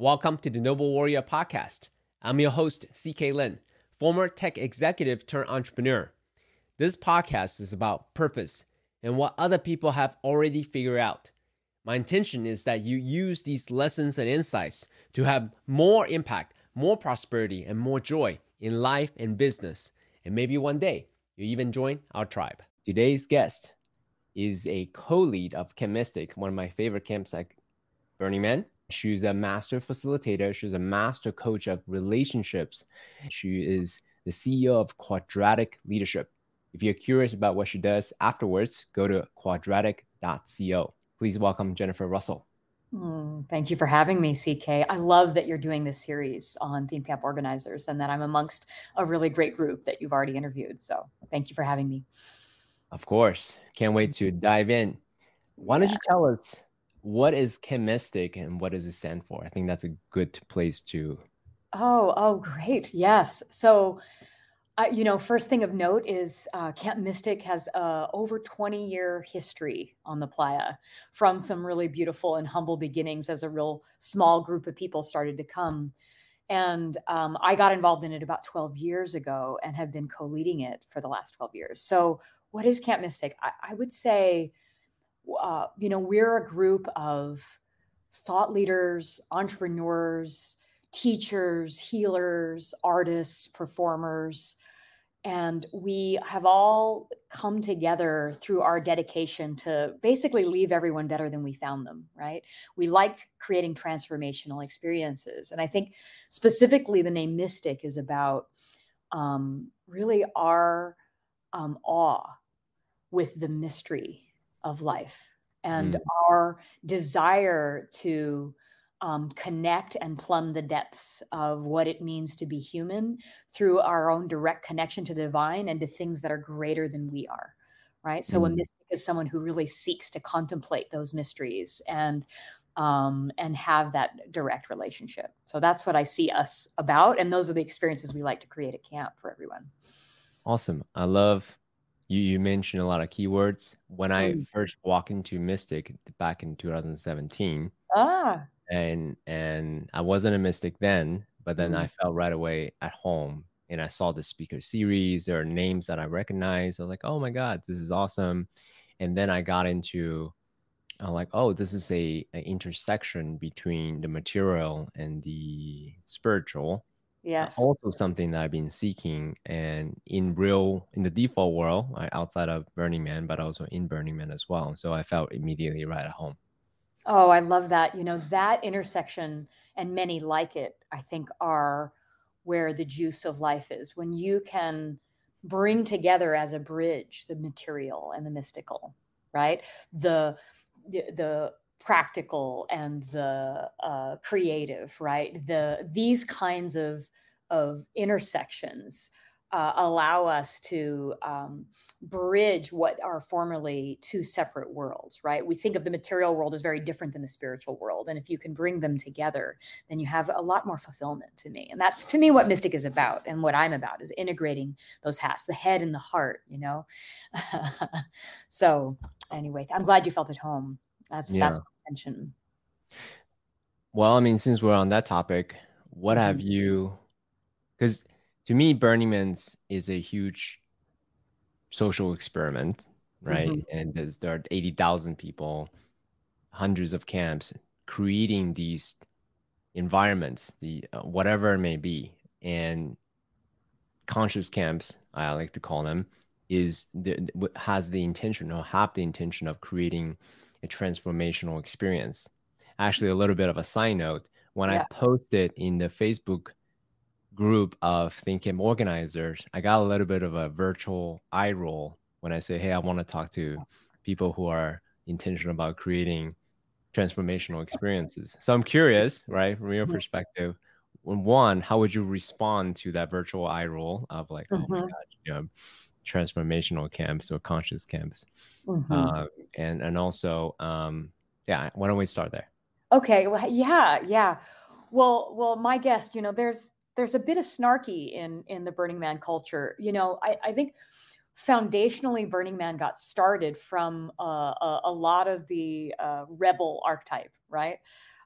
Welcome to the Noble Warrior Podcast. I'm your host, CK Lin, former tech executive turned entrepreneur. This podcast is about purpose and what other people have already figured out. My intention is that you use these lessons and insights to have more impact, more prosperity, and more joy in life and business. And maybe one day you even join our tribe. Today's guest is a co-lead of Camp Mystic, one of my favorite camps like Burning Man. She's a master facilitator. She's a master coach of relationships. She is the CEO of Quadratic Leadership. If you're curious about what she does afterwards, go to quadratic.co. Please welcome Jennifer Russell. Mm, thank you for having me, CK. I love that you're doing this series on Theme Camp organizers and that I'm amongst a really great group that you've already interviewed. So thank you for having me. Of course. Can't wait to dive in. Why don't you tell us what is Camp Mystic and what does it stand for? I think that's a good place to. Oh, oh, great. Yes. So, uh, you know, first thing of note is uh, Camp Mystic has uh, over 20 year history on the playa from some really beautiful and humble beginnings as a real small group of people started to come. And um, I got involved in it about 12 years ago and have been co leading it for the last 12 years. So, what is Camp Mystic? I, I would say, uh, you know, we're a group of thought leaders, entrepreneurs, teachers, healers, artists, performers. And we have all come together through our dedication to basically leave everyone better than we found them, right? We like creating transformational experiences. And I think specifically the name Mystic is about um, really our um, awe with the mystery of life and mm. our desire to um, connect and plumb the depths of what it means to be human through our own direct connection to the divine and to things that are greater than we are right so mm. a mystic is someone who really seeks to contemplate those mysteries and um, and have that direct relationship so that's what i see us about and those are the experiences we like to create at camp for everyone awesome i love you you mentioned a lot of keywords when i mm. first walked into mystic back in 2017 ah and and i wasn't a mystic then but then mm. i felt right away at home and i saw the speaker series there are names that i recognized i was like oh my god this is awesome and then i got into i'm like oh this is a an intersection between the material and the spiritual Yes. Also something that I've been seeking and in real in the default world, right, outside of Burning Man, but also in Burning Man as well. So I felt immediately right at home. Oh, I love that. You know, that intersection and many like it, I think are where the juice of life is. When you can bring together as a bridge the material and the mystical, right? The the, the practical and the uh, creative, right? The these kinds of of intersections uh, allow us to um, bridge what are formerly two separate worlds, right? We think of the material world as very different than the spiritual world. And if you can bring them together, then you have a lot more fulfillment to me. And that's to me what Mystic is about and what I'm about is integrating those halves, the head and the heart, you know? so, anyway, I'm glad you felt at home. That's yeah. that's attention. Well, I mean, since we're on that topic, what mm-hmm. have you? Because to me, Burning Man's is a huge social experiment, right? Mm-hmm. And there's, there are eighty thousand people, hundreds of camps, creating these environments, the uh, whatever it may be, and conscious camps, I like to call them, is the, has the intention or have the intention of creating a transformational experience. Actually, a little bit of a side note when yeah. I posted in the Facebook group of Theme Camp organizers, I got a little bit of a virtual eye roll when I say, Hey, I want to talk to people who are intentional about creating transformational experiences. So I'm curious, right, from your perspective, one, how would you respond to that virtual eye roll of like, mm-hmm. oh my mm-hmm. God, you know, transformational camps or conscious camps. Mm-hmm. uh, and and also um, yeah why don't we start there? Okay well yeah yeah. Well well my guest you know there's there's a bit of snarky in in the burning man culture. You know i, I think foundationally burning man got started from uh, a, a, lot of the uh, rebel archetype right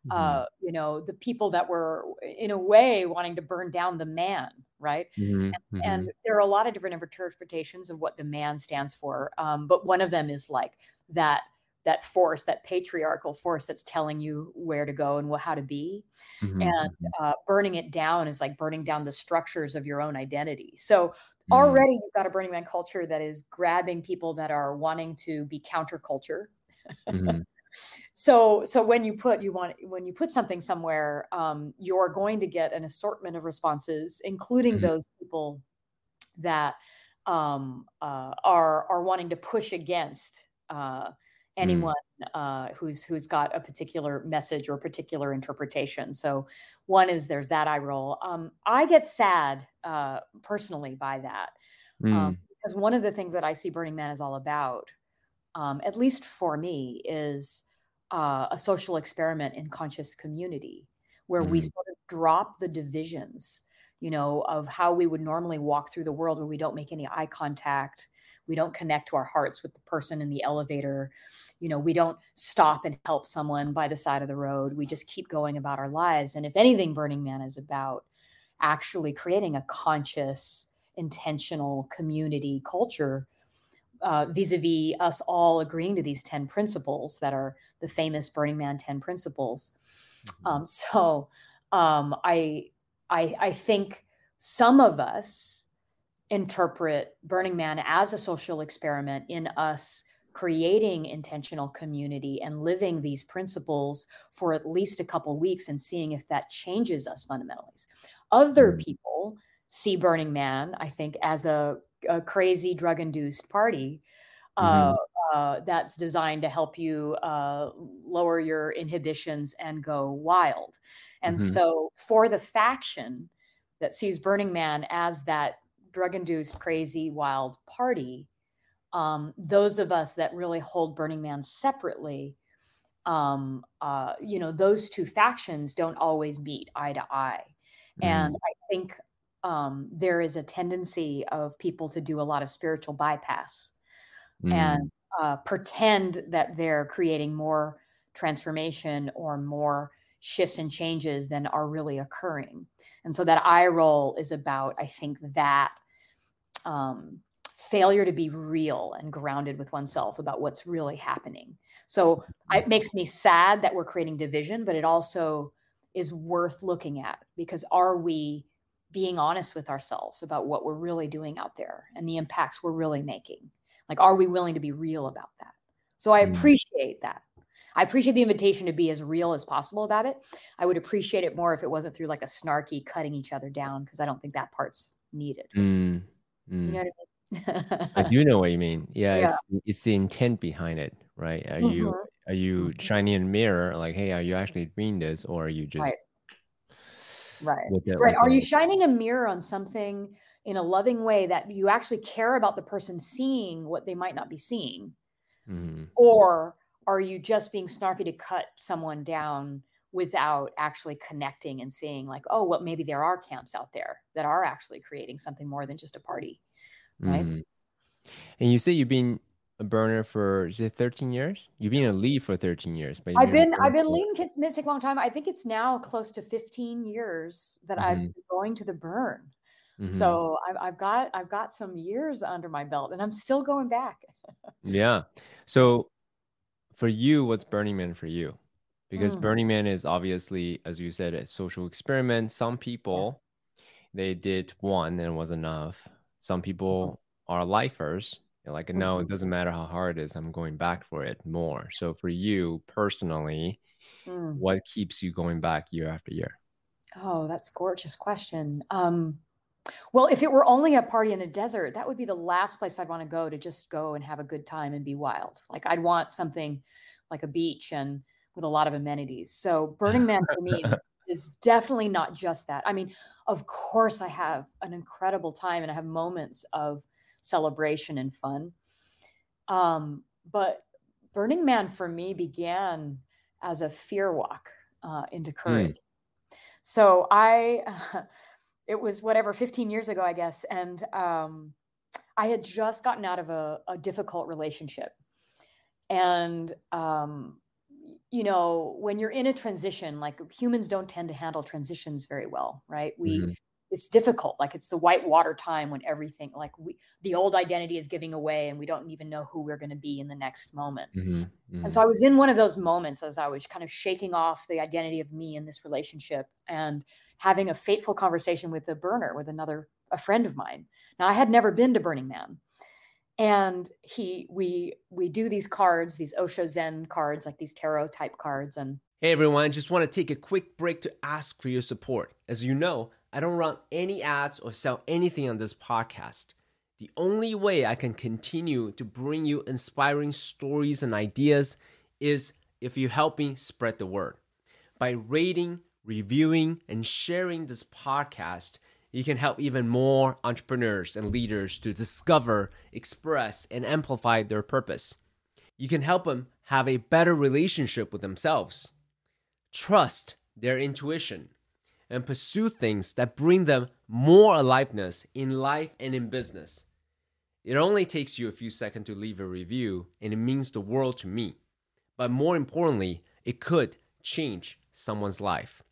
mm-hmm. uh, you know, the people that were in a way wanting to burn down the man, right? Mm-hmm. And, mm-hmm. and, there are a lot of different interpretations of what the man stands for, um, but one of them is like that that force, that patriarchal force that's telling you where to go and what, how to be. Mm-hmm. And mm-hmm. uh, burning it down is like burning down the structures of your own identity. So mm-hmm. already you've got a Burning Man culture that is grabbing people that are wanting to be counterculture. Mm-hmm. So so when you put you want when you put something somewhere um, you're going to get an assortment of responses including mm-hmm. those people that um, uh, are are wanting to push against uh, Mm. anyone mm. uh, who's who's got a particular message or particular interpretation. So one is there's that eye roll. Um, I get sad uh, personally by that um, mm. um, because one of the things that I see Burning Man is all about, um, at least for me, is uh, a social experiment in conscious community where mm. we sort of drop the divisions you know, of how we would normally walk through the world where we don't make any eye contact, we don't connect to our hearts with the person in the elevator you know we don't stop and help someone by the side of the road we just keep going about our lives and if anything burning man is about actually creating a conscious intentional community culture uh, vis-a-vis us all agreeing to these 10 principles that are the famous burning man 10 principles mm-hmm. um, so um, I, I i think some of us interpret Burning Man as a social experiment in us creating intentional community and living these principles for at least a couple weeks and seeing if that changes us fundamentally. Other mm. people see Burning Man, I think, as a, a crazy drug induced party. Uh, mm-hmm. uh, that's designed to help you uh, lower your inhibitions and go wild. And mm-hmm. so, for the faction that sees Burning Man as that drug induced, crazy, wild party, um, those of us that really hold Burning Man separately, um, uh, you know, those two factions don't always meet eye to eye. Mm. And I think um, there is a tendency of people to do a lot of spiritual bypass mm. and uh, pretend that they're creating more transformation or more shifts and changes than are really occurring. And so that eye roll is about, I think, that um, failure to be real and grounded with oneself about what's really happening. So it makes me sad that we're creating division, but it also is worth looking at because are we being honest with ourselves about what we're really doing out there and the impacts we're really making? Like, are we willing to be real about that? So I mm. appreciate that. I appreciate the invitation to be as real as possible about it. I would appreciate it more if it wasn't through like a snarky cutting each other down because I don't think that part's needed. Mm. Mm. You know what I mean? I do know what you mean. Yeah, yeah, it's it's the intent behind it, right? Are mm-hmm. you are you mm-hmm. shining a mirror like, hey, are you actually doing this, or are you just right? Right. The, right. Are the... you shining a mirror on something in a loving way that you actually care about the person seeing what they might not be seeing, mm-hmm. or are you just being snarky to cut someone down without actually connecting and seeing like oh well maybe there are camps out there that are actually creating something more than just a party right mm. and you say you've been a burner for is it 13 years you've been a lead for 13 years but i've been i've been leading kids mystic a long time i think it's now close to 15 years that mm-hmm. i've been going to the burn mm-hmm. so I've, I've got i've got some years under my belt and i'm still going back yeah so for you what's burning man for you because mm. Burning Man is obviously, as you said, a social experiment. Some people yes. they did one and it was enough. Some people mm-hmm. are lifers. They're like, no, mm-hmm. it doesn't matter how hard it is. I'm going back for it more. So for you personally, mm. what keeps you going back year after year? Oh, that's gorgeous question. Um, well, if it were only a party in a desert, that would be the last place I'd want to go to just go and have a good time and be wild. Like I'd want something like a beach and with a lot of amenities. So Burning Man for me is, is, definitely not just that. I mean, of course, I have an incredible time and I have moments of celebration and fun. Um, but Burning Man for me began as a fear walk uh, into hmm. courage. Mm. So I, uh, it was whatever 15 years ago, I guess, and um, I had just gotten out of a, a difficult relationship, and um, you know, when you're in a transition, like humans don't tend to handle transitions very well, right? We mm-hmm. It's difficult. Like it's the white water time when everything like we the old identity is giving away and we don't even know who we're going to be in the next moment. Mm-hmm. Mm-hmm. And so I was in one of those moments as I was kind of shaking off the identity of me in this relationship and having a fateful conversation with a burner with another a friend of mine. Now I had never been to Burning Man and he we we do these cards these osho zen cards like these tarot type cards and hey everyone just want to take a quick break to ask for your support as you know i don't run any ads or sell anything on this podcast. The only way i can continue to bring you inspiring stories and ideas is if you help me spread the word. By rating reviewing and sharing this podcast you can help even more entrepreneurs and leaders to discover, express, and amplify their purpose. You can help them have a better relationship with themselves, trust their intuition, and pursue things that bring them more aliveness in life and in business. It only takes you a few seconds to leave a review, and it means the world to me. But more importantly, it could change someone's life.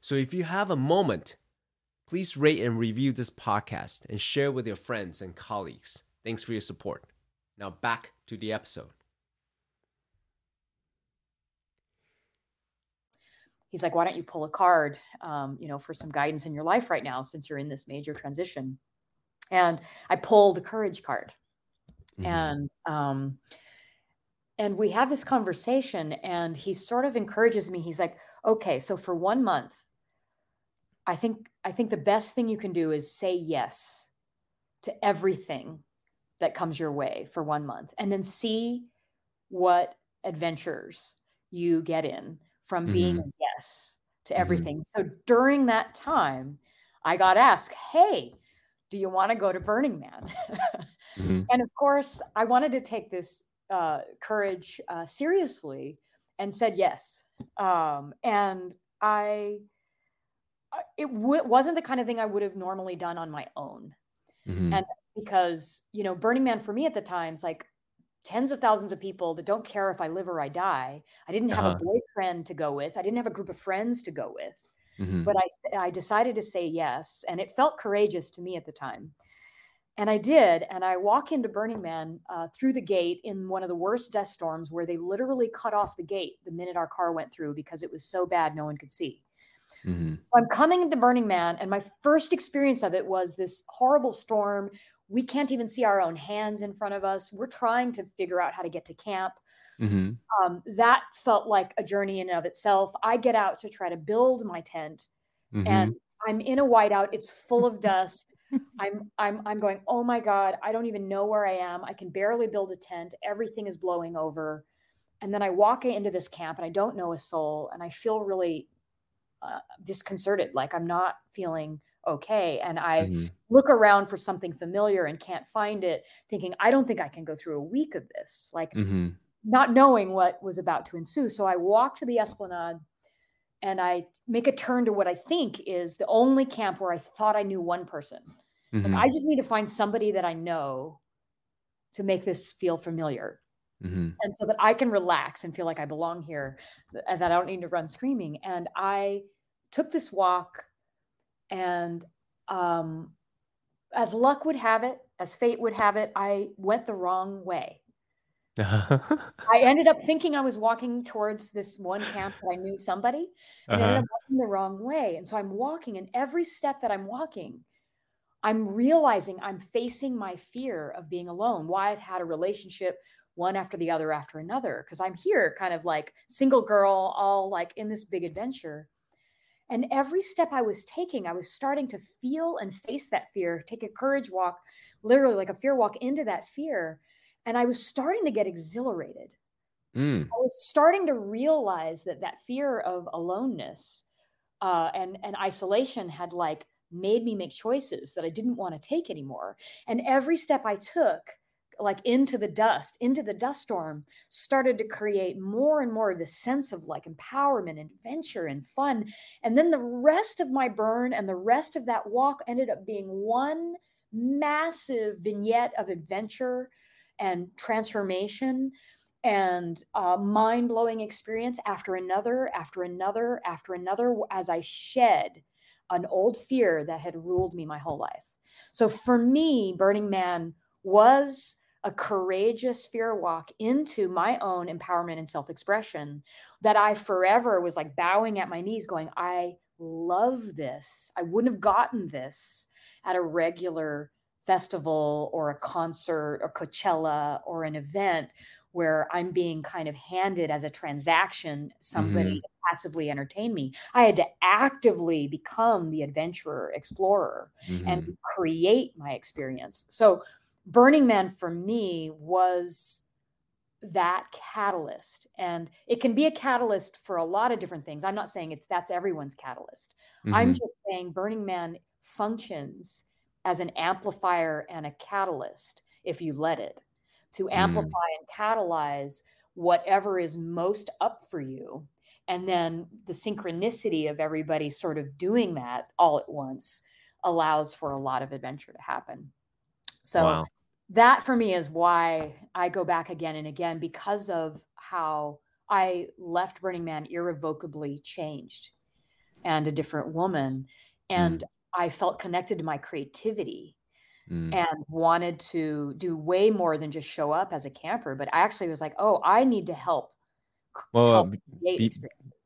So if you have a moment, Please rate and review this podcast and share with your friends and colleagues. Thanks for your support. Now back to the episode. He's like, why don't you pull a card, um, you know, for some guidance in your life right now, since you're in this major transition? And I pull the courage card, mm-hmm. and um, and we have this conversation, and he sort of encourages me. He's like, okay, so for one month, I think I think the best thing you can do is say yes to everything that comes your way for one month and then see what adventures you get in from mm-hmm. being a yes to mm-hmm. everything. Mm-hmm. So during that time, I got asked, Hey, do you want to go to Burning Man? mm-hmm. And of course, I wanted to take this uh, courage uh, seriously and said yes. Um, and I it w- wasn't the kind of thing I would have normally done on my own. Mm-hmm. And because, you know, Burning Man for me at the times, like tens of thousands of people that don't care if I live or I die. I didn't have uh-huh. a boyfriend to go with. I didn't have a group of friends to go with. Mm-hmm. But I, I decided to say yes. And it felt courageous to me at the time. And I did. And I walk into Burning Man uh, through the gate in one of the worst dust storms where they literally cut off the gate the minute our car went through because it was so bad no one could see. Mm-hmm. I'm coming into Burning Man, and my first experience of it was this horrible storm. We can't even see our own hands in front of us. We're trying to figure out how to get to camp. Mm-hmm. Um, that felt like a journey in and of itself. I get out to try to build my tent, mm-hmm. and I'm in a whiteout. It's full of dust. I'm I'm I'm going. Oh my god! I don't even know where I am. I can barely build a tent. Everything is blowing over. And then I walk into this camp, and I don't know a soul, and I feel really uh, disconcerted, like I'm not feeling okay. And I mm-hmm. look around for something familiar and can't find it, thinking, I don't think I can go through a week of this, like mm-hmm. not knowing what was about to ensue. So I walk to the esplanade and I make a turn to what I think is the only camp where I thought I knew one person. Mm-hmm. Like, I just need to find somebody that I know to make this feel familiar. Mm-hmm. And so that I can relax and feel like I belong here, and that I don't need to run screaming. And I took this walk, and um, as luck would have it, as fate would have it, I went the wrong way. I ended up thinking I was walking towards this one camp that I knew somebody, and uh-huh. ended up walking the wrong way. And so I'm walking, and every step that I'm walking, I'm realizing I'm facing my fear of being alone. Why I've had a relationship one after the other after another because I'm here kind of like single girl, all like in this big adventure. And every step I was taking, I was starting to feel and face that fear, take a courage walk, literally like a fear walk into that fear. And I was starting to get exhilarated. Mm. I was starting to realize that that fear of aloneness uh, and, and isolation had like made me make choices that I didn't want to take anymore. And every step I took, like into the dust, into the dust storm, started to create more and more of this sense of like empowerment, adventure, and fun. And then the rest of my burn and the rest of that walk ended up being one massive vignette of adventure and transformation. and uh, mind blowing experience after another, after another, after another, as I shed an old fear that had ruled me my whole life. So for me, Burning Man was a courageous fear walk into my own empowerment and self expression that I forever was like bowing at my knees, going, I love this. I wouldn't have gotten this at a regular festival or a concert or Coachella or an event where I'm being kind of handed as a transaction somebody mm-hmm. to passively entertain me. I had to actively become the adventurer, explorer, mm-hmm. and create my experience. So, Burning Man for me was that catalyst and it can be a catalyst for a lot of different things i'm not saying it's that's everyone's catalyst mm-hmm. i'm just saying burning man functions as an amplifier and a catalyst if you let it to mm. amplify mm. and catalyze whatever is most up for you. And then the synchronicity of everybody sort of doing that all at once allows for a lot of adventure to happen. So wow. That for me is why I go back again and again because of how I left Burning Man irrevocably changed and a different woman. And mm. I felt connected to my creativity mm. and wanted to do way more than just show up as a camper. But I actually was like, oh, I need to help. Well, help be,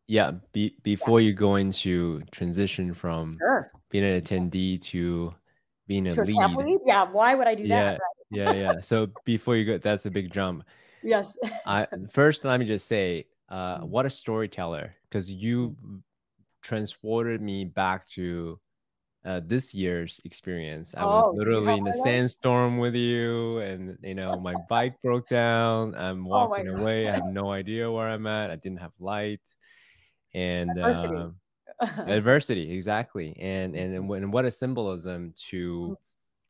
yeah, be, before yeah. you go into transition from sure. being an attendee to being a lead. lead. Yeah, why would I do yeah, that? Right? Yeah, yeah. So before you go, that's a big jump. Yes. I first let me just say, uh, mm. what a storyteller, because you transported me back to uh, this year's experience. I was oh, literally in a sandstorm with you, and you know my bike broke down. I'm oh walking oh away. I have no idea where I'm at. I didn't have light, and adversity, uh, adversity exactly. And and and what a symbolism to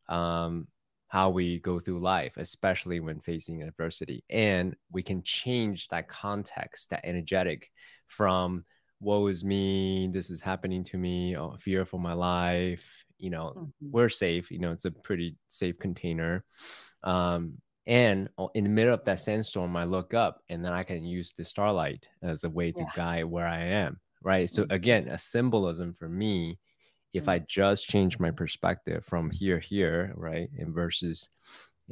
um, how we go through life, especially when facing adversity, and we can change that context, that energetic from woe is me this is happening to me oh, fear for my life you know mm-hmm. we're safe you know it's a pretty safe container um, and in the middle of that sandstorm i look up and then i can use the starlight as a way to yeah. guide where i am right so mm-hmm. again a symbolism for me if i mm-hmm. just change my perspective from here here right and versus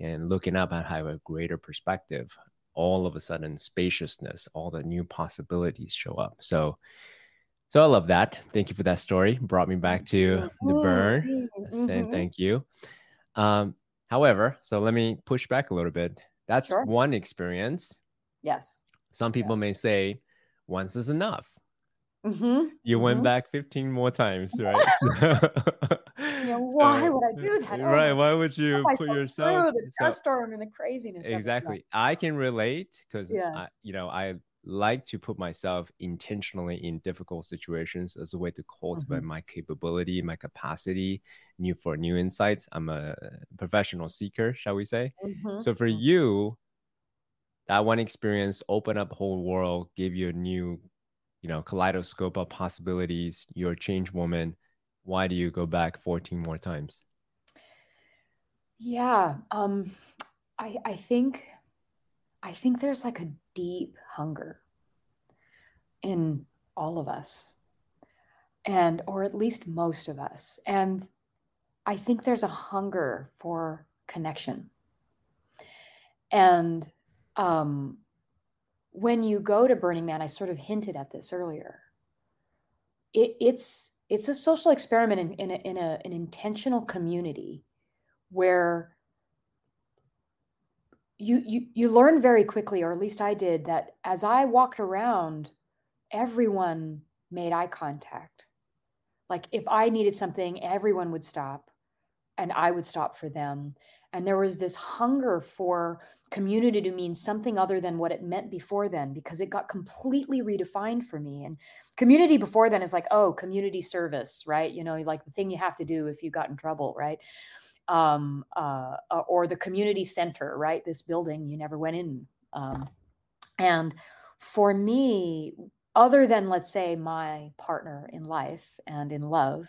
and looking up at have a greater perspective all of a sudden spaciousness, all the new possibilities show up. So, so I love that. Thank you for that story. Brought me back to the burn. Mm-hmm. Saying thank you. Um, however, so let me push back a little bit. That's sure. one experience. Yes. Some people yeah. may say once is enough. Mm-hmm. You mm-hmm. went back 15 more times, right? why would I do that? Oh, right. Why would you put yourself the dust storm and the craziness? Exactly. I can relate because yes. you know, I like to put myself intentionally in difficult situations as a way to cultivate mm-hmm. my capability, my capacity, new for new insights. I'm a professional seeker, shall we say? Mm-hmm. So for mm-hmm. you, that one experience opened up whole world, gave you a new you know kaleidoscope of possibilities you're a change woman why do you go back 14 more times? Yeah um i i think i think there's like a deep hunger in all of us and or at least most of us and i think there's a hunger for connection. And um when you go to Burning Man, I sort of hinted at this earlier. It, it's it's a social experiment in, in, a, in a, an intentional community where you, you you learn very quickly, or at least I did, that as I walked around, everyone made eye contact. Like if I needed something, everyone would stop, and I would stop for them. And there was this hunger for community to mean something other than what it meant before then because it got completely redefined for me. And community before then is like oh community service right? You know like the thing you have to do if you got in trouble right? Um, uh, uh, or the community center right? This building you never went in. Um, and for me other than let's say my partner in life and in love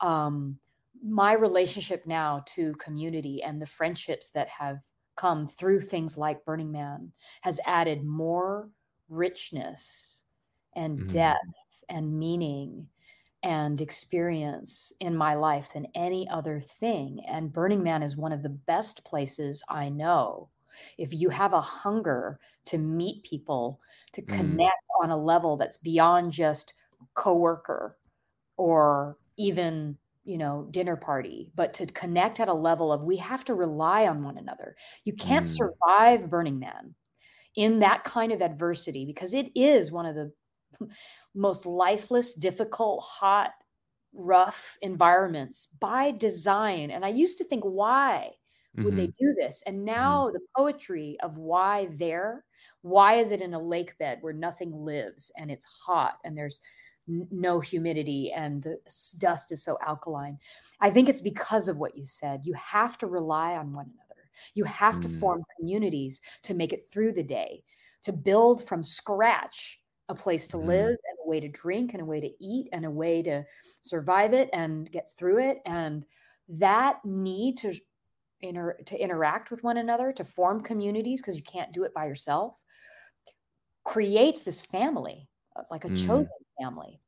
um, my relationship now to community and the friendships that have come through things like Burning Man has added more richness and Mhm. depth and meaning and experience in my life than any other thing. And Burning Man is one of the best places I know. If you have a hunger to meet people, to Mm. connect on a level that's beyond just coworker or even you know dinner party but to connect at a level of we have to rely on one another you can't Mm. survive burning man in that kind of adversity because it is one of the most lifeless difficult hot rough environments by design and i used to think why would they Mhm. do this and now the poetry of why there why is it in a lake bed where nothing lives and it's hot and there's n- no humidity and the dust is so alkaline. I think it's because of what you said. You have to rely on one another. You have to Mm. form communities to make it through the day to build from scratch a place to Mhm. live and a way to drink and a way to eat and a way to survive it and get through it. And that need to inter- to interact with one another to form communities because you can't do it by yourself creates this family like a Mm. chosen family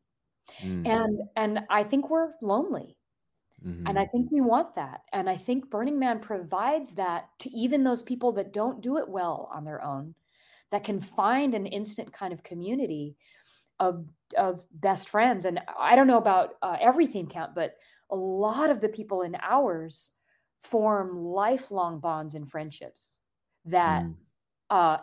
Mm. and and i think we're lonely and i Mhm. think we want that and i think burning man provides that to even those people that don't do it well on their own that can find an instant kind of community of of best friends and i don't know about uh, every theme camp but a lot of the people in ours form lifelong bonds and friendships that Mm. uh,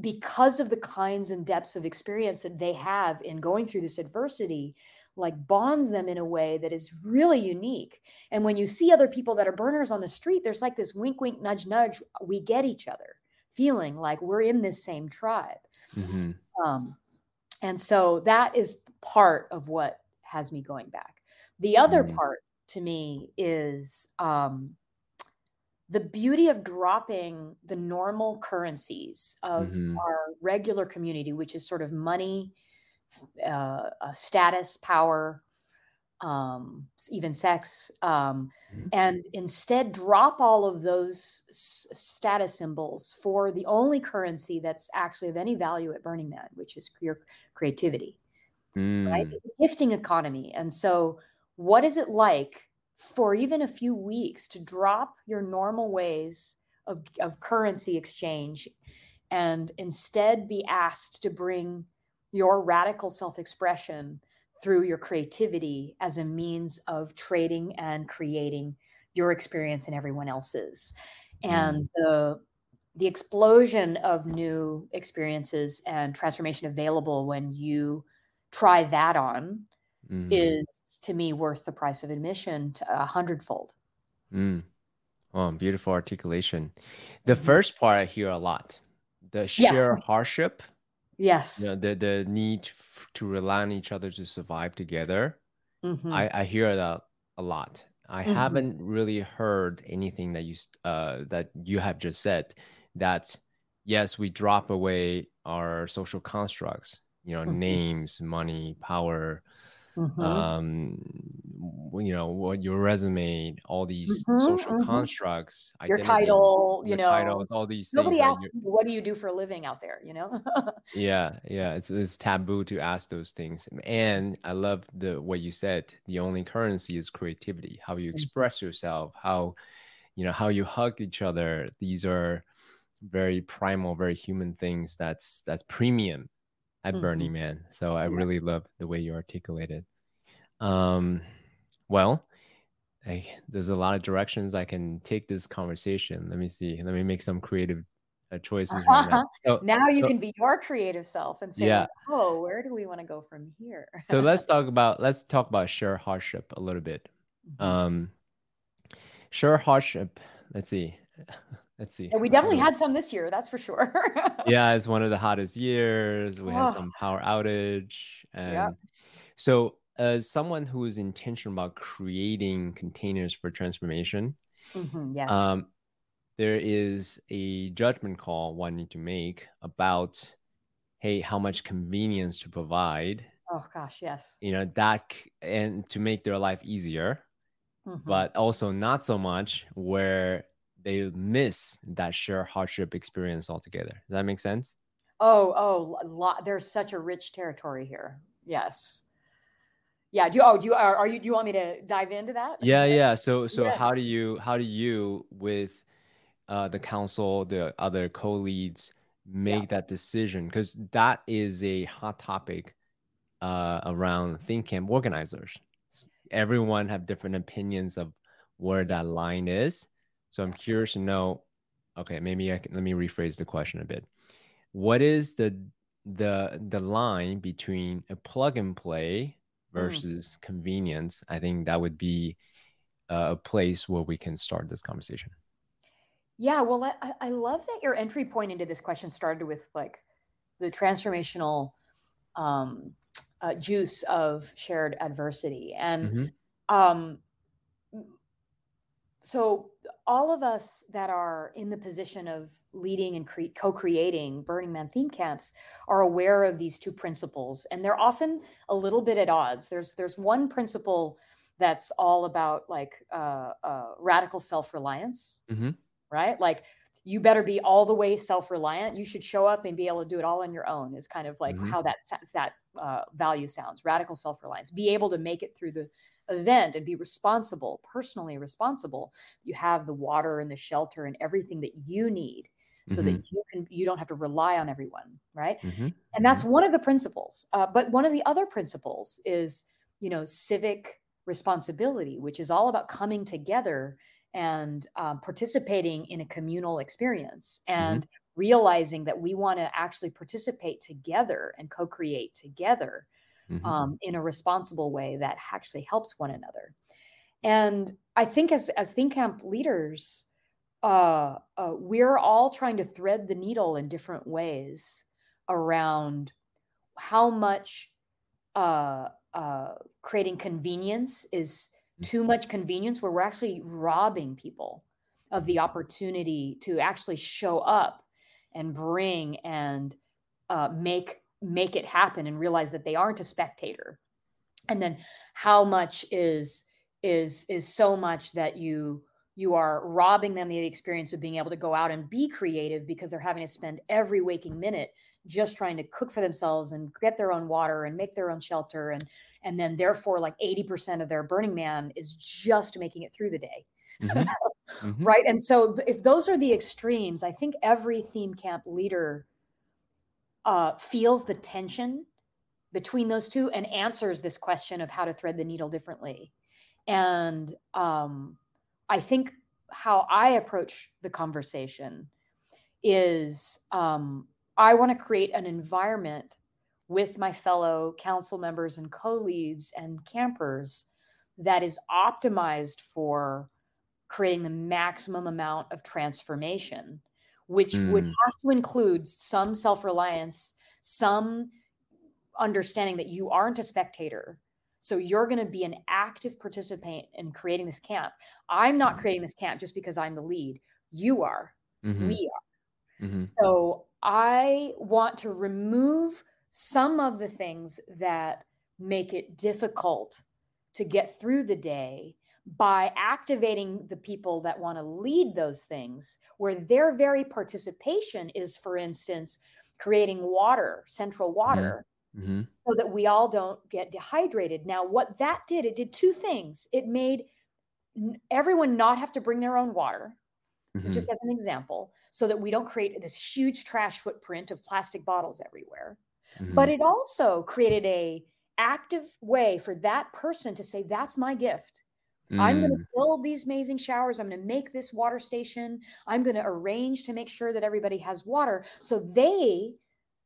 because of the kinds and depths of experience that they have in going through this adversity like bonds them in a way that is really unique and when you see other people that are burners on the street there's like this wink wink nudge nudge we get each other feeling like we're in this same tribe Mhm. um, and so that is part of what has me going back the other Mm. part to me is um, the beauty of dropping the normal currencies of Mhm. our regular community, which is sort of money, uh, uh, status, power, um, even sex, um, Mhm. and instead drop all of those s- status symbols for the only currency that's actually of any value at Burning Man, which is your creativity right? Mm. It's a gifting economy. And so, what is it like for even a few weeks to drop your normal ways of, of currency exchange and instead be asked to bring your radical self expression through your creativity as a means of trading and creating your experience and everyone else's? And mm. the the explosion of new experiences and transformation available when you try that on Mhm. is to me worth the price of admission to a hundredfold. Mm. Oh, beautiful articulation. The Mhm. first part I hear a lot. The Yeah. sheer hardship, Yes. you know, the the need f- to rely on each other to survive together. Mhm. I I hear that a lot. I Mhm. haven't really heard anything that you uh that you have just said that yes, we drop away our social constructs, you know, Mhm. names, money, power, Mhm. um you know what your resume all these Mhm, social mhm. constructs Your title, you your know, titles all these nobody asks you, what do you do for a living out there, you know? yeah yeah it's, it's taboo to ask those things and i love the what you said the only currency is creativity how you Mhm. express yourself how you know how you hug each other these are very primal very human things that's that's premium at Mhm. burning man so i really love the way you articulated it. um well I, there's a lot of directions I can take this conversation. Let me see. Let me make some creative uh, choices right now. So, now you so- can be your creative self and say, Yeah. oh, where do we want to go from here? so let's talk about let's talk about share hardship a little bit. Mhm. Um, share hardship. Let's see. Let's see. And we definitely had some this year, that's for sure. Yeah, it's one of the hottest years. We had Oh. some power outage, and Yep. so as someone who is intentional about creating containers for transformation, Mhm, Yes. um, there is a judgment call one need to make about, hey, how much convenience to provide, oh gosh, yes. you know, that and to make their life easier, Mhm. but also not so much where they miss that shared hardship experience altogether. Does that make sense? Oh, oh, lot, there's such a rich territory here. Yes. Yeah. Do you, oh, do you, are, are you, do you want me to dive into that? Yeah. Yeah. So, so Yes. how do you, how do you with uh, the council, the other co-leads make that decision? Because that is a hot topic uh, around theme camp organizers. Everyone have different opinions of where that line is. So I'm curious to know. Okay, maybe I can, let me rephrase the question a bit. What is the the the line between a plug and play Mm. versus convenience? I think that would be uh, a place where we can start this conversation. Yeah, well, I, I- love that your entry point into this question started with like the transformational um, uh, juice of shared adversity, and Mhm. um, so all of us that are in the position of leading and cre- co-creating Burning Man theme camps are aware of these two principles, and they're often a little bit at odds. There's there's one principle that's all about like uh, uh, radical self-reliance Mhm. right? Like you better be all the way self-reliant. You should show up and be able to do it all on your own. Is kind of like Mhm. how that that uh, value sounds. Radical self-reliance. Be able to make it through the event and be responsible, personally responsible. You have the water and the shelter and everything that you need, so that you can you don't have to rely on everyone, right? Mhm. and that's one of the principles uh, but one of the other principles is you know civic responsibility which is all about coming together and um, participating in a communal experience and realizing that we want to actually participate together and co-create together Mhm. um, in a responsible way that actually helps one another. And I think as as theme camp leaders, uh, uh, we're all trying to thread the needle in different ways around how much uh, uh, creating convenience is too much convenience, where we're actually robbing people of the opportunity to actually show up and bring and uh, make make it happen and realize that they aren't a spectator and then how much is is is so much that you you are robbing them the experience of being able to go out and be creative because they're having to spend every waking minute just trying to cook for themselves and get their own water and make their own shelter and and then therefore like 80% of their burning man is just making it through the day Mhm. Mhm. right and so if those are the extremes i think every theme camp leader uh, feels the tension between those two and answers this question of how to thread the needle differently. And um, i think how i approach the conversation is um, i want to create an environment with my fellow council members and co-leads and campers that is optimized for creating the maximum amount of transformation, which would Mm. have to include some self reliance, some understanding that you aren't a spectator. So you're going to be an active participant in creating this camp. I'm not creating this camp just because I'm the lead. You are. Mhm. We are. Mhm. So I want to remove some of the things that make it difficult to get through the day by activating the people that want to lead those things, where their very participation is, for instance, creating water, central water, Mhm. so that we all don't get dehydrated. Now, what that did, it did two things. It made everyone not have to bring their own water. So, Mhm. just as an example, so that we don't create this huge trash footprint of plastic bottles everywhere. But Mhm. it also created a active way for that person to say, "That's my gift. I'm going Mm. to build these amazing showers. I'm going to make this water station. I'm going to arrange to make sure that everybody has water." So they,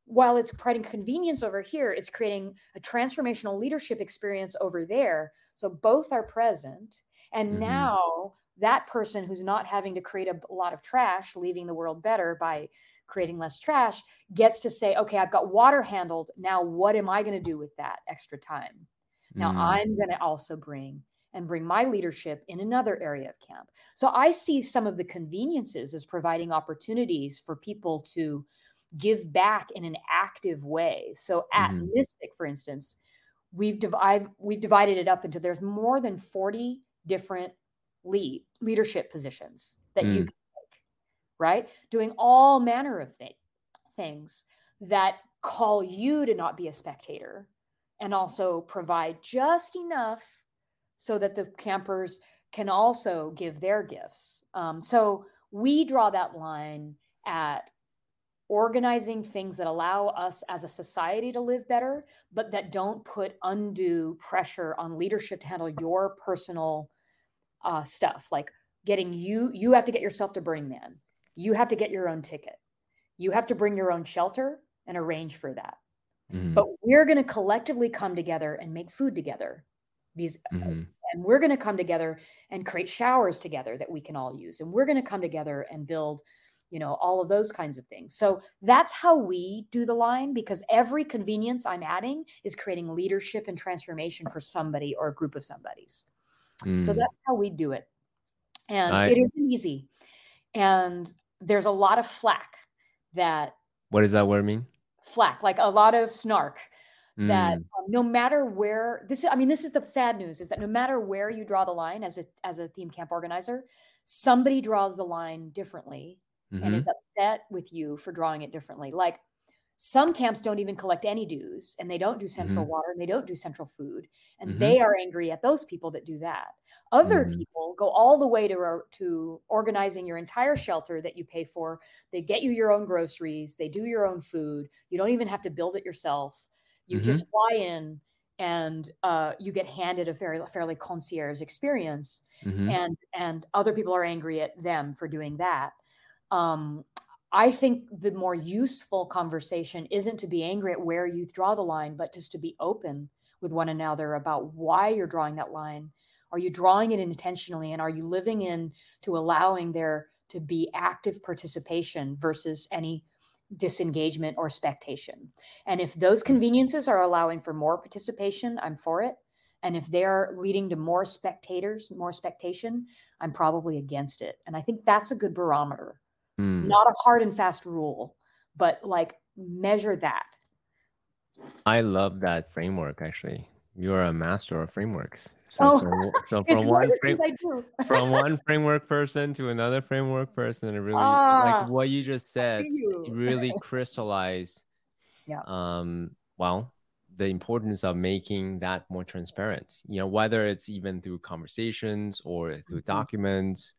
while it's creating convenience over here, it's creating a transformational leadership experience over there. So both are present, and Mhm. now that person who's not having to create a, a lot of trash, leaving the world better by creating less trash, gets to say, okay, I've got water handled. Now, what am I going to do with that extra time? Now, Mm. I'm going to also bring and bring my leadership in another area of camp. So I see some of the conveniences as providing opportunities for people to give back in an active way. So at Mhm. Mystic, for instance, we've div- I've, we've divided it up into there's more than 40 different lead leadership positions that you can take, right? Doing all manner of th- things that call you to not be a spectator and also provide just enough so that the campers can also give their gifts. Um, so we draw that line at organizing things that allow us as a society to live better, but that don't put undue pressure on leadership to handle your personal uh, stuff. Like getting you, you have to get yourself to Burning Man. You have to get your own ticket. You have to bring your own shelter and arrange for that. Mm-hmm. But we're going to collectively come together and make food together. These mm-hmm. and we're going to come together and create showers together that we can all use. And we're going to come together and build you know all of those kinds of things so that's how we do the line because every convenience i'm adding is creating leadership and transformation for somebody or a group of somebody's mm. so that's how we do it and I, it isn't easy and there's a lot of flack that what does that word mean flack like a lot of snark mm. that um, no matter where this i mean this is the sad news is that no matter where you draw the line as a as a theme camp organizer somebody draws the line differently mm-hmm. and is upset with you for drawing it differently. Like some camps don't even collect any dues and they don't do central mm-hmm. water and they don't do central food and mm-hmm. they are angry at those people that do that other mm-hmm. people go all the way to to organizing your entire shelter that you pay for they get you your own groceries they do your own food you don't even have to build it yourself you just mm-hmm. fly in and uh, you get handed a fairly fairly concierge experience mm-hmm. and and other people are angry at them for doing that um, I think the more useful conversation isn't to be angry at where you draw the line, but just to be open with one another about why you're drawing that line. Are you drawing it intentionally? And are you living in to allowing there to be active participation versus any disengagement or spectation? And if those conveniences are allowing for more participation, I'm for it. And if they're leading to more spectators, more spectation, I'm probably against it. And I think that's a good barometer Mm. Not a hard and fast rule, but like measure that. I love that framework actually. You're a master of frameworks. So oh, from, so from one frame, from one framework person to another framework person, it really like ah, what you just said you. really crystallize yeah. um well the importance of making that more transparent. You know, whether it's even through conversations or through mm-hmm. documents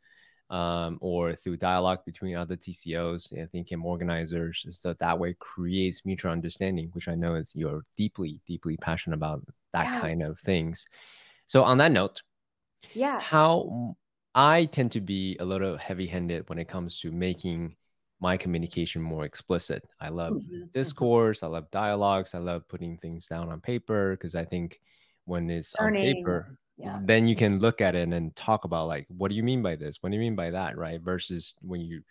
um, or through dialogue between other TCOs, and think, and organizers, so that way creates mutual understanding, which I know is you're deeply, deeply passionate about that yeah. kind of things. So on that note, yeah, how I tend to be a little heavy-handed when it comes to making my communication more explicit. I love mm-hmm. discourse, I love dialogues, I love putting things down on paper because I think when it's Learning. on paper, yeah. then you can look at it and talk about like what do you mean by this what do you mean by that right versus when you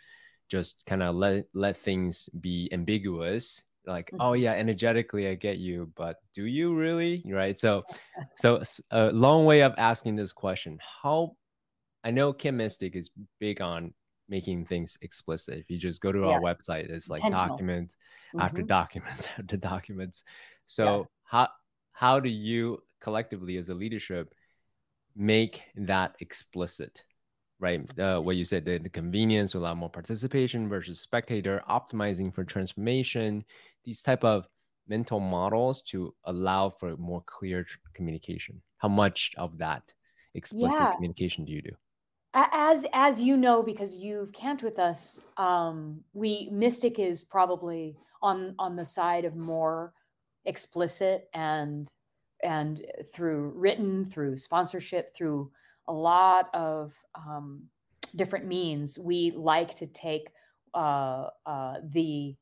just kind of let let things be ambiguous like oh, mm-hmm. oh yeah energetically i get you but do you really right so so a long way of asking this question how i know camp mystic is big on making things explicit if you just go to yeah. our website it's like document mm-hmm. after documents after documents so yes. how how do you collectively as a leadership make that explicit right uh, what you said the, the convenience a lot more participation versus spectator optimizing for transformation these type of mental models to allow for more clear communication how much of that explicit yeah. communication do you do as as you know because you've camped with us um we mystic is probably on on the side of more explicit and and through written, through sponsorship, through a lot of um, different means, we like to take uh, uh, the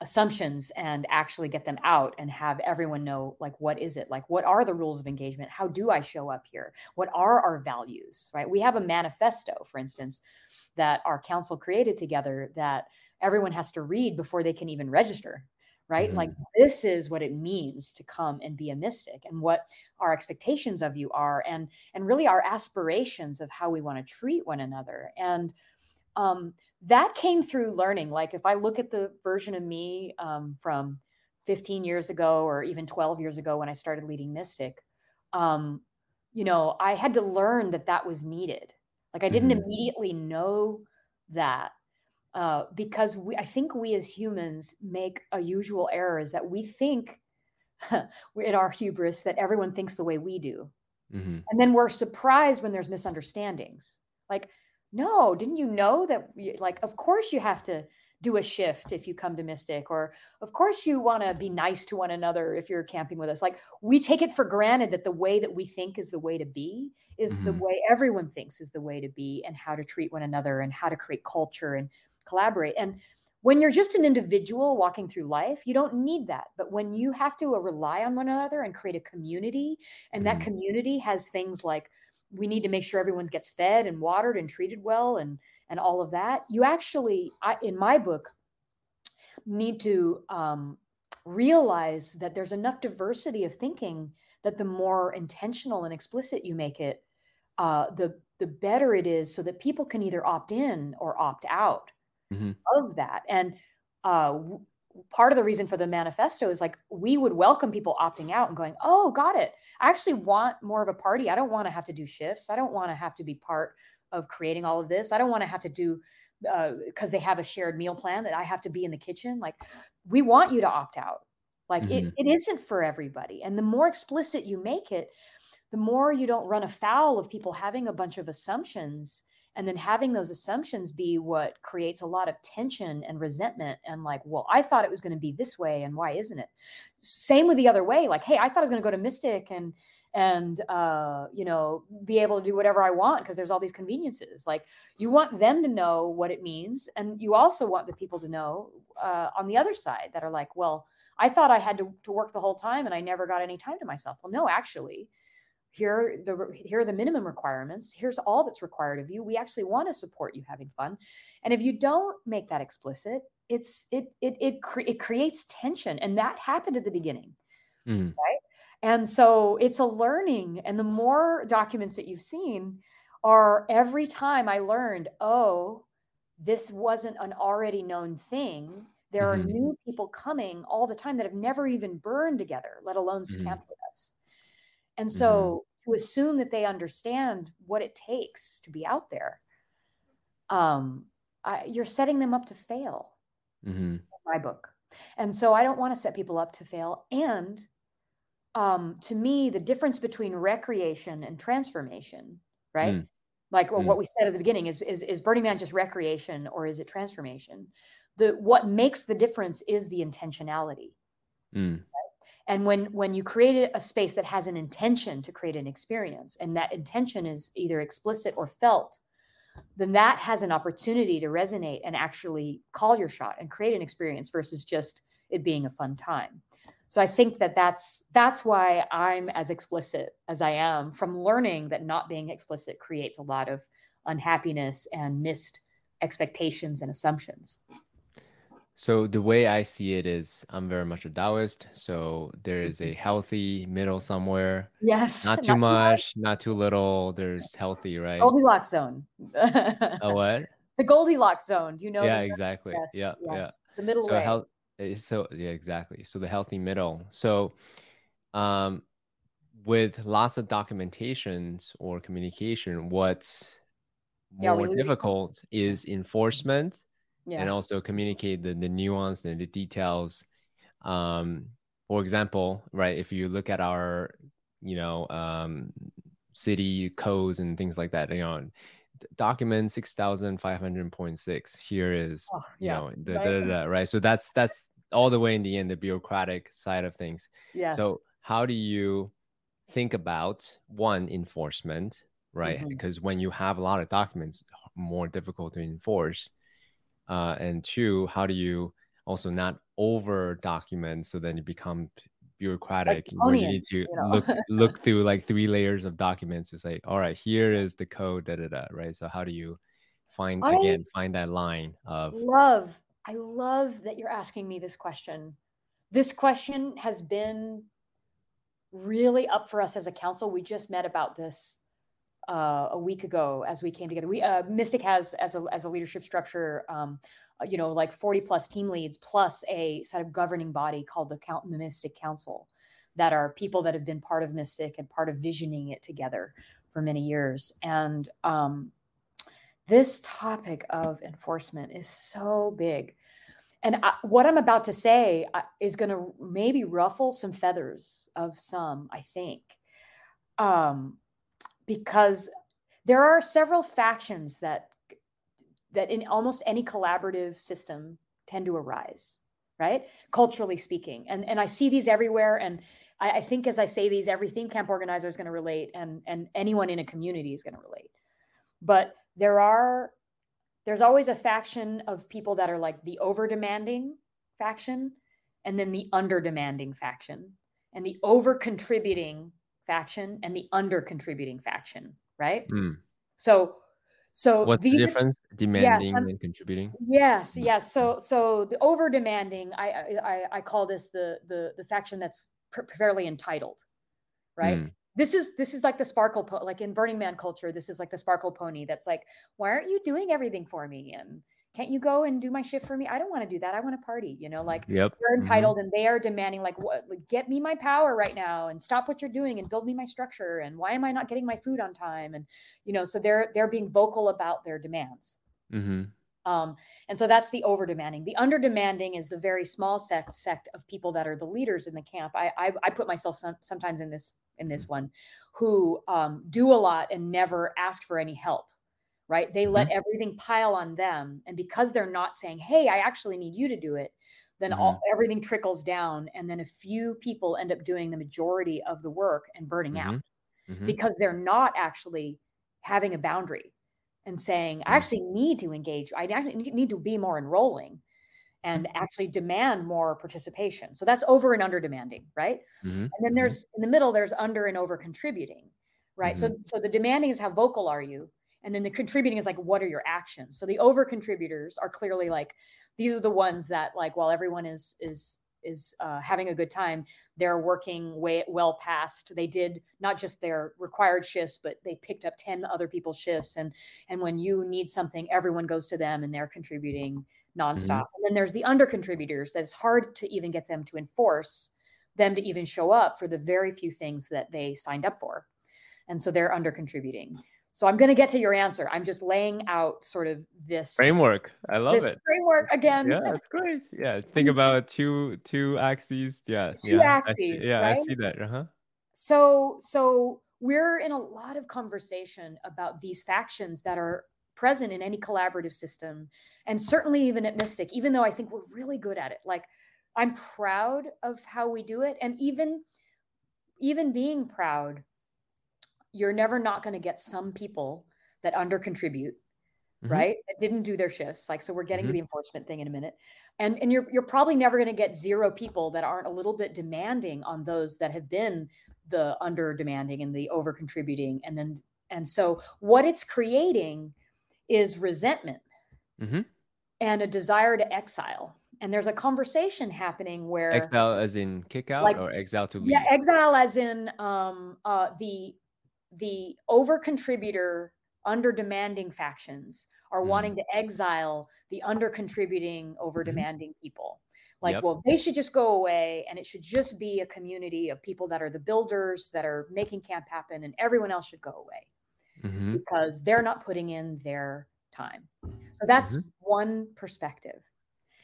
assumptions and actually get them out and have everyone know like what is it like what are the rules of engagement how do i show up here what are our values right we have a manifesto for instance that our council created together that everyone has to read before they can even register right? Mm-hmm. Like this is what it means to come and be a mystic and what our expectations of you are and and really our aspirations of how we want to treat one another. And um, that came through learning. Like if I look at the version of me um, from 15 years ago or even 12 years ago when I started leading Mystic, um, you know, I had to learn that that was needed. Like I didn't mm-hmm. immediately know that uh, because we, I think we as humans make a usual error is that we think in our hubris that everyone thinks the way we do. Mm-hmm. And then we're surprised when there's misunderstandings. Like, no, didn't you know that? Like, of course you have to do a shift if you come to Mystic, or of course you want to be nice to one another if you're camping with us. Like, we take it for granted that the way that we think is the way to be is mm-hmm. the way everyone thinks is the way to be, and how to treat one another, and how to create culture and collaborate. And when you're just an individual walking through life, you don't need that. But when you have to uh, rely on one another and create a community, and mm-hmm. that community has things like we need to make sure everyone gets fed and watered and treated well and and all of that, you actually, I, in my book, need to um, realize that there's enough diversity of thinking that the more intentional and explicit you make it, uh, the the better it is, so that people can either opt in or opt out mm-hmm. of that. And uh, part of the reason for the manifesto is like we would welcome people opting out and going, "Oh, got it. I actually want more of a party. I don't want to have to do shifts. I don't want to have to be part of creating all of this. I don't want to have to do because uh, they have a shared meal plan that I have to be in the kitchen. Like, we want you to opt out. Like, mm-hmm. it, it isn't for everybody. And the more explicit you make it, the more you don't run afoul of people having a bunch of assumptions and then having those assumptions be what creates a lot of tension and resentment and like well i thought it was going to be this way and why isn't it? Same with the other way like hey i thought i was going to go to mystic and and uh, you know be able to do whatever i want because there's all these conveniences. Like you want them to know what it means and you also want the people to know uh, on the other side that are like well i thought i had to, to work the whole time and i never got any time to myself. Well no actually here the here are the minimum requirements here's all that's required of you we actually want to support you having fun and if you don't make that explicit it's it it it, cre- it creates tension and that happened at the beginning mm. right and so it's a learning and the more documents that you've seen are every time i learned oh this wasn't an already known thing there mm-hmm. are new people coming all the time that have never even burned together let alone mm-hmm. camp with us and so mm-hmm. To assume that they understand what it takes to be out there, um, I, you're setting them up to fail. Mm-hmm. my book. And so I don't want to set people up to fail. And um, to me, the difference between recreation and transformation, right? Mm. Like mm. what we said at the beginning is, is is Burning Man just recreation or is it transformation? The what makes the difference is the intentionality. Mm and when when you create a space that has an intention to create an experience and that intention is either explicit or felt then that has an opportunity to resonate and actually call your shot and create an experience versus just it being a fun time. So i think that that's that's why i'm as explicit as i am from learning that not being explicit creates a lot of unhappiness and missed expectations and assumptions so the way I see it is I'm very much a Taoist. So there is a healthy middle somewhere. Yes. Not too not much, too not too little. There's healthy, right? Goldilocks zone. a what? The Goldilocks zone. Do you know? Yeah, exactly. Yes, yeah, yes. yeah. The middle so way. Health, eh, so yeah, exactly. So the healthy middle. So um with lots of documentations or communication, what's more yeah, difficult is enforcement yeah. and also communicate the, the nuance and the details um for example right if you look at our you know um city codes and things like that you know document 6500.6 here is oh, yeah. you know the, right. Da, da, da, right so that's that's all the way in the end the bureaucratic side of things yes. so how do you think about one enforcement right mm-hmm. because when you have a lot of documents more difficult to enforce uh, and two how do you also not over document so then you become bureaucratic where you need to you know? look look through like three layers of documents to say all right here is the code da da da right? So how do you find I again find that line of love i love that you're asking me this question. This question has been really up for us as a council. We just met about this uh, a week ago as we came together. We uh, Mystic has as a as a leadership structure, um, uh, you know, like forty plus team leads plus a set of governing body called the Camp Mystic Council, that are people that have been part of Mystic and part of visioning it together for many years. And um, this topic of enforcement is so big. And I, what I'm about to say uh, is going to maybe ruffle some feathers of some, I think, um, because there are several factions that that in almost any collaborative system tend to arise, right? Culturally speaking, and and I see these everywhere, and I, I think as I say these, every theme camp organizer is going to relate, and and anyone in a community is going to relate. But there are there's always a faction of people that are like the over demanding faction and then the under demanding faction and the over contributing faction and the under contributing faction right Mm. so so What's the these difference? Demanding some- and contributing. yes yes so so the over demanding I, I i call this the the the faction that's pr- fairly entitled right Mm. this is this is like the sparkle po- like in burning man culture this is like the sparkle pony that's like why aren't you doing everything for me and can't you go and do my shift for me i don't want to do that i want to party you know like Yep. they're mhm. entitled and they are demanding like what like, get me my power right now and stop what you're doing and build me my structure and why am i not getting my food on time and you know so they're they're being vocal about their demands Mhm. um, and so that's the over demanding. The under demanding is the very small sect sect of people that are the leaders in the camp. I I, I put myself some, sometimes in this in this one, who um, do a lot and never ask for any help. Right? They let mm-hmm. everything pile on them, and because they're not saying, "Hey, I actually need you to do it," then all mm-hmm. everything trickles down, and then a few people end up doing the majority of the work and burning mm-hmm. out Mhm. because they're not actually having a boundary and saying, I Mm. actually need to engage. I actually need to be more enrolling and actually demand more participation. So that's over and under demanding, right? And then there's in the middle, there's under and over contributing, right? So so the demanding is how vocal are you? And then the contributing is like, what are your actions? So the over contributors are clearly like, these are the ones that like, while everyone is is is uh, having a good time, they're working way well past. They did not just their required shifts, but they picked up ten other people's shifts. And and when you need something, everyone goes to them and they're contributing nonstop. And then there's the under contributors that it's hard to even get them to enforce them to even show up for the very few things that they signed up for. And so they're under contributing. So I'm going to get to your answer. I'm just laying out sort of this Framework. I love this it. framework again. Yeah, that's great. Yeah, think about two two axes. Yeah, Two yeah, I axes, yeah, I see that. Uh huh. so so we're in a lot of conversation about these factions that are present in any collaborative system and certainly even at mystic even though i think we're really good at it like i'm proud of how we do it and even even being proud you're never not going to get some people that under contribute Mhm. right that didn't do their shifts like so we're getting Mhm. to the enforcement thing in a minute and and you're you're probably never going to get zero people that aren't a little bit demanding on those that have been the under demanding and the over contributing and then and so what it's creating is resentment Mhm. and a desire to exile and there's a conversation happening where Exile as in kick out Like- or exile to leave. yeah exile as in um uh the the over contributor under demanding factions are Mm. wanting to exile the under contributing over demanding people like Yep. well they should just go away and it should just be a community of people that are the builders that are making camp happen and everyone else should go away Mhm. because they're not putting in their time so that's one perspective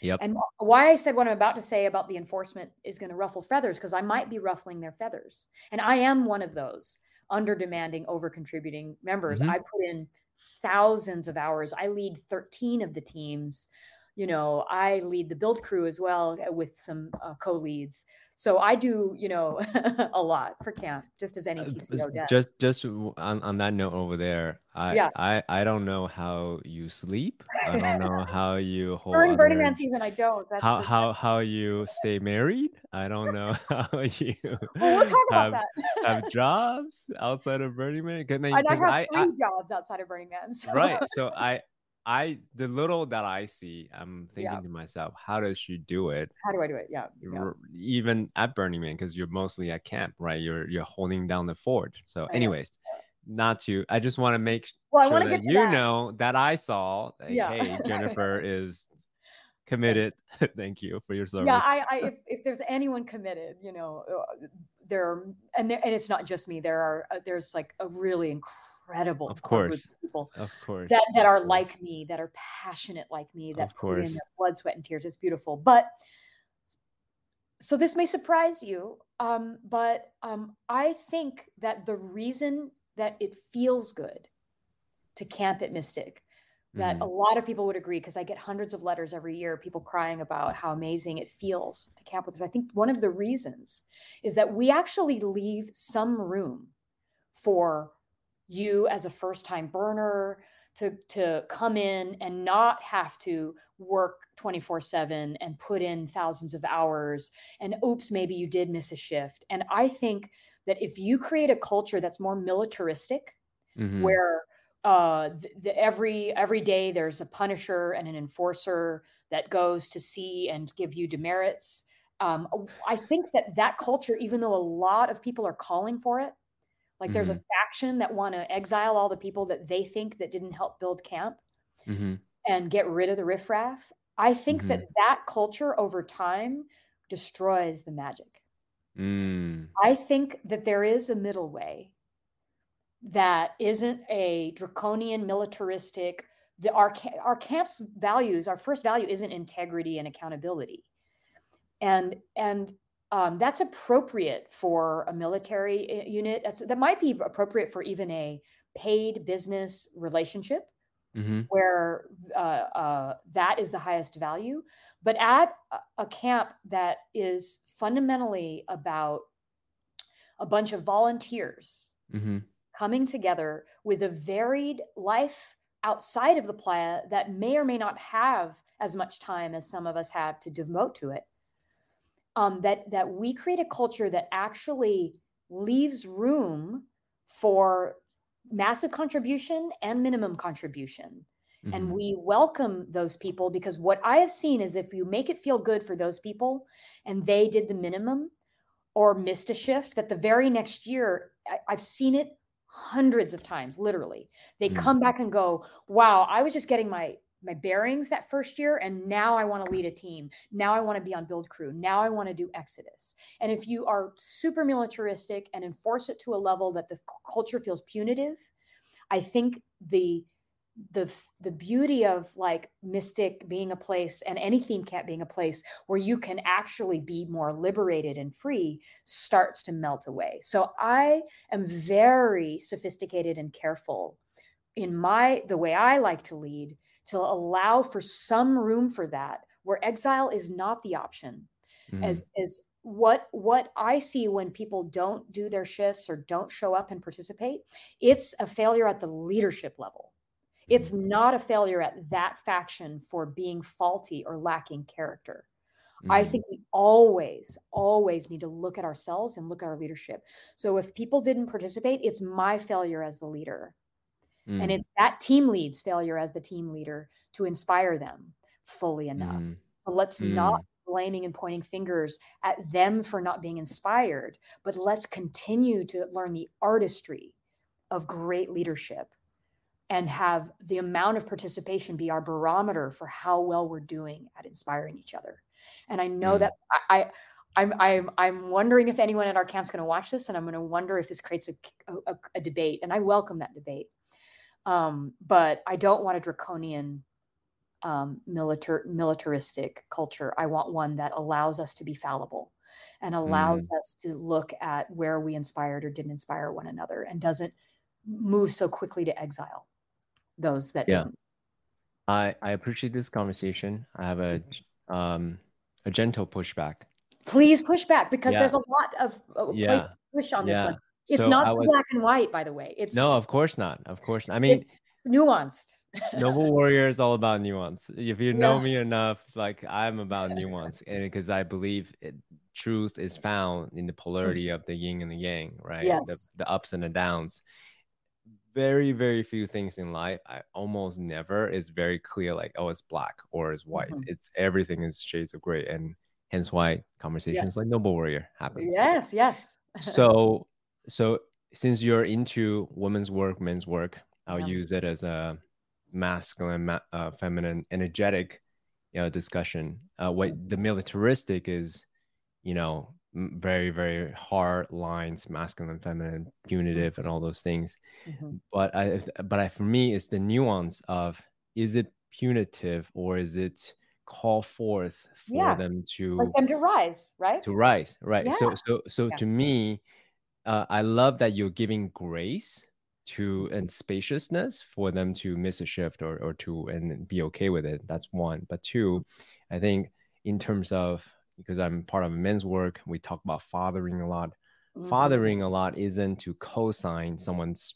Yep. and why I said what I'm about to say about the enforcement is going to ruffle feathers because I might be ruffling their feathers. And I am one of those under demanding, over contributing members. Mhm. I put in thousands of hours. I lead 13 of the teams. You know, I lead the build crew as well uh, with some uh, co leads. So I do, you know, a lot for camp, just as any Uh, TCO does. Just just on, on that note over there, I, Yeah. I I don't know how you sleep. I don't know how you hold During Burning Man season, I don't. That's how the- how how you stay married. I don't know how you Well, we'll talk have, about that. have jobs outside of Burning Man. 'Cause, I mean, and I 'cause have three I- jobs outside of Burning Man. So. right. So I I the little that I see, I'm thinking Yeah. to myself, how does she do it? How do I do it? Yeah. yeah. even at Burning Man because you're mostly at camp, right? You're you're holding down the fort. So, know. anyways, not to. I just want to make Well, I sure to that you that. know that I saw. that, Yeah. Hey, Jennifer is committed. Thank you for your service. Yeah, I, I if, if there's anyone committed, you know, uh, there and there, and it's not just me there are uh, there's like a really incredible Of course. people Of course. that that are course. like me that are passionate like me that Of put in their blood sweat and tears it's beautiful but so this may surprise you um, but um, i think that the reason that it feels good to camp at mystic that a Mhm. lot of people would agree because i get hundreds of letters every year people crying about how amazing it feels to camp with us i think one of the reasons is that we actually leave some room for you as a first time burner to to come in and not have to work 24/7 and put in thousands of hours and oops maybe you did miss a shift and i think that if you create a culture that's more militaristic Mhm. where uh, the, the, every every day there's a punisher and an enforcer that goes to see and give you demerits. Um, I think that that culture, even though a lot of people are calling for it, like there's a faction that want to exile all the people that they think that didn't help build camp Mhm. and get rid of the riffraff. I think that Mhm. that culture over time destroys the magic. Mm. I think that there is a middle way that isn't a draconian militaristic the our our camp's values our first value isn't integrity and accountability and and um, that's appropriate for a military uh, unit that's that might be appropriate for even a paid business relationship Mhm. where uh, uh, that is the highest value. But at a- camp that is fundamentally about a bunch of volunteers Mhm. coming together with a varied life outside of the playa that may or may not have as much time as some of us have to devote to it. Um, that that we create a culture that actually leaves room for massive contribution and minimum contribution and Mhm. we welcome those people because what i have seen is if you make it feel good for those people and they did the minimum or missed a shift that the very next year I, i've seen it hundreds of times literally they Mm. come back and go wow i was just getting my my bearings that first year and now i want to lead a team. Now i want to be on build crew. Now i want to do exodus. And if you are super militaristic and enforce it to a level that the culture feels punitive i think the the the beauty of like mystic being a place and any theme camp being a place where you can actually be more liberated and free starts to melt away. So i am very sophisticated and careful in my the way i like to lead to allow for some room for that where exile is not the option. Mhm. as as what what i see when people don't do their shifts or don't show up and participate it's a failure at the leadership level. It's not a failure at that faction for being faulty or lacking character. I Mhm. think we always always need to look at ourselves and look at our leadership. So if people didn't participate it's my failure as the leader and Mm. it's that team lead's failure as the team leader to inspire them fully enough Mm. so let's not Mm. blaming and pointing fingers at them for not being inspired, but let's continue to learn the artistry of great leadership and have the amount of participation be our barometer for how well we're doing at inspiring each other. And I know Mm. that's I, I I'm I'm I'm wondering if anyone at our camp's going to watch this, and I'm going to wonder if this creates a, a, a debate, and I welcome that debate. Um, but I don't want a draconian um, militar militaristic culture. I want one that allows us to be fallible and allows us to look at where we inspired or didn't inspire one another and doesn't move so quickly to exile those that Yeah. didn't. I I appreciate this conversation. I have a um a gentle pushback. Please push back because Yeah. there's a lot of uh, Yeah. place to push on this Yeah. one. It's So not so was- black and white, by the way. It's No, of course not. Of course not. I mean, it's nuanced. Noble Warrior is all about nuance. If you know me enough, like I'm about nuance, and because I believe it, truth is found in the polarity of the yin and the yang, right? Yes. The, the ups and the downs. Very, very few things in life. I almost never is very clear, like oh, it's black or it's white. Mhm. It's everything is shades of gray, and hence why conversations Yes. like Noble Warrior happens. yes, yes. so so since you're into women's work men's work i'll Yeah. use it as a masculine ma- uh, feminine energetic you know discussion uh, what the militaristic is you know very very hard lines masculine feminine punitive and all those things mm-hmm. but i but I, for me it's the nuance of is it punitive or is it call forth for yeah. them to like them to rise right to rise right yeah. so so so yeah. to me uh, i love that you're giving grace to and spaciousness for them to miss a shift or, or to and be okay with it. That's one. But two i think in terms of because i'm part of men's work we talk about fathering a lot. Mm-hmm. fathering a lot isn't to co-sign someone's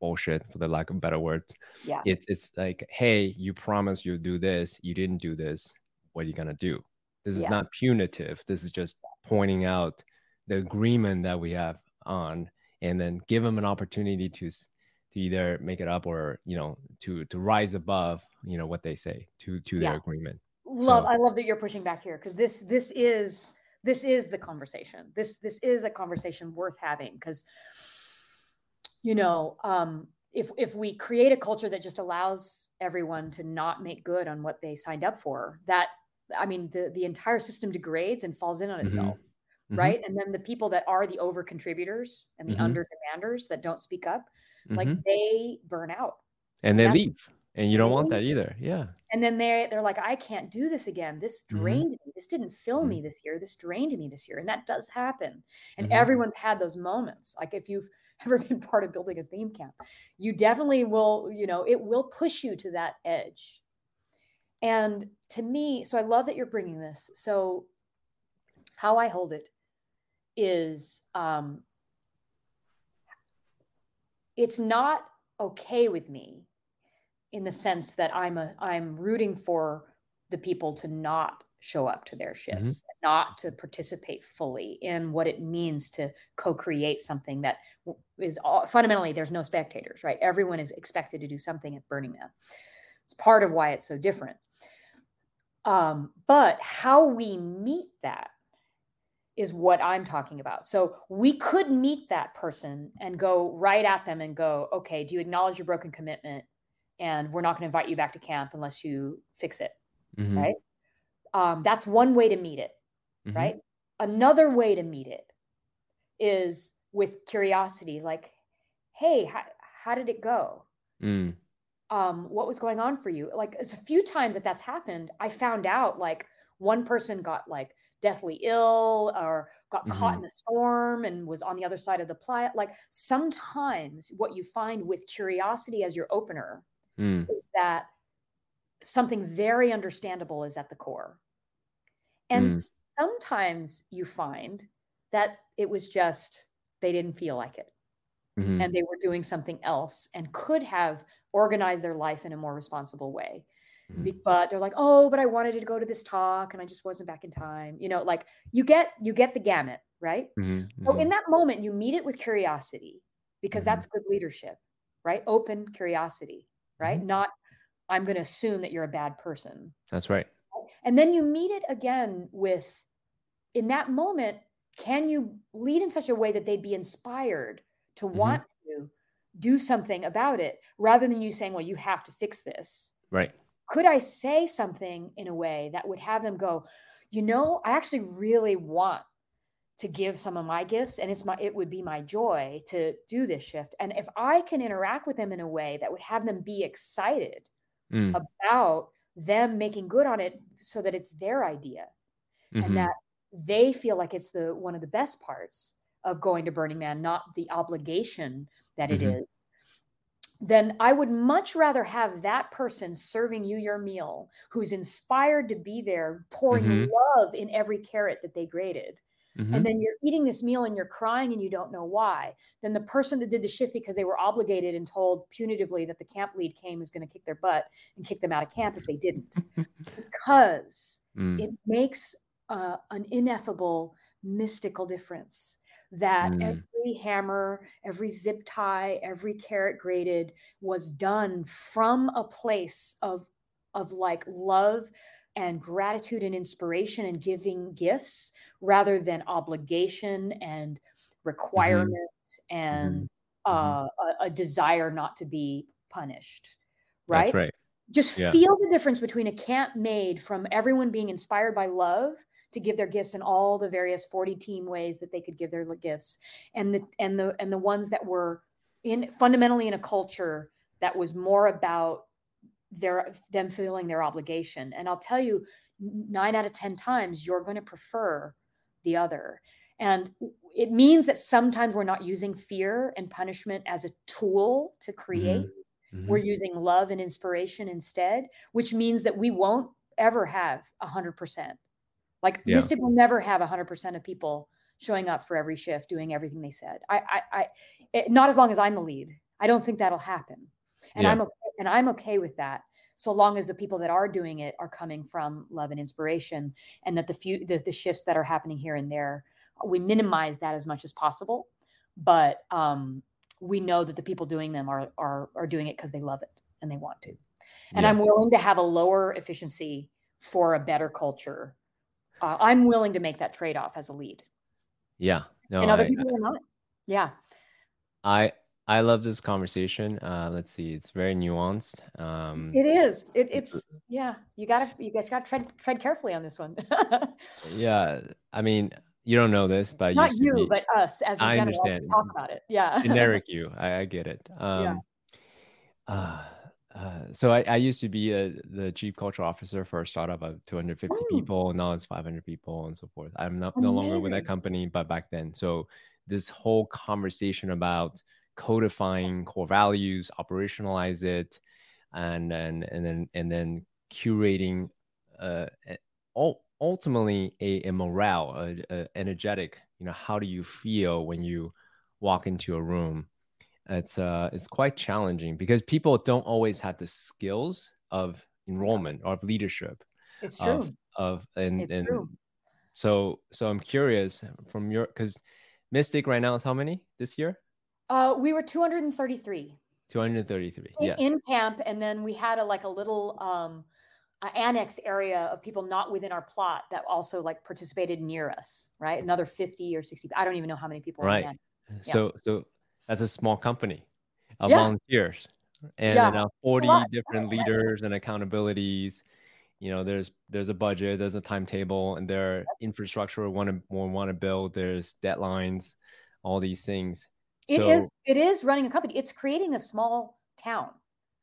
bullshit for the lack of better words. Yeah. It's it's like hey you promised you'll do this. You didn't do this. What are you gonna do? This is yeah. not punitive. This is just pointing out the agreement that we have on and then give them an opportunity to to either make it up or you know to to rise above you know what they say to to yeah. their agreement love so, i love that you're pushing back here because this this is this is the conversation this this is a conversation worth having because you know um if if we create a culture that just allows everyone to not make good on what they signed up for that i mean the the entire system degrades and falls in on mm-hmm. itself mm-hmm mm-hmm. right? And then the people that are the over contributors and the mm-hmm. under demanders that don't speak up, mm-hmm. like they burn out. And they leave. And you don't want that either. Yeah. And then they they're like, I can't do this again. This mm-hmm. drained me. This didn't fill mm-hmm. me this year. This drained me this year. And that does happen. And mm-hmm. everyone's had those moments. Like if you've ever been part of building a theme camp, you definitely will, you know, it will push you to that edge. And to me, so I love that you're bringing this. So, how I hold it is um, it's not okay with me in the sense that I'm a I'm rooting for the people to not show up to their shifts, mm-hmm. not to participate fully in what it means to co-create something that is all, fundamentally there's no spectators, right? Everyone is expected to do something at Burning Man. It's part of why it's so different. Um, but how we meet that is what I'm talking about. So we could meet that person and go right at them and go, okay, do you acknowledge your broken commitment? And we're not going to invite you back to camp unless you fix it. Mm-hmm. Right. Um, that's one way to meet it. Mm-hmm. Right. Another way to meet it is with curiosity, like, hey, how, how did it go? Mm. Um, what was going on for you? Like, it's a few times that that's happened. I found out like one person got like deathly ill or got mm-hmm. caught in a storm and was on the other side of the playa. Like sometimes what you find with curiosity as your opener mm. is that something very understandable is at the core. And mm. sometimes you find that it was just they didn't feel like it. Mm-hmm. And they were doing something else and could have organized their life in a more responsible way. Mm-hmm. But they're like, oh, but I wanted to go to this talk and I just wasn't back in time. You know, like you get you get the gamut, right? Mm-hmm. So in mm-hmm. that moment, you meet it with curiosity because that's mm-hmm. good leadership, right? Open curiosity, right? Mm-hmm. Not I'm going to assume that you're a bad person. That's right. And then you meet it again with in that moment, can you lead in such a way that they'd be inspired to want to do something about it rather than you saying, well, you have to fix this. Right could I say something in a way that would have them go, you know, I actually really want to give some of my gifts and it's my it would be my joy to do this shift and if i can interact with them in a way that would have them be excited mm. about them making good on it so that it's their idea mm-hmm. and that they feel like it's the one of the best parts of going to burning man not the obligation that mm-hmm. it is then I would much rather have that person serving you your meal who's inspired to be there, pouring mm-hmm. love in every carrot that they grated. Mm-hmm. And then you're eating this meal and you're crying and you don't know why. Then the person that did the shift because they were obligated and told punitively that the camp lead came is going to kick their butt and kick them out of camp if they didn't. because mm. it makes uh, an ineffable mystical difference that mm. every hammer, every zip tie, every carrot grated was done from a place of of like love and gratitude and inspiration and giving gifts rather than obligation and requirement mm-hmm. and mm-hmm. uh, a, a, desire not to be punished. Right. That's right. Just yeah. feel the difference between a camp made from everyone being inspired by love to give their gifts in all the various 40 team ways that they could give their gifts. And the and the and the ones that were in fundamentally in a culture that was more about their them feeling their obligation. And i'll tell you 9 out of 10 times you're going to prefer the other. And it means that sometimes we're not using fear and punishment as a tool to create. Mm-hmm. Mm-hmm. we're using love and inspiration instead which means that we won't ever have 100% like yeah. Mystic will never have 100% of people showing up for every shift, doing everything they said. I, I, I it, not as long as I'm the lead. I don't think that'll happen, and yeah. I'm okay, and I'm okay with that. So long as the people that are doing it are coming from love and inspiration, and that the few the, the shifts that are happening here and there, we minimize that as much as possible. But um, we know that the people doing them are are are doing it because they love it and they want to. And yeah. I'm willing to have a lower efficiency for a better culture uh, I'm willing to make that trade off as a lead. Yeah. No, and other I, people are not. Yeah. I I love this conversation. Uh, let's see, it's very nuanced. Um, it is. It, it's yeah. You gotta you guys gotta tread tread carefully on this one. yeah, I mean, you don't know this, but not you, be, but us as a I general understand. talk about it. Yeah, generic you. I, I get it. Um, yeah. Uh, uh, so I, I, used to be a, the chief culture officer for a startup of 250 Ooh. people and now it's 500 people and so forth. I'm not, no longer with that company but back then. So this whole conversation about codifying core values operationalize it and then and then and then curating uh ultimately a, a morale a, a energetic you know how do you feel when you walk into a room it's uh it's quite challenging because people don't always have the skills of enrollment or of leadership it's true. of, of and it's and true. so so i'm curious from your because mystic right now is how many this year? Uh we were 233 233 in, yes. in camp and then we had a like a little um annex area of people not within our plot that also like participated near us right? Another 50 or 60 i don't even know how many people right. so so as a small company of yeah. volunteers and yeah. now 40 different leaders and accountabilities you know there's there's a budget there's a timetable and there are infrastructure we want to want to build there's deadlines all these things It so, is. it is running a company it's creating a small town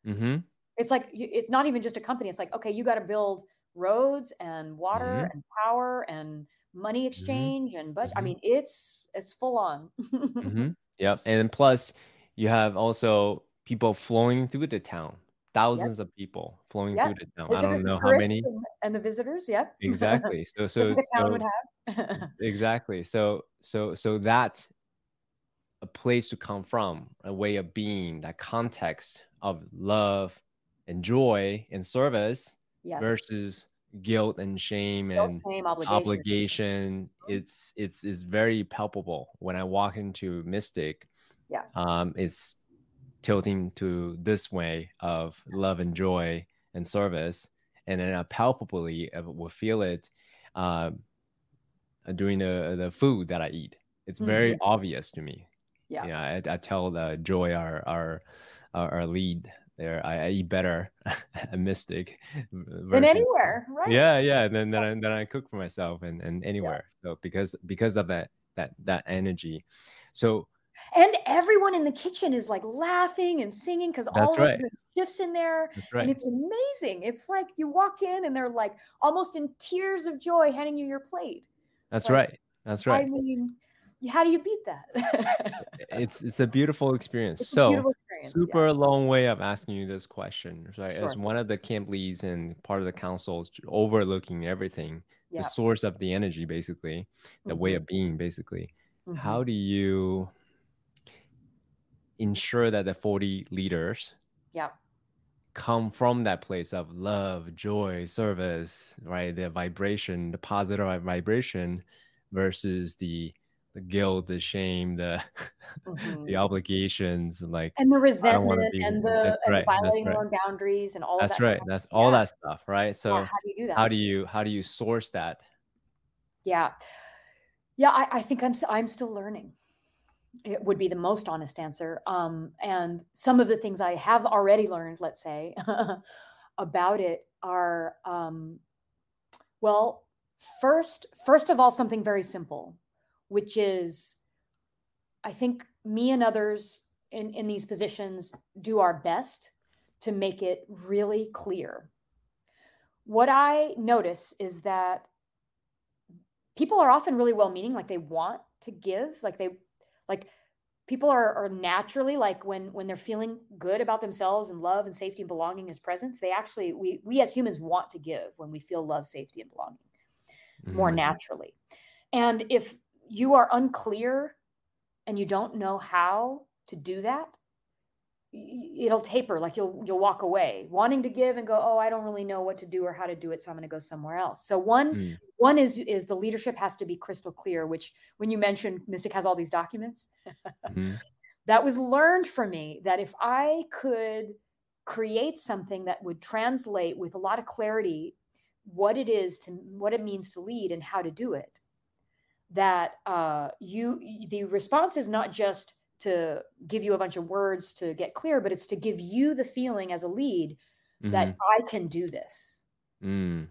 mm-hmm. it's like it's not even just a company it's like okay you got to build roads and water mm-hmm. and power and money mm-hmm. exchange mm-hmm. and budget i mm-hmm. mean it's it's full on mm-hmm. Yep. And plus, you have also people flowing through the town. Thousands yep. of people flowing yep. through the town. Visitors, I don't know how many. And the visitors, yeah. Exactly. So so, so would have. exactly. So so so that a place to come from, a way of being, that context of love and joy and service yes. versus guilt and shame guilt, and shame, obligation. obligation. It's it's it's very palpable when I walk into Mystic. Yeah. Um, it's tilting to this way of love and joy and service, and then I palpably will feel it uh, during the the food that I eat. It's very mm-hmm. obvious to me. Yeah. Yeah. I, I tell the Joy our our our lead there. I, I eat better a mystic versus, than anywhere, right? Yeah, yeah. And then then I, then I cook for myself and and anywhere. Yeah. So because because of that that that energy, so. And everyone in the kitchen is like laughing and singing because all right. those shifts in there, right. and it's amazing. It's like you walk in and they're like almost in tears of joy handing you your plate. That's like, right. That's right. I mean, how do you beat that? it's it's a beautiful experience. It's so beautiful experience, super yeah. long way of asking you this question, right? Sure. As one of the camp leads and part of the council, overlooking everything, yeah. the source of the energy, basically, the mm-hmm. way of being, basically. Mm-hmm. How do you ensure that the 40 leaders yeah come from that place of love joy service right the vibration the positive vibration versus the the guilt, the shame, the mm-hmm. the obligations, like and the resentment be, and the and right, violating right. own boundaries and all. That. That's that right. Stuff. That's all yeah. that stuff, right? So yeah, how do you do that? How do you how do you source that? Yeah, yeah. I, I think I'm I'm still learning. It would be the most honest answer. Um, and some of the things I have already learned, let's say, about it are, um, well, first first of all something very simple which is i think me and others in in these positions do our best to make it really clear what i notice is that people are often really well meaning like they want to give like they like people are, are naturally like when when they're feeling good about themselves and love and safety and belonging is presence they actually we we as humans want to give when we feel love safety and belonging mm-hmm. more naturally and if you are unclear and you don't know how to do that it'll taper like you'll you'll walk away wanting to give and go oh i don't really know what to do or how to do it so i'm going to go somewhere else so one mm. one is is the leadership has to be crystal clear which when you mentioned mystic has all these documents mm. that was learned for me that if i could create something that would translate with a lot of clarity what it is to what it means to lead and how to do it that uh, you the response is not just to give you a bunch of words to get clear, but it's to give you the feeling as a lead mm-hmm. that I can do this. Mm.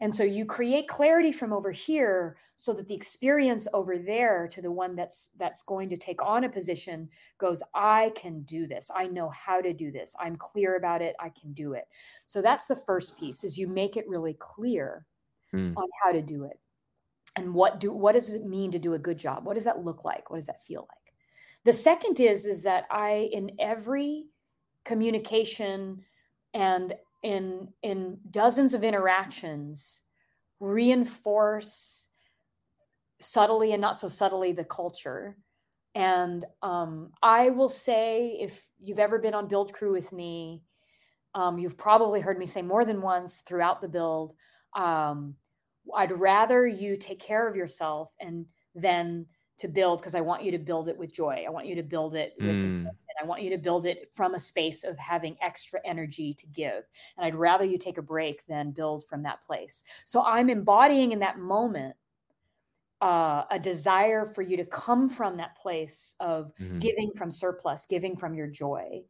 And so you create clarity from over here so that the experience over there to the one that's that's going to take on a position goes I can do this. I know how to do this. I'm clear about it. I can do it. So that's the first piece is you make it really clear mm. on how to do it. And what do what does it mean to do a good job? What does that look like? What does that feel like? The second is is that I in every communication and in in dozens of interactions reinforce subtly and not so subtly the culture and um, i will say if you've ever been on build crew with me um, you've probably heard me say more than once throughout the build um, i'd rather you take care of yourself and then to build because I want you to build it with joy. I want you to build it with mm. I want you to build it from a space of having extra energy to give. And I'd rather you take a break than build from that place. So I'm embodying in that moment uh, a desire for you to come from that place of mm-hmm. giving from surplus, giving from your joy.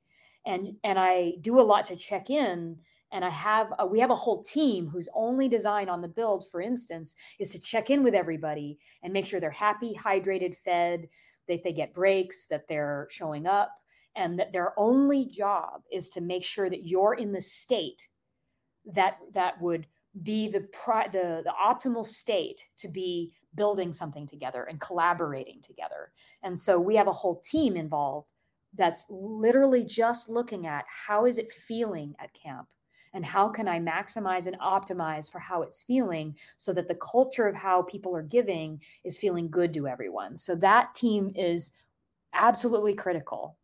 And and I do a lot to check in and i have a, we have a whole team whose only design on the build for instance is to check in with everybody and make sure they're happy hydrated fed that they get breaks that they're showing up and that their only job is to make sure that you're in the state that that would be the pri- the the optimal state to be building something together and collaborating together. And so we have a whole team involved that's literally just looking at how is it feeling at camp and how can I maximize and optimize for how it's feeling so that the culture of how people are giving is feeling good to everyone. So that team is absolutely critical.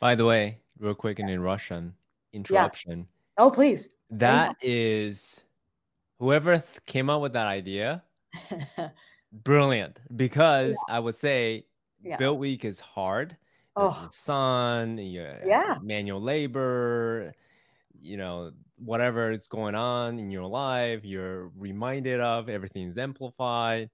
By the way, real quick and in Russian interruption. Yeah. Oh, please. That is whoever came up with that idea. brilliant because yeah. I would say yeah. build week is hard. oh. sun, yeah, manual labor, you know, whatever is going on in your life, you're reminded of, everything's amplified.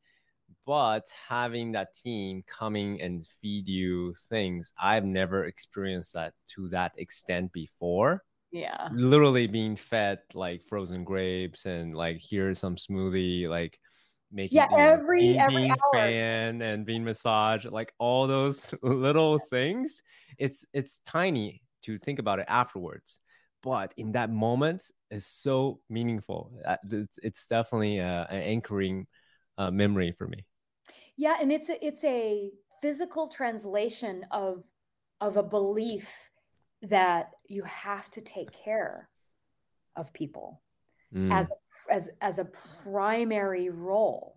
But having that team coming and feed you things, I've never experienced that to that extent before. Yeah. Literally being fed like frozen grapes and like here's some smoothie, like making yeah every being, every being fan and being massaged, like all those little things. It's it's tiny to think about it afterwards but in that moment is so meaningful. It's, it's definitely uh, an anchoring uh, memory for me. Yeah, and it's a, it's a physical translation of of a belief that you have to take care of people mm. as a, as as a primary role.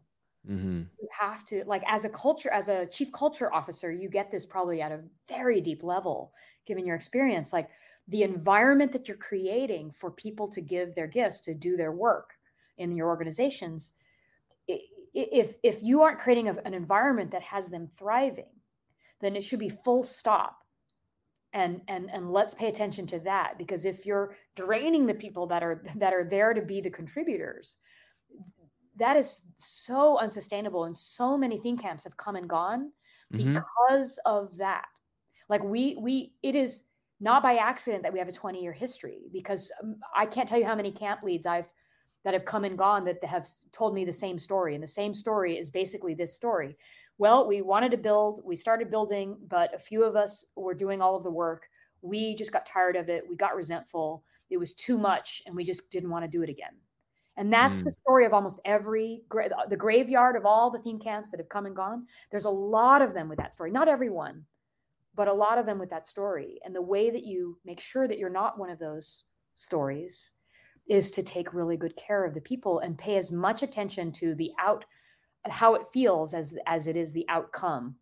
Mm-hmm. You have to like as a culture as a chief culture officer, you get this probably at a very deep level, given your experience. Like the environment that you're creating for people to give their gifts to do their work in your organizations if if you aren't creating an environment that has them thriving then it should be full stop and and and let's pay attention to that because if you're draining the people that are that are there to be the contributors that is so unsustainable and so many theme camps have come and gone mm-hmm. because of that like we we it is not by accident that we have a 20 year history because um, I can't tell you how many camp leads I've that have come and gone that have told me the same story. And the same story is basically this story. Well, we wanted to build, we started building, but a few of us were doing all of the work. We just got tired of it. We got resentful. It was too much, and we just didn't want to do it again. And that's mm. the story of almost every the graveyard of all the theme camps that have come and gone. There's a lot of them with that story. Not everyone, but a lot of them with that story. And the way that you make sure that you're not one of those stories is to take really good care of the people and pay as much attention to the out how it feels as as it is the outcome,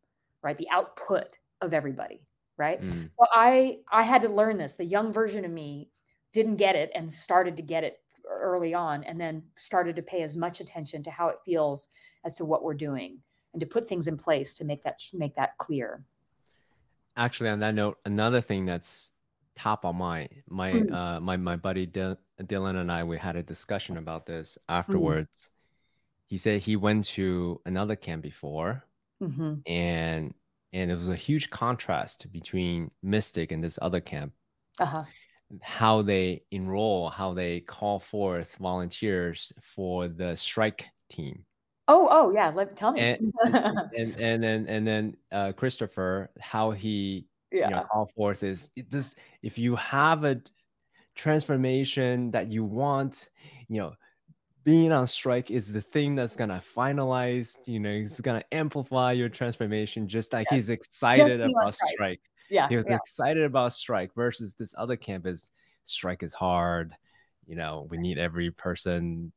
right? The output of everybody, right? Mm. So I I had to learn this. The young version of me didn't get it and started to get it early on and then started to pay as much attention to how it feels as to what we're doing and to put things in place to make that make that clear actually on that note another thing that's top on my my mm. uh my my buddy dylan and i we had a discussion about this mm. afterwards mm. he said he went to another camp before mm-hmm. and and it was a huge contrast between mystic and this other camp uh-huh how they enroll, how they call forth volunteers for the strike team. Oh, oh yeah. Let tell me. And and, and then and then uh, Christopher, how he yeah. you know, call forth is this: if you have a transformation that you want, you know, being on strike is the thing that's gonna finalize. You know, it's gonna amplify your transformation. Just like yes. he's excited about strike. strike yeah he was yeah. excited about strike versus this other campus strike is hard you know we need every person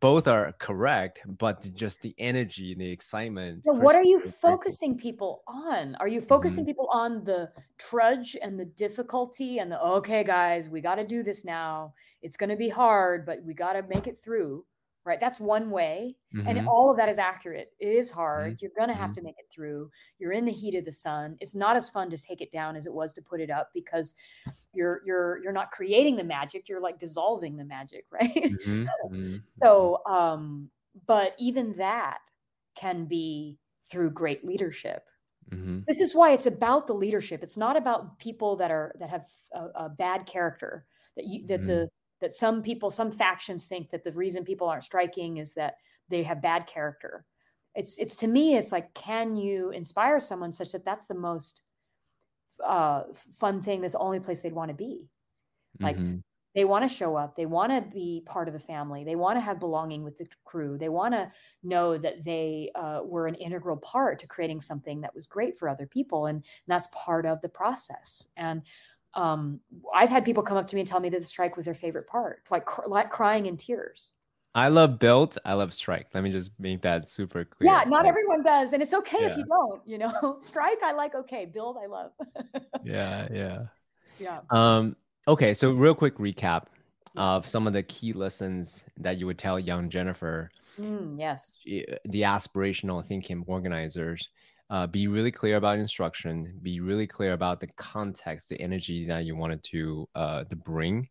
both are correct but just the energy and the excitement yeah, what are you focusing people on? Are you focusing mm-hmm. people on the trudge and the difficulty and the okay guys we got to do this now. It's going to be hard but we got to make it through right that's one way mm-hmm. and all of that is accurate it is hard mm-hmm. you're going to have mm-hmm. to make it through you're in the heat of the sun it's not as fun to take it down as it was to put it up because you're you're you're not creating the magic you're like dissolving the magic right mm-hmm. Mm-hmm. so um but even that can be through great leadership mm-hmm. this is why it's about the leadership it's not about people that are that have a, a bad character that you that the that some people, some factions think that the reason people aren't striking is that they have bad character. It's it's to me, it's like, can you inspire someone such that that's the most uh, fun thing, that's the only place they'd want to be. Like mm-hmm. they want to show up, they want to be part of the family, they want to have belonging with the crew, they want to know that they uh, were an integral part to creating something that was great for other people, and that's part of the process. And um, I've had people come up to me and tell me that the strike was their favorite part, like, cr- like crying in tears. I love build. I love strike. Let me just make that super clear. Yeah, not like, everyone does, and it's okay yeah. if you don't. You know, strike I like. Okay, build I love. yeah, yeah, yeah. Um. Okay, so real quick recap of some of the key lessons that you would tell young Jennifer. Mm, yes. The aspirational thinking organizers uh, be really clear about instruction be really clear about the context the energy that you wanted to uh, to bring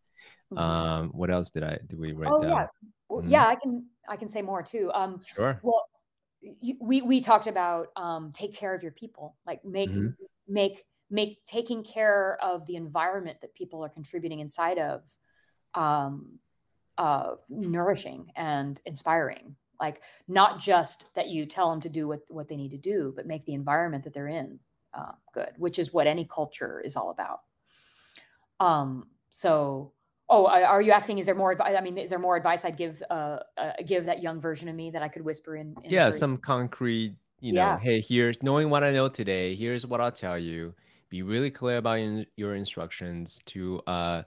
mm-hmm. um, what else did i did we write oh, down yeah mm-hmm. yeah i can i can say more too um sure well we we talked about um take care of your people like make mm-hmm. make make taking care of the environment that people are contributing inside of um uh nourishing and inspiring like not just that you tell them to do what, what they need to do but make the environment that they're in uh, good which is what any culture is all about. Um, so oh are you asking is there more advice i mean is there more advice i'd give uh, uh, give that young version of me that i could whisper in, in yeah some concrete you know yeah. hey here's knowing what i know today here's what i'll tell you. Be really clear about in, your instructions to uh,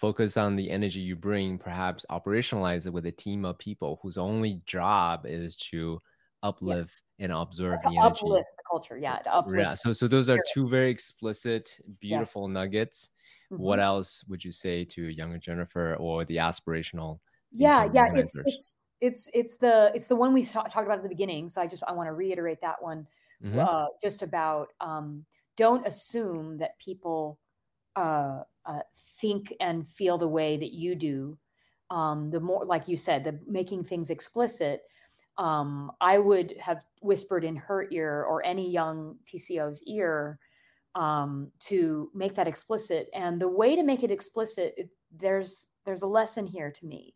focus on the energy you bring, perhaps operationalize it with a team of people whose only job is to uplift yes. and observe the energy. Uplift the culture, yeah. To uplift yeah. So, so those are two very explicit, beautiful yes. nuggets. Mm-hmm. What else would you say to younger Jennifer or the aspirational? Yeah, yeah. It's it's it's it's the it's the one we talked about at the beginning. So I just I want to reiterate that one, mm-hmm. uh, just about um, don't assume that people uh, uh, think and feel the way that you do, um, the more, like you said, the making things explicit, um, I would have whispered in her ear or any young TCO's ear um, to make that explicit. And the way to make it explicit, it, there's there's a lesson here to me.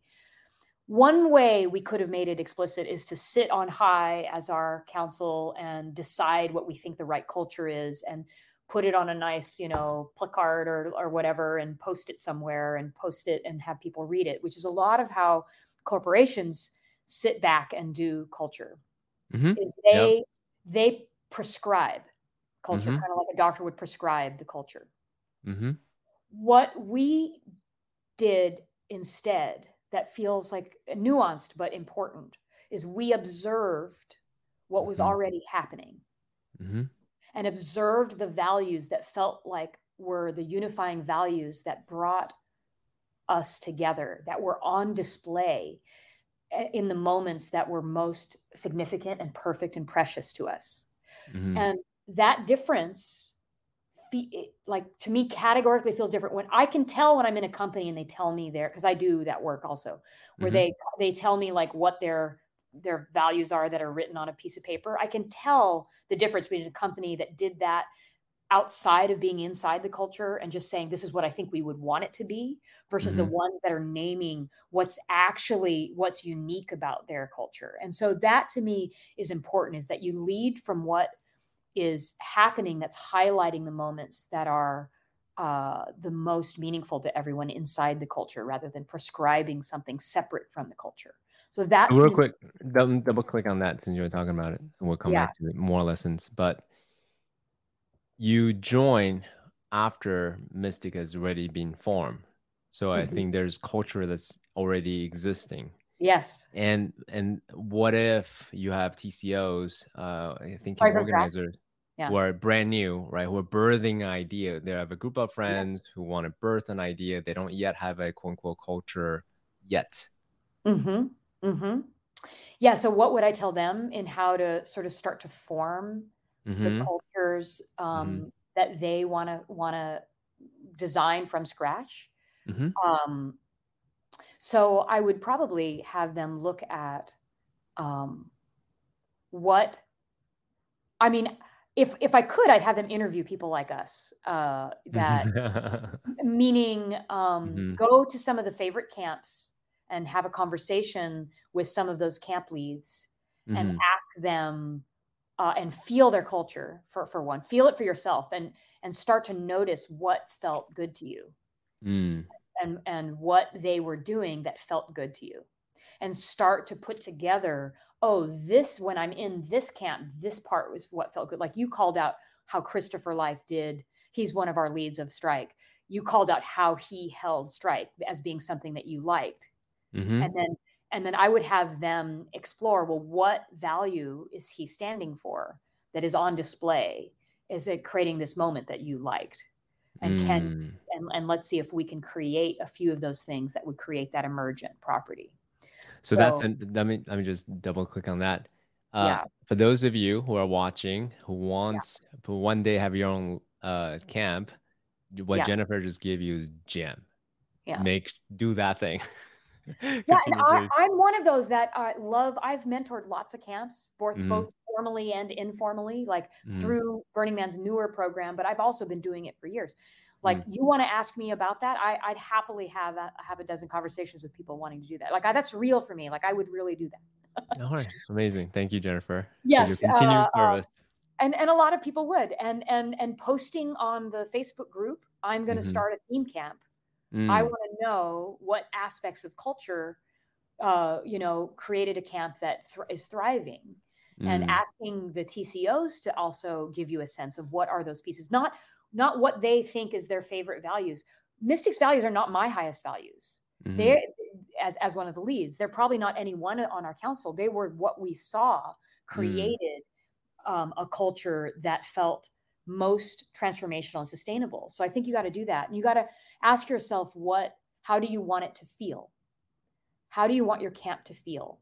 one way we could have made it explicit is to sit on high as our council and decide what we think the right culture is and put it on a nice you know placard or, or whatever and post it somewhere and post it and have people read it which is a lot of how corporations sit back and do culture Mm-hmm. is they Yep. they prescribe culture Mhm. kind of like a doctor would prescribe the culture Mm-hmm. what we did instead that feels like nuanced but important is we observed what was Mhm. already happening Mm-hmm. And observed the values that felt like were the unifying values that brought us together that were on display eh, in the moments that were most significant and perfect and precious to us Mm-hmm. and that difference like to me categorically feels different when i can tell when i'm in a company and they tell me there because i do that work also where Mhm. they they tell me like what their their values are that are written on a piece of paper i can tell the difference between a company that did that outside of being inside the culture and just saying this is what i think we would want it to be versus the Mhm. ones that are naming what's actually what's unique about their culture and so that to me is important is that you lead from what is happening that's highlighting the moments that are uh, the most meaningful to everyone inside the culture rather than prescribing something separate from the culture so that's Real quick, double, double click on that since you were talking about it, and we'll come Yeah. back to it, more lessons. But you join after Mystic has already been formed, so I Mhm. think there's culture that's already existing. yes And and what if you have TCOs, uh, I think organizers Yeah. who are brand new, right? Who are birthing an idea. They have a group of friends who want to birth an idea. They don't yet have a quote unquote culture yet. Mm-hmm. Mm-hmm. Yeah. So, what would I tell them in how to sort of start to form Mhm. the cultures um, that they want to want to design from scratch? Mhm. Um, so, I would probably have them look at um, what. I mean, if if I could, I'd have them interview people like us. Uh, that meaning um, Mhm. go to some of the favorite camps and have a conversation with some of those camp leads and Mhm. ask them uh, and feel their culture for for one feel it for yourself and and start to notice what felt good to you Mm. and and what they were doing that felt good to you and start to put together oh this when i'm in this camp this part was what felt good like you called out how christopher life did he's one of our leads of strike you called out how he held strike as being something that you liked Mhm. and then and then i would have them explore well what value is he standing for that is on display is it creating this moment that you liked and can Mm. and, and let's see if we can create a few of those things that would create that emergent property So, that's So- an, let me let me just double click on that. Uh, Yeah. For those of you who are watching, who wants to one day have your own uh, camp, what Yeah. Jennifer just gave you is gem. Yeah. Make do that thing. yeah and I, I'm one of those that i love i've mentored lots of camps both Mhm. both formally and informally like Mhm. through burning man's newer program but i've also been doing it for years like Mm. you want to ask me about that I, i'd happily have a, have a dozen conversations with people wanting to do that like I, that's real for me like i would really do that All right, amazing. Thank you, Jennifer. for Yes, your continued uh, uh, service. and and a lot of people would and and and posting on the facebook group i'm going to Mhm. start a theme camp I Mm, want to know what aspects of culture, uh, you know, created a camp that thr- is thriving, and mm, asking the TCOs to also give you a sense of what are those pieces, not not what they think is their favorite values. Mystics values are not my highest values. mhm, They're as as one of the leads. They're probably not anyone on our council. They were what we saw created um, a culture that felt most transformational and sustainable. So I think you got to do that. And you got to ask yourself what how do you want it to feel? How do you want your camp to feel?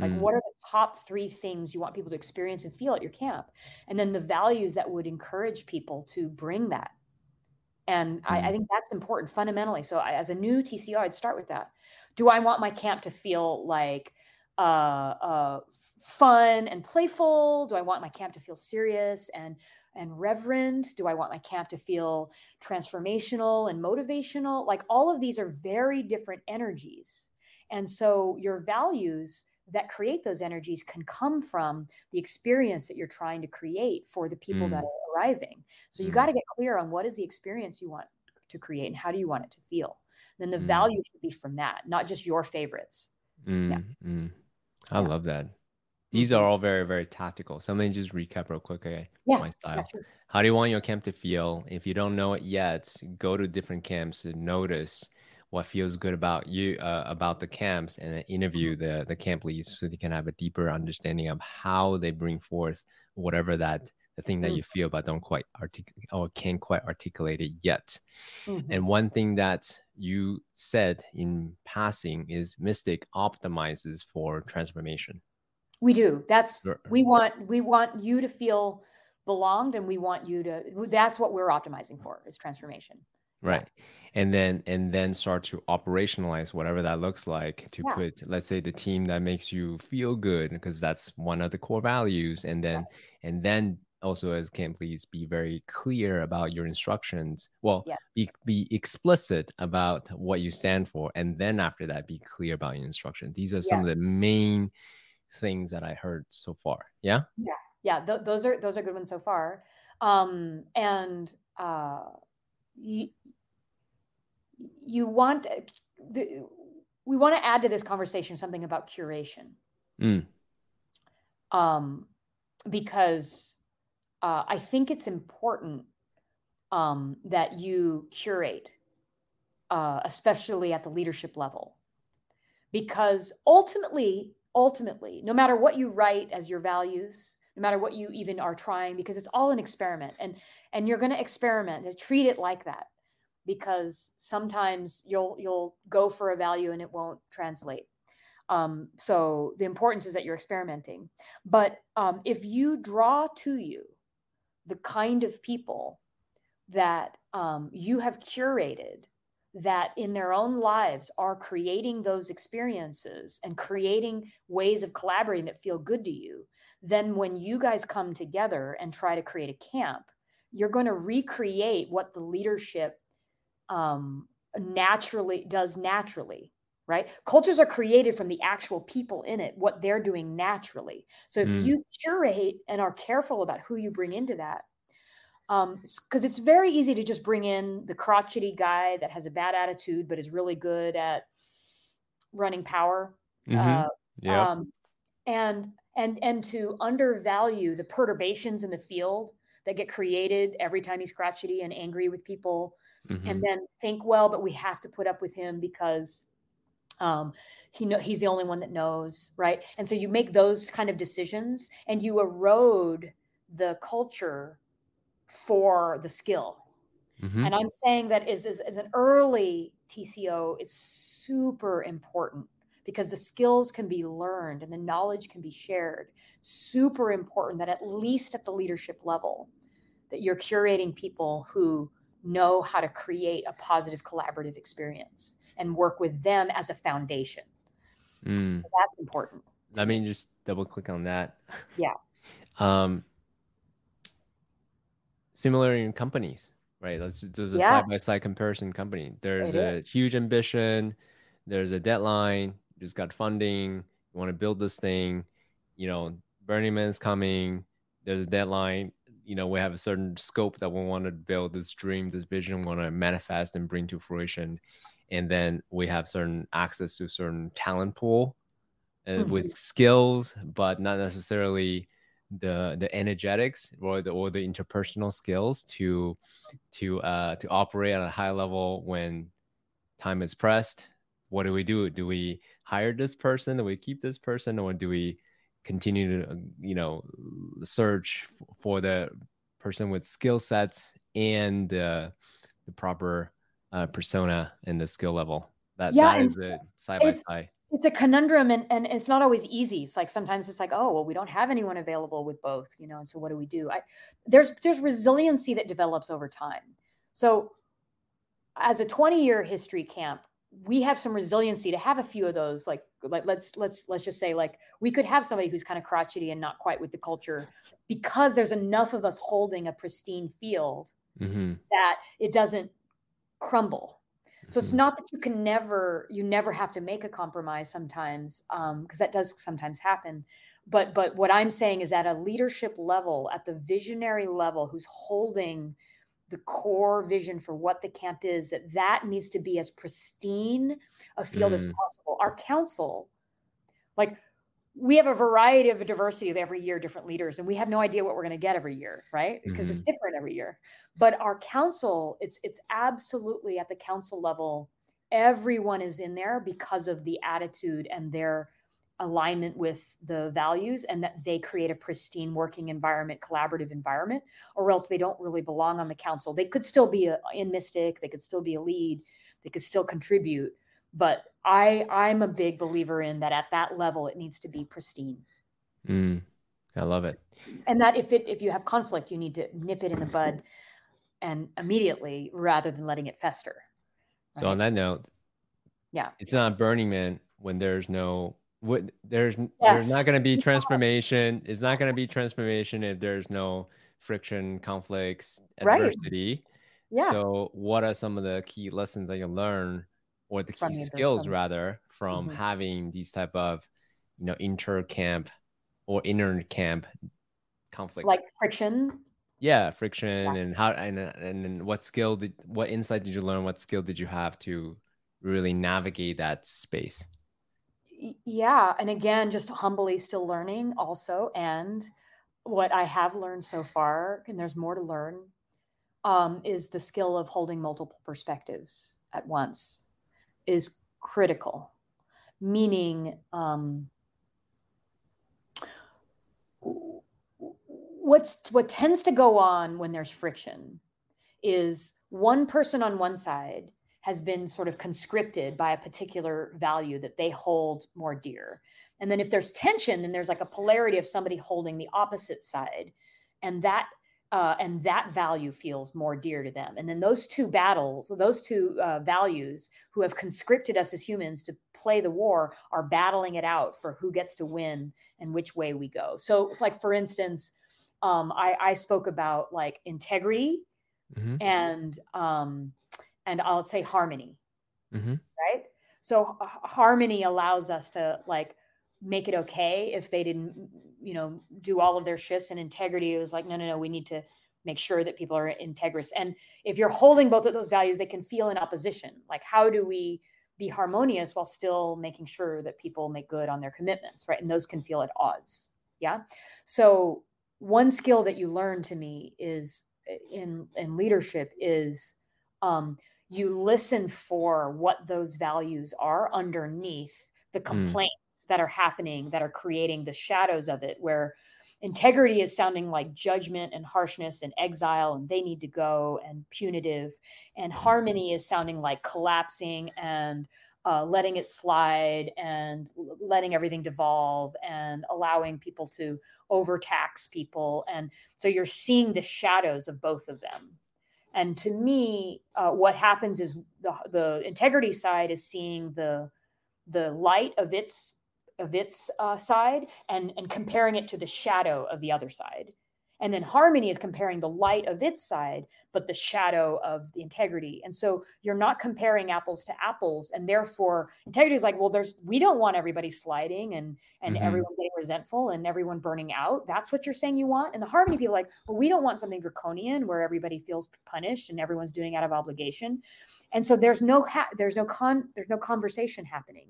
Like mm, what are the top 3 things you want people to experience and feel at your camp? And then the values that would encourage people to bring that. And I, I Mm. think that's important fundamentally. So I, as a new TCO, I'd start with that. Do I want my camp to feel like uh, uh, fun and playful? Do I want my camp to feel serious and and reverent? Do I want my camp to feel transformational and motivational? Like all of these are very different energies. And so your values that create those energies can come from the experience that you're trying to create for the people mm. that are arriving. So you mm. got to get clear on what is the experience you want to create and how do you want it to feel. Then the mm. value should be from that, not just your favorites. Yeah. Mm, mm. I yeah. love that. These mm-hmm. are all very, very tactical. So let me just recap real quick, okay? Yeah, my style. Sure. How do you want your camp to feel? If you don't know it yet, go to different camps and notice what feels good about you uh, about the camps and then interview the the camp leads so they can have a deeper understanding of how they bring forth whatever that the thing that mm. you feel but don't quite articulate or can't quite articulate it yet. Mm-hmm. And one thing that you said in passing is Mystic optimizes for transformation. We do. That's we want we want you to feel belonged and we want you to that's what we're optimizing for is transformation. Right. Yeah. And then and then start to operationalize whatever that looks like to yeah. put let's say the team that makes you feel good because that's one of the core values and then yeah. and then also as can please be very clear about your instructions well yes. be, be explicit about what you stand for and then after that be clear about your instruction these are some yes. of the main things that i heard so far yeah? Yeah yeah th- those are those are good ones so far. Um and uh you, you want the, we want to add to this conversation something about curation. Mm. um because uh, I think it's important um, that you curate, uh, especially at the leadership level, because ultimately, ultimately, no matter what you write as your values, no matter what you even are trying, because it's all an experiment, and and you're going to experiment and treat it like that, because sometimes you'll you'll go for a value and it won't translate. Um, so the importance is that you're experimenting. But um, if you draw to you the kind of people that um, you have curated that in their own lives are creating those experiences and creating ways of collaborating that feel good to you, then when you guys come together and try to create a camp, you're going to recreate what the leadership um, naturally does naturally right? Cultures are created from the actual people in it, what they're doing naturally. So if mm. you curate and are careful about who you bring into that, because um, it's very easy to just bring in the crotchety guy that has a bad attitude but is really good at running power. Mm-hmm. Uh, yeah. Um, and and and to undervalue the perturbations in the field that get created every time he's crotchety and angry with people, mm-hmm. and then think, well, but we have to put up with him because um, he know he's the only one that knows, right? And so you make those kind of decisions, and you erode the culture for the skill. Mm-hmm. And I'm saying that as, as, as an early TCO, it's super important because the skills can be learned and the knowledge can be shared. Super important that at least at the leadership level, that you're curating people who know how to create a positive collaborative experience and work with them as a foundation. Mm. So that's important. Let me just double click on that. Yeah. um, similar in companies, right? Let's there's a side by side comparison company. There's it a is. huge ambition, there's a deadline, you just got funding, you want to build this thing, you know, Burning Man's coming, there's a deadline, you know, we have a certain scope that we want to build this dream, this vision, we want to manifest and bring to fruition and then we have certain access to certain talent pool uh, mm-hmm. with skills but not necessarily the the energetics or the or the interpersonal skills to to uh to operate at a high level when time is pressed what do we do do we hire this person do we keep this person or do we continue to you know search for the person with skill sets and uh, the proper uh, persona and the skill level. That yeah, that is it side by side. It's a conundrum and, and it's not always easy. It's like sometimes it's like, oh well, we don't have anyone available with both, you know, and so what do we do? I there's there's resiliency that develops over time. So as a 20 year history camp, we have some resiliency to have a few of those like like let's let's let's just say like we could have somebody who's kind of crotchety and not quite with the culture because there's enough of us holding a pristine field mm-hmm. that it doesn't crumble. So it's Mhm. not that you can never, you never have to make a compromise sometimes, because that does sometimes happen. But but what I'm saying is at a leadership level, at the visionary level, who's holding the core vision for what the camp is, that that needs to be as pristine a field as Mm. possible. Our council, like we have a variety of a diversity of every year different leaders and we have no idea what we're going to get every year right? Because it's mm-hmm. different every year. But our council it's it's absolutely at the council level everyone is in there because of the attitude and their alignment with the values and that they create a pristine working environment collaborative environment or else they don't really belong on the council. They could still be a, in mystic they could still be a lead they could still contribute but i i'm a big believer in that at that level it needs to be pristine Mm, I love it. and that if it if you have conflict you need to nip it in the bud and immediately rather than letting it fester So on that note, Yeah. it's not Burning Man when there's no what there's there's not going to be It's not. transformation. It's not going to be transformation if there's no friction, conflicts, adversity. Right. adversity. yeah So what are some of the key lessons that you learn or the key skills rather from Mhm. having these type of you know inter camp or inner camp conflicts? like friction yeah, friction and how and and then what skill did what insight did you learn? What skill did you have to really navigate that space? Yeah and again just humbly still learning also and what i have learned so far and there's more to learn um, is the skill of holding multiple perspectives at once is critical meaning um, what's what tends to go on when there's friction is one person on one side has been sort of conscripted by a particular value that they hold more dear. And then if there's tension, then there's like a polarity of somebody holding the opposite side, and that uh, and that value feels more dear to them. And then those two battles, those two uh, values, who have conscripted us as humans to play the war, are battling it out for who gets to win and which way we go. So, like for instance, um, I, I spoke about like integrity Mhm. and um, and I'll say harmony, Mhm. right? So h- harmony allows us to like make it okay if they didn't, you know, do all of their shifts. And integrity It was like, no, no, no, we need to make sure that people are integrous. And if you're holding both of those values, they can feel in opposition. Like, how do we be harmonious while still making sure that people make good on their commitments, right? And those can feel at odds. Yeah. So one skill that you learn to me is eh, in in leadership is um, you listen for what those values are underneath the complaints that are happening that are creating the shadows of it where integrity is sounding like judgment and harshness and exile and they need to go and punitive. And harmony is sounding like collapsing and uh, letting it slide and letting everything devolve and allowing people to overtax people. And so you're seeing the shadows of both of them. And to me uh, what happens is the, the integrity side is seeing the the light of its of its uh, side and and comparing it to the shadow of the other side. And then harmony is comparing the light of its side but the shadow of the integrity. And so you're not comparing apples to apples and therefore integrity is like well there's we don't want everybody sliding and and Mhm. everyone getting resentful and everyone burning out. That's what you're saying you want? And the harmony people are like well we don't want something draconian where everybody feels punished and everyone's doing out of obligation. And so there's no ha- there's no con there's no conversation happening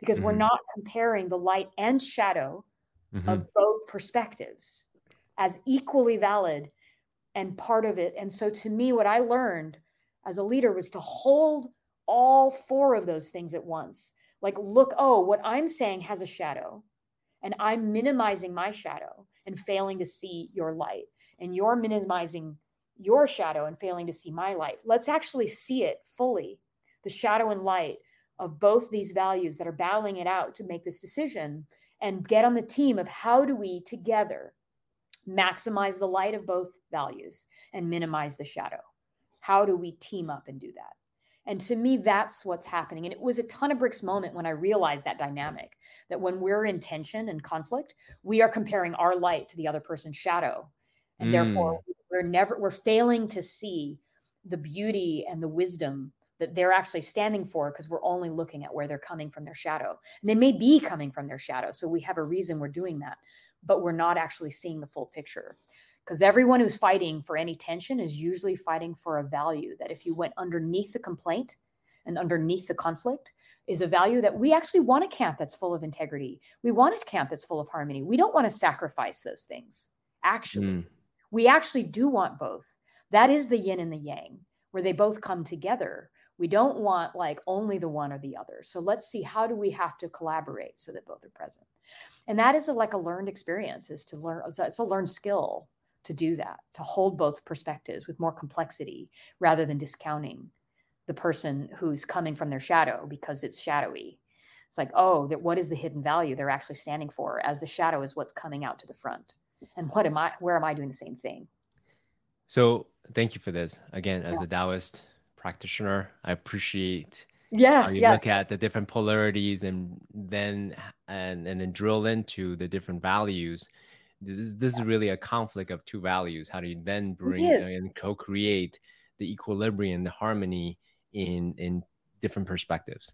because we're Mhm. not comparing the light and shadow Mhm. of both perspectives as equally valid and part of it. And so to me, what I learned as a leader was to hold all four of those things at once. Like, look, oh, what I'm saying has a shadow, and I'm minimizing my shadow and failing to see your light. And you're minimizing your shadow and failing to see my light. Let's actually see it fully the shadow and light of both these values that are battling it out to make this decision and get on the team of how do we together maximize the light of both values and minimize the shadow? How do we team up and do that? And to me that's what's happening. And it was a ton of bricks moment when i realized that dynamic that when we're in tension and conflict we are comparing our light to the other person's shadow. And therefore mm. we're never we're failing to see the beauty and the wisdom that they're actually standing for because we're only looking at where they're coming from their shadow. And they may be coming from their shadow. So we have a reason we're doing that, but we're not actually seeing the full picture. Because everyone who's fighting for any tension is usually fighting for a value that if you went underneath the complaint and underneath the conflict is a value that we actually want a camp that's full of integrity. We want a camp that's full of harmony. We don't want to sacrifice those things. Actually, mm. we actually do want both. That is the yin and the yang, where they both come together we don't want like only the one or the other. So let's see how do we have to collaborate so that both are present? And that is a, like a learned experience is to learn it's a learned skill to do that to hold both perspectives with more complexity rather than discounting the person who's coming from their shadow because it's shadowy. It's like oh that what is the hidden value they're actually standing for as the shadow is what's coming out to the front? And what am i where am i doing the same thing? So thank you for this again as yeah. a taoist practitioner. I appreciate yes, how you yes. look at the different polarities and then and and then drill into the different values. This, this is really a conflict of two values. How do you then bring and co-create the equilibrium, the harmony in in different perspectives?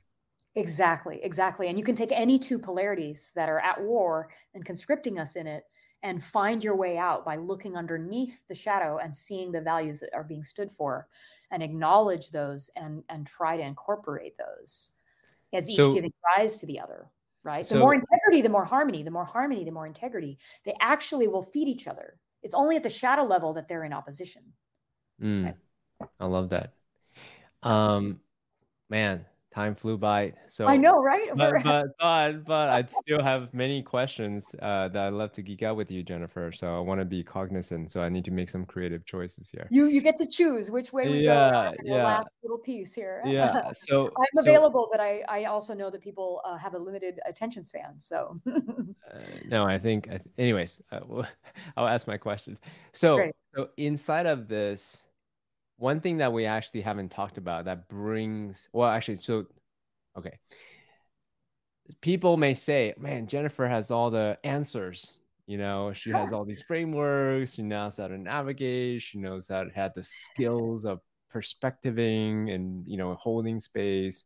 Exactly, exactly. And you can take any two polarities that are at war and conscripting us in it and find your way out by looking underneath the shadow and seeing the values that are being stood for and acknowledge those and and try to incorporate those as each so, giving rise to the other right? So, the more integrity the more harmony the more harmony the more integrity. They actually will feed each other. It's only at the shadow level that they're in opposition. Mm, right? i love that. Um man time flew by. So I know, right? But but but, but I'd still have many questions uh, that I'd love to geek out with you, Jennifer. So I want to be cognizant. So I need to make some creative choices here. You you get to choose which way we yeah, go. Yeah. last little piece here. Yeah. So I'm available, so, but I I also know that people uh, have a limited attention span. So. uh, no, I think. anyways, uh, I'll ask my question. So Great. so inside of this one thing that we actually haven't talked about that brings well actually so okay. People may say man jennifer has all the answers you know? She has all these frameworks she knows how to navigate she knows how to have the skills of perspectiving and you know holding space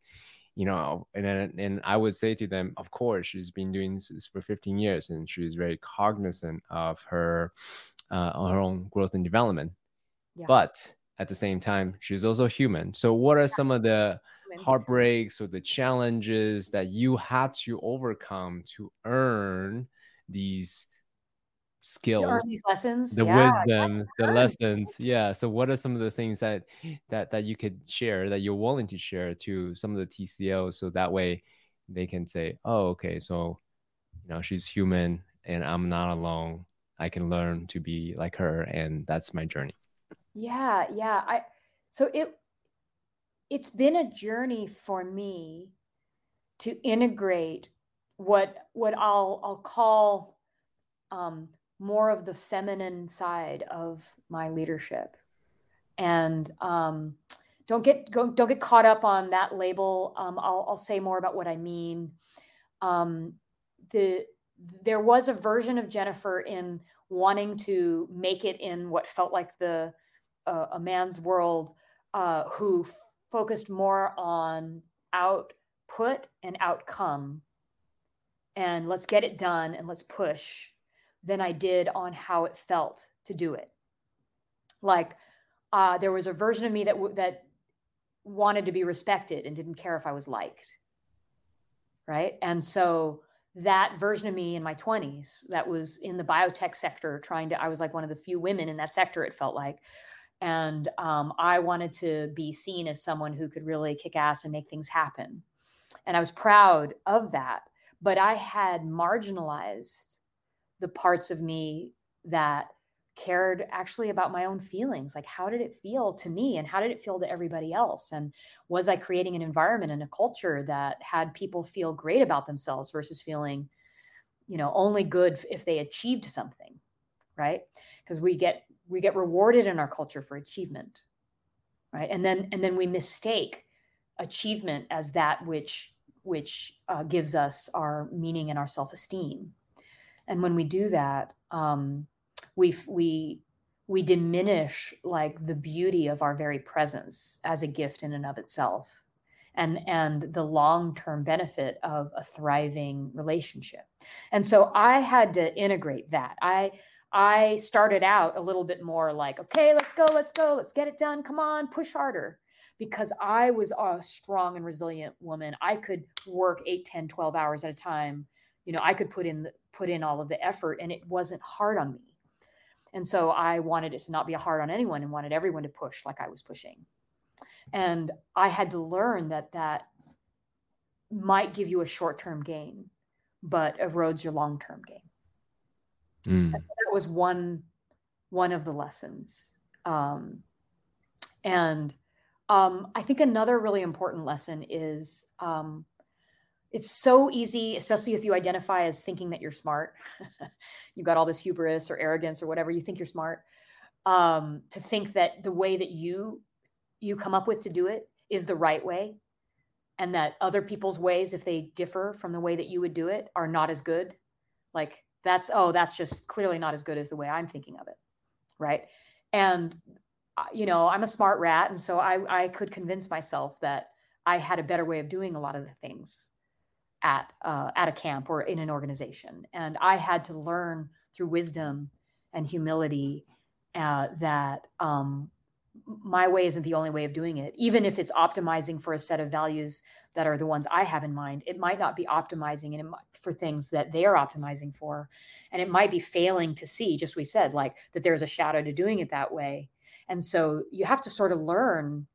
you know? And and i would say to them of course she's been doing this for 15 years and she's very cognizant of her uh, her own growth and development. Yeah. but at the same time she's also human. So what are some of the heartbreaks or the challenges that you had to overcome to earn these skills? these lessons? The yeah, wisdom the lessons. Yeah so what are some of the things that that that you could share that you're willing to share to some of the tcos so that way they can say oh okay so you know she's human and i'm not alone. I can learn to be like her and that's my journey yeah, yeah. I so it it's been a journey for me to integrate what what I'll I'll call um, more of the feminine side of my leadership, and um, don't get go, don't get caught up on that label. Um, I'll I'll say more about what I mean. Um, the there was a version of Jennifer in wanting to make it in what felt like the a, a man's world uh, who f- focused more on output and outcome and let's get it done and let's push than I did on how it felt to do it. Like uh, there was a version of me that w- that wanted to be respected and didn't care if I was liked, right? And so that version of me in my 20s that was in the biotech sector trying to i was like one of the few women in that sector it felt like and um, I wanted to be seen as someone who could really kick ass and make things happen. And I was proud of that. But I had marginalized the parts of me that cared actually about my own feelings. Like, how did it feel to me? And how did it feel to everybody else? And was I creating an environment and a culture that had people feel great about themselves versus feeling, you know, only good if they achieved something? Right. Because we get we get rewarded in our culture for achievement right? And then and then we mistake achievement as that which which uh, gives us our meaning and our self-esteem. And when we do that um, we we we diminish like the beauty of our very presence as a gift in and of itself and and the long-term benefit of a thriving relationship. And so i had to integrate that. I i started out a little bit more like okay let's go let's go let's get it done come on push harder because i was a strong and resilient woman i could work 8 10 12 hours at a time you know i could put in put in all of the effort and it wasn't hard on me and so I wanted it to not be hard on anyone and wanted everyone to push like I was pushing. And I had to learn that that might give you a short term gain, but erodes your long term gain. Mm. That was one one of the lessons. Um, and um, I think another really important lesson is um, it's so easy, especially if you identify as thinking that you're smart. You've got all this hubris or arrogance or whatever you think you're smart. Um, to think that the way that you you come up with to do it is the right way, and that other people's ways, if they differ from the way that you would do it, are not as good. Like that's oh, that's just clearly not as good as the way I'm thinking of it, right? And uh, you know, I'm a smart rat, and so I I could convince myself that I had a better way of doing a lot of the things at uh, at a camp or in an organization and i had to learn through wisdom and humility uh, that um, my way isn't the only way of doing it. Even if it's optimizing for a set of values that are the ones i have in mind it might not be optimizing for things that they are optimizing for. And it might be failing to see just we said like that there's a shadow to doing it that way. And so you have to sort of learn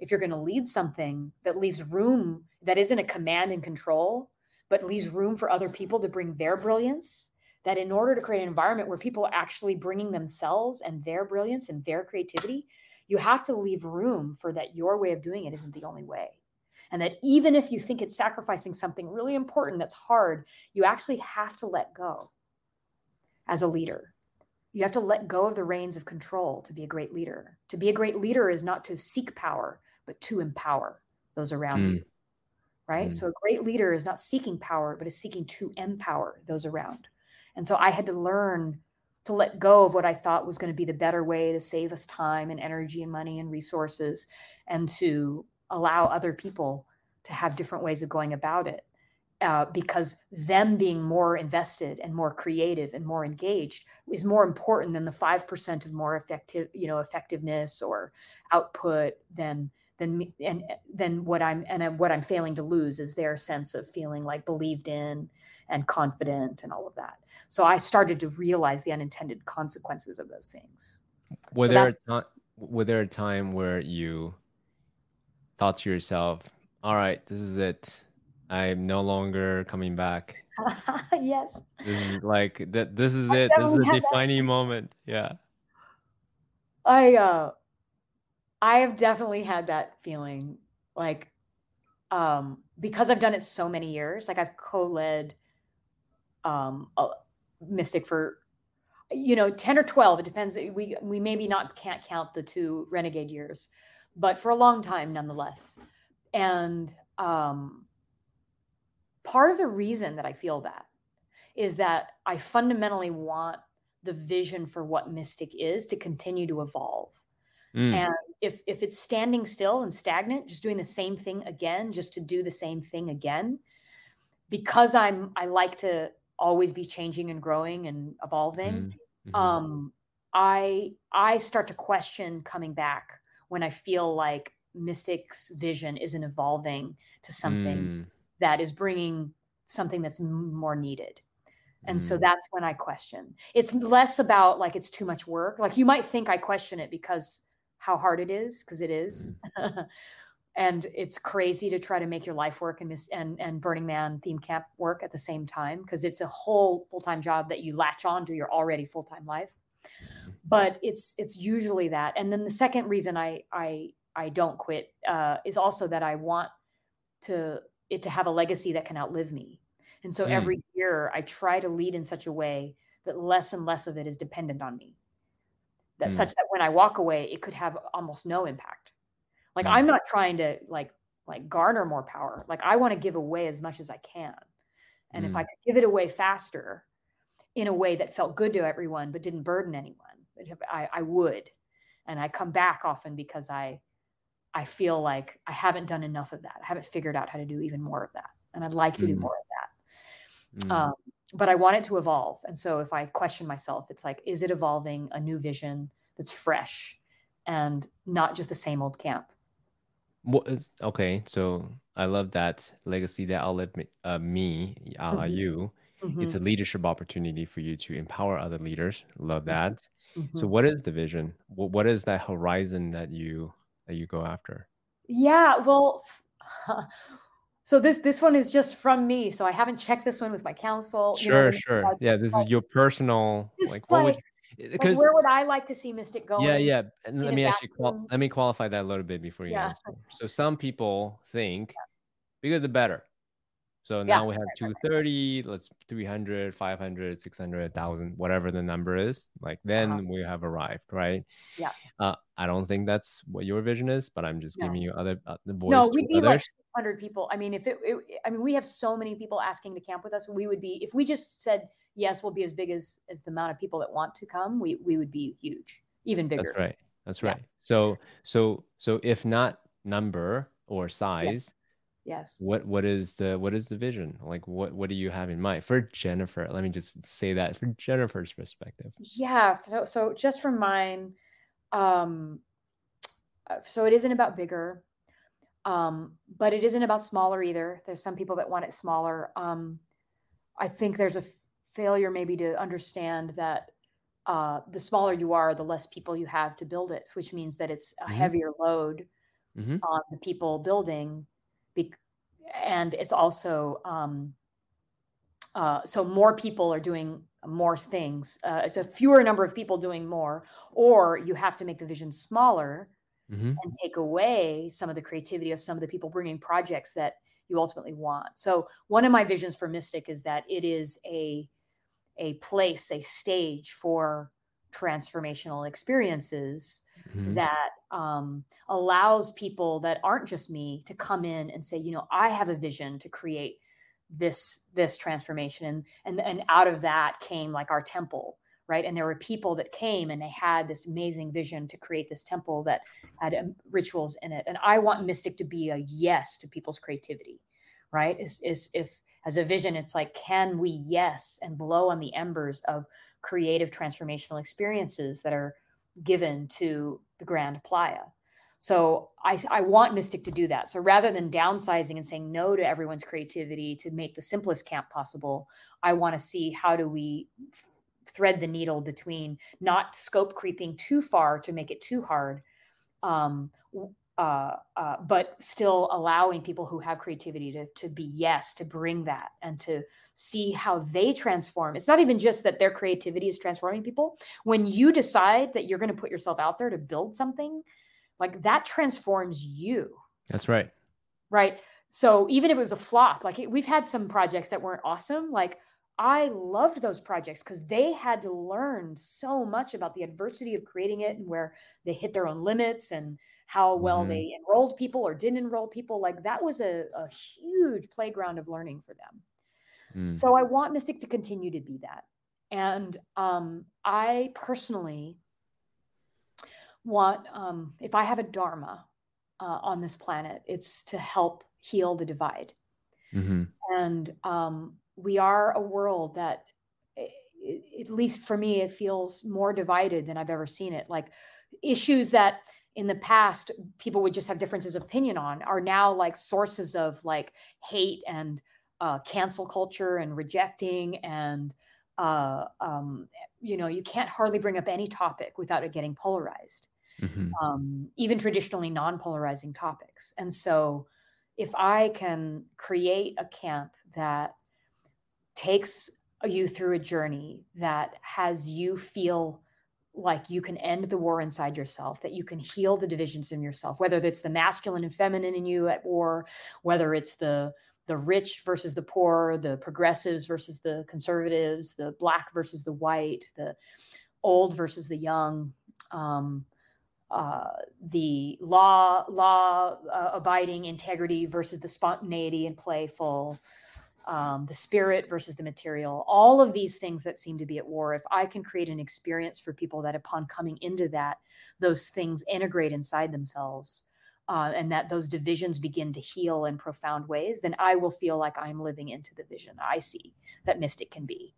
if you're going to lead something that leaves room that isn't a command and control, but leaves room for other people to bring their brilliance, that in order to create an environment where people are actually bringing themselves and their brilliance and their creativity, you have to leave room for that your way of doing it isn't the only way. And that even if you think it's sacrificing something really important that's hard, you actually have to let go as a leader. You have to let go of the reins of control to be a great leader. To be a great leader is not to seek power, but to empower those around mm. you right? Mm. So a great leader is not seeking power, but is seeking to empower those around. And so I had to learn to let go of what I thought was going to be the better way to save us time and energy and money and resources and to allow other people to have different ways of going about it. Uh, because them being more invested and more creative and more engaged is more important than the 5% of more effective you know effectiveness or output than then and then what i'm and what i'm failing to lose is their sense of feeling like believed in and confident and all of that. So i started to realize the unintended consequences of those things. Were so there a were there a time where you thought to yourself all right this is it. I'm no longer coming back. Yes. This is like that this is it. this is a defining moment. Yeah. I uh I have definitely had that feeling like um because I've done it so many years, like I've co-led um a mystic for you know 10 or 12 it depends we we maybe not can't count the two renegade years but for a long time nonetheless and um part of the reason that i feel that is that i fundamentally want the vision for what mystic is to continue to evolve mm. and if if it's standing still and stagnant just doing the same thing again just to do the same thing again because i'm i like to always be changing and growing and evolving mm-hmm. um i i start to question coming back when i feel like mystic's vision isn't evolving to something mm. that is bringing something that's more needed and mm. so that's when i question it's less about like it's too much work like you might think i question it because how hard it is because it is. Mm-hmm. and it's crazy to try to make your life work and this and and Burning Man theme camp work at the same time because it's a whole full-time job that you latch on to your already full-time life. Mm-hmm. But it's it's usually that. And then the second reason I I I don't quit uh, is also that I want to it to have a legacy that can outlive me. And so mm. every year I try to lead in such a way that less and less of it is dependent on me that mm. such that when I walk away, it could have almost no impact. Like mm. I'm not trying to like like garner more power. Like I want to give away as much as I can. And mm. if I mm. could give it away faster in a way that felt good to everyone but didn't burden anyone, I, I would, and I come back often because I I feel like I haven't done enough of that. I haven't figured out how to do even more of that, and I'd like to mm. do more of that. Mm. Um, but I want it to evolve, and so if I question myself, it's like, is it evolving a new vision that's fresh and not just the same old camp? What is, okay, so I love that legacy that I'll let me, uh, me uh, mm-hmm. you. Mm-hmm. It's a leadership opportunity for you to empower other leaders. Love mm-hmm. that. Mm-hmm. So, what is the vision? What, what is that horizon that you that you go after? Yeah, well, so this this one is just from me. So I haven't checked this one with my council. Sure, you know, sure. yeah, this is your personal like, like, because like where would I like to see Mystic go? Yeah, yeah. And let me actually qual- let me qualify that a little bit before you yeah. answer. So some people think yeah. bigger the better. So now yeah, we have right, 230, right. let's 300, 500, 600, 1000, whatever the number is. Like then uh-huh. we have arrived, right? Yeah. Uh, I don't think that's what your vision is, but I'm just no. giving you other uh, the voice. No, we'd be others. like 600 people. I mean, if it, it, I mean, we have so many people asking to camp with us. We would be if we just said yes, we'll be as big as as the amount of people that want to come. We we would be huge, even bigger. That's right. That's right. Yeah. So so so if not number or size, yes. what what is the what is the vision? Like what what do you have in mind? For jennifer let me just say that for jennifer's perspective. Yeah so so just from mine um uh, so it isn't about bigger um but it isn't about smaller either. There's some people that want it smaller. Um i think there's a failure maybe to understand that uh, the smaller you are, the less people you have to build it, which means that it's a mm-hmm. heavier load mm-hmm. on the people building be- and it's also um, uh, so more people are doing more things. Uh, it's a fewer number of people doing more, or you have to make the vision smaller mm-hmm. and take away some of the creativity of some of the people bringing projects that you ultimately want. So one of my visions for Mystic is that it is a a place, a stage for transformational experiences mm-hmm. that um, allows people that aren't just me to come in and say, you know, I have a vision to create this this transformation, and and and out of that came like our temple, right? And there were people that came and they had this amazing vision to create this temple that had um, rituals in it, and I want Mystic to be a yes to people's creativity, right? Is is if as a vision, it's like, can we yes and blow on the embers of creative transformational experiences that are given to the Grand Playa. So I, I want Mystic to do that. So rather than downsizing and saying no to everyone's creativity to make the simplest camp possible, I want to see how do we thread the needle between not scope creeping too far to make it too hard, um, uh, uh, but still allowing people who have creativity to, to be yes, to bring that and to see how they transform. It's not even just that their creativity is transforming people. When you decide that you're going to put yourself out there to build something, like that transforms you. That's right. Right. So even if it was a flop, like we've had some projects that weren't awesome, like I loved those projects because they had to learn so much about the adversity of creating it and where they hit their own limits and how well mm-hmm. they enrolled people or didn't enroll people. Like that was a, a huge playground of learning for them. Mm. So I want Mystic to continue to be that. And um, I personally want, um, if I have a Dharma uh, on this planet, it's to help heal the divide. Mm-hmm. And um, we are a world that, at least for me, it feels more divided than I've ever seen it. Like issues that in the past people would just have differences of opinion on are now like sources of like hate and uh, cancel culture and rejecting and uh, um, you know you can't hardly bring up any topic without it getting polarized mm-hmm. um, even traditionally non-polarizing topics and so if i can create a camp that takes you through a journey that has you feel like you can end the war inside yourself, that you can heal the divisions in yourself, whether it's the masculine and feminine in you at war, whether it's the the rich versus the poor, the progressives versus the conservatives, the black versus the white, the old versus the young, um, uh, the law law uh, abiding integrity versus the spontaneity and playful, um, the spirit versus the material, all of these things that seem to be at war. If I can create an experience for people that upon coming into that, those things integrate inside themselves. Uh, and that those divisions begin to heal in profound ways, then I will feel like I'm living into the vision I see that mystic can be.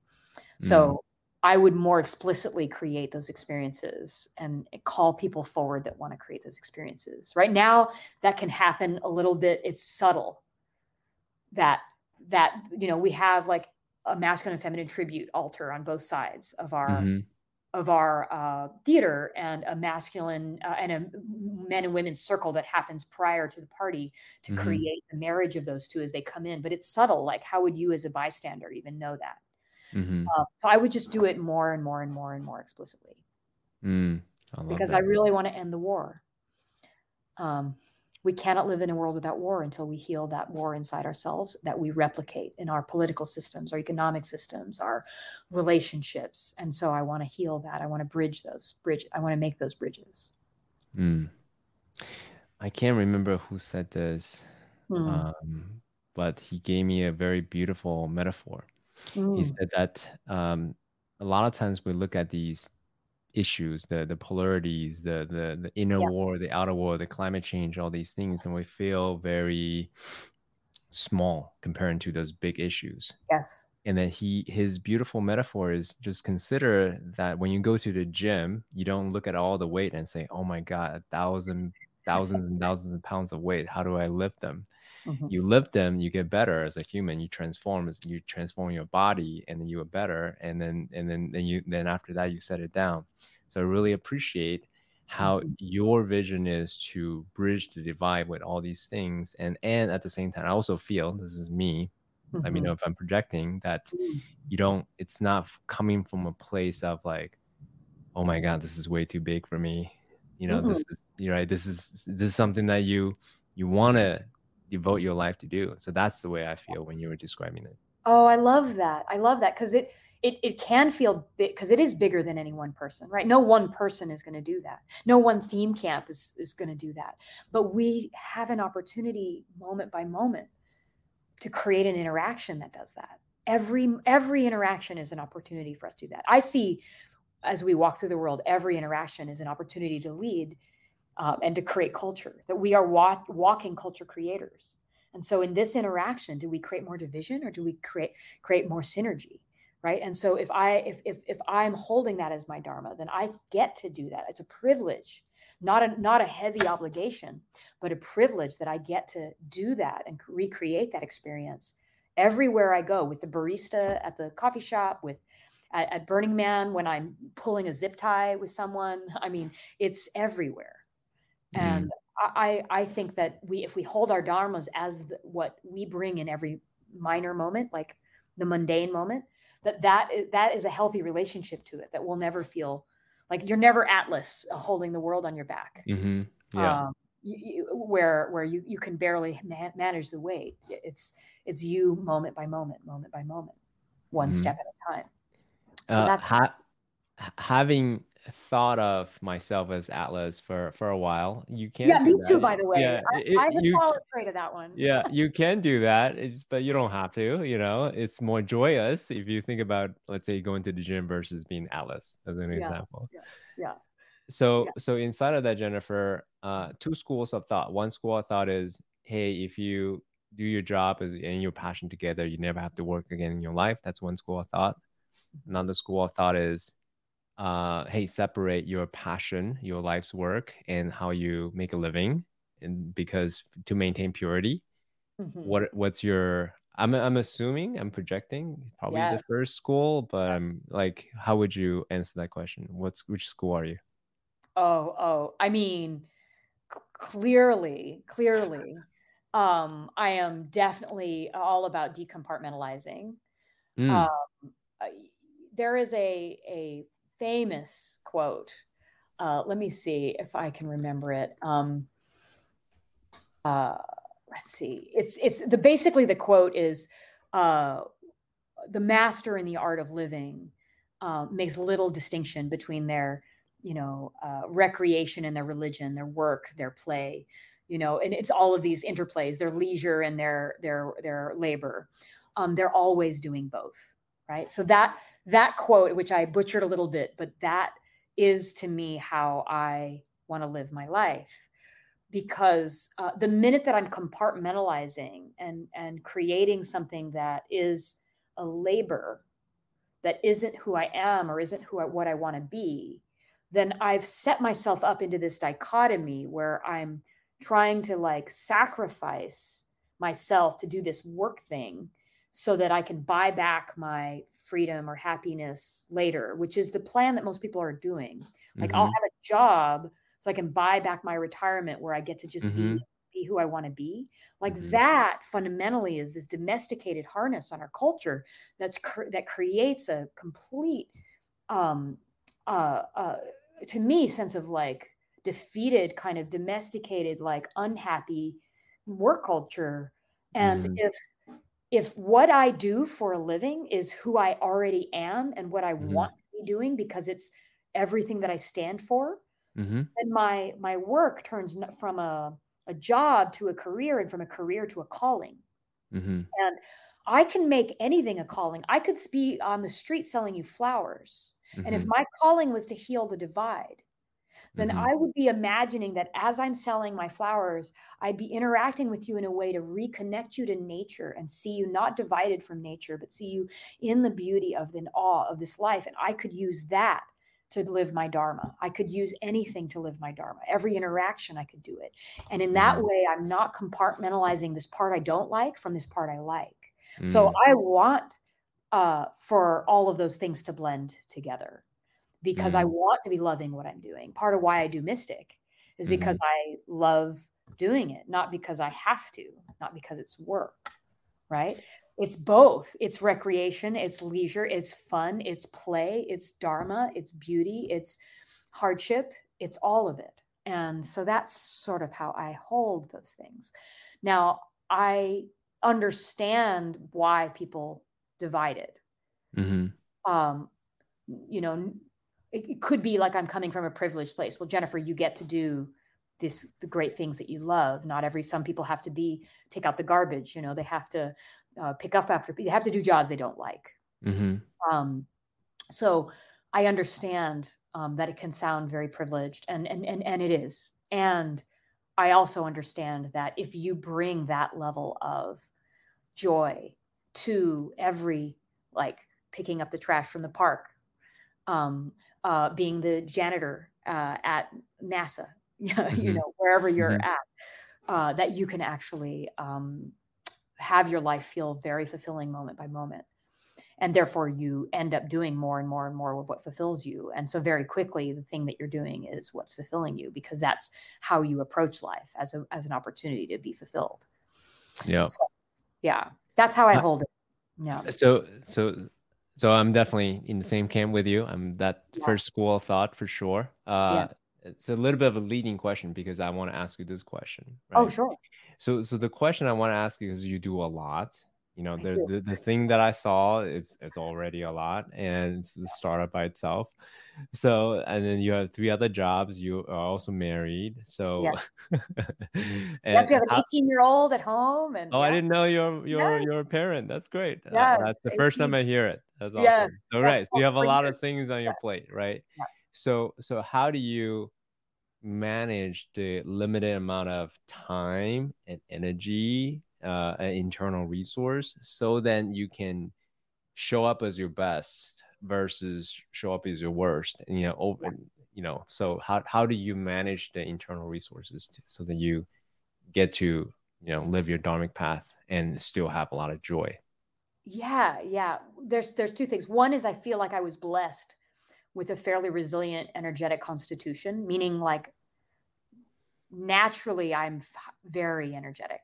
So mm. I would more explicitly create those experiences and call people forward that want to create those experiences. Right now, that can happen a little bit. It's subtle that that you know we have like a masculine and feminine tribute altar on both sides of our mm-hmm. of our uh, theater and a masculine uh, and a men and women circle that happens prior to the party to mm-hmm. create the marriage of those two as they come in but it's subtle like how would you as a bystander even know that mm-hmm. uh, so i would just do it more and more and more and more explicitly mm, I because that. i really want to end the war um, we cannot live in a world without war until we heal that war inside ourselves that we replicate in our political systems, our economic systems, our relationships. And so I want to heal that. I want to bridge those bridge. I want to make those bridges. Mm. I can't remember who said this, mm. um, but he gave me a very beautiful metaphor. Mm. He said that um, a lot of times we look at these issues, the the polarities, the the the inner yeah. war, the outer war, the climate change, all these things, and we feel very small comparing to those big issues. Yes. And then he his beautiful metaphor is just consider that when you go to the gym, you don't look at all the weight and say, "Oh my god, a thousand thousands and thousands of pounds of weight. How do I lift them?" Mm-hmm. You lift them, you get better as a human. You transform, you transform your body, and then you are better. And then, and then, then you, then after that, you set it down. So I really appreciate how mm-hmm. your vision is to bridge the divide with all these things, and and at the same time, I also feel this is me. Mm-hmm. Let me know if I'm projecting that mm. you don't. It's not coming from a place of like, oh my god, this is way too big for me. You know, mm-hmm. this is you know, this is this is something that you you want to devote your life to do. So that's the way I feel when you were describing it. Oh, I love that. I love that because it it it can feel big because it is bigger than any one person, right? No one person is going to do that. No one theme camp is is going to do that. But we have an opportunity moment by moment to create an interaction that does that. Every every interaction is an opportunity for us to do that. I see as we walk through the world, every interaction is an opportunity to lead um, and to create culture, that we are walk, walking culture creators. And so in this interaction, do we create more division or do we create create more synergy? Right. And so if I if if if I'm holding that as my dharma, then I get to do that. It's a privilege, not a not a heavy obligation, but a privilege that I get to do that and recreate that experience everywhere I go with the barista at the coffee shop, with at, at Burning Man when I'm pulling a zip tie with someone. I mean, it's everywhere. Mm-hmm. And I, I think that we, if we hold our dharmas as the, what we bring in every minor moment, like the mundane moment, that that is, that is a healthy relationship to it. That will never feel like you're never Atlas holding the world on your back. Mm-hmm. Yeah. Um, you, you, where where you you can barely ma- manage the weight. It's it's you moment by moment, moment by moment, one mm-hmm. step at a time. So uh, that's ha- having thought of myself as Atlas for for a while. You can. Yeah, me that. too. By the way, yeah, I, it, I had followed prey to that one. yeah, you can do that, but you don't have to. You know, it's more joyous if you think about, let's say, going to the gym versus being Atlas as an yeah, example. Yeah. Yeah. So yeah. so inside of that, Jennifer, uh, two schools of thought. One school of thought is, hey, if you do your job and your passion together, you never have to work again in your life. That's one school of thought. Another school of thought is uh, hey, separate your passion, your life's work, and how you make a living, and because to maintain purity. Mm-hmm. What what's your? I'm I'm assuming I'm projecting probably yes. the first school, but I'm like, how would you answer that question? What's which school are you? Oh oh, I mean, c- clearly, clearly, um, I am definitely all about decompartmentalizing. Mm. Um, there is a a famous quote. Uh, let me see if I can remember it. Um, uh, let's see. It's it's the basically the quote is uh, the master in the art of living uh, makes little distinction between their you know uh, recreation and their religion, their work, their play. You know, and it's all of these interplays, their leisure and their their their labor. um, they're always doing both right so that that quote which i butchered a little bit but that is to me how i want to live my life. Because uh, the minute that i'm compartmentalizing and and creating something that is a labor that isn't who i am or isn't who I, what i want to be then i've set myself up into this dichotomy where i'm trying to like sacrifice myself to do this work thing so that I can buy back my freedom or happiness later, which is the plan that most people are doing. Like mm-hmm. I'll have a job so I can buy back my retirement where I get to just mm-hmm. be be who I want to be. Like mm-hmm. that fundamentally is this domesticated harness on our culture that's cr- that creates a complete um uh uh to me sense of like defeated kind of domesticated like unhappy work culture and mm-hmm. if if what i do for a living is who i already am and what i mm-hmm. want to be doing because it's everything that i stand for mm-hmm. and my my work turns from a, a job to a career and from a career to a calling mm-hmm. and i can make anything a calling i could be on the street selling you flowers and if mm-hmm. my calling was to heal the divide then mm-hmm. I would be imagining that as I'm selling my flowers, I'd be interacting with you in a way to reconnect you to nature and see you not divided from nature, but see you in the beauty of the awe of this life. And I could use that to live my dharma. I could use anything to live my dharma. Every interaction, I could do it. And in that mm-hmm. way, I'm not compartmentalizing this part I don't like from this part I like. Mm-hmm. So mm. I want uh, for all of those things to blend together because mm-hmm. I want to be loving what I'm doing. Part of why I do Mystic is because mm-hmm. I love doing it, not because I have to, not because it's work, right? It's both. It's recreation, it's leisure, it's fun, it's play, it's dharma, it's beauty, it's hardship, it's all of it. And so that's sort of how I hold those things. Now, I understand why people divide it. Mm-hmm. Um, you know, it could be like I'm coming from a privileged place. Well, Jennifer, you get to do this the great things that you love. Not every some people have to be take out the garbage. You know, they have to uh, pick up after. They have to do jobs they don't like. Mm-hmm. Um, so I understand um, that it can sound very privileged, and and and and it is. And I also understand that if you bring that level of joy to every like picking up the trash from the park um, uh, being the janitor uh, at NASA, you mm-hmm. know, wherever you're mm-hmm. at, uh, that you can actually um, have your life feel very fulfilling moment by moment. And therefore, you end up doing more and more and more of what fulfills you. And so, very quickly, the thing that you're doing is what's fulfilling you because that's how you approach life as a as an opportunity to be fulfilled. Yeah. So, yeah, that's how I hold it. Yeah. So, so so I'm definitely in the same camp with you. I'm that yeah. first school of thought for sure. Uh, yeah. It's a little bit of a leading question because I want to ask you this question. Oh, right? Oh, sure. So, so the question I want to ask you is, you do a lot. You know, the, the, the thing that I saw is it's already a lot, and it's the startup by itself. So, and then you have three other jobs. You are also married. So, yes, yes we have an 18 year old at home. And oh, yeah. I didn't know you're you're yes. you're a parent. That's great. Uh, yes, that's the 18. first time I hear it. That's awesome. Yes, so right, so you have a lot of things on your plate, right? Yeah. So, so how do you manage the limited amount of time and energy, uh, an internal resource, so then you can show up as your best versus show up as your worst and you know open you know so how, how do you manage the internal resources to, so that you get to you know live your dharmic path and still have a lot of joy yeah yeah there's there's two things one is i feel like i was blessed with a fairly resilient energetic constitution meaning like naturally i'm very energetic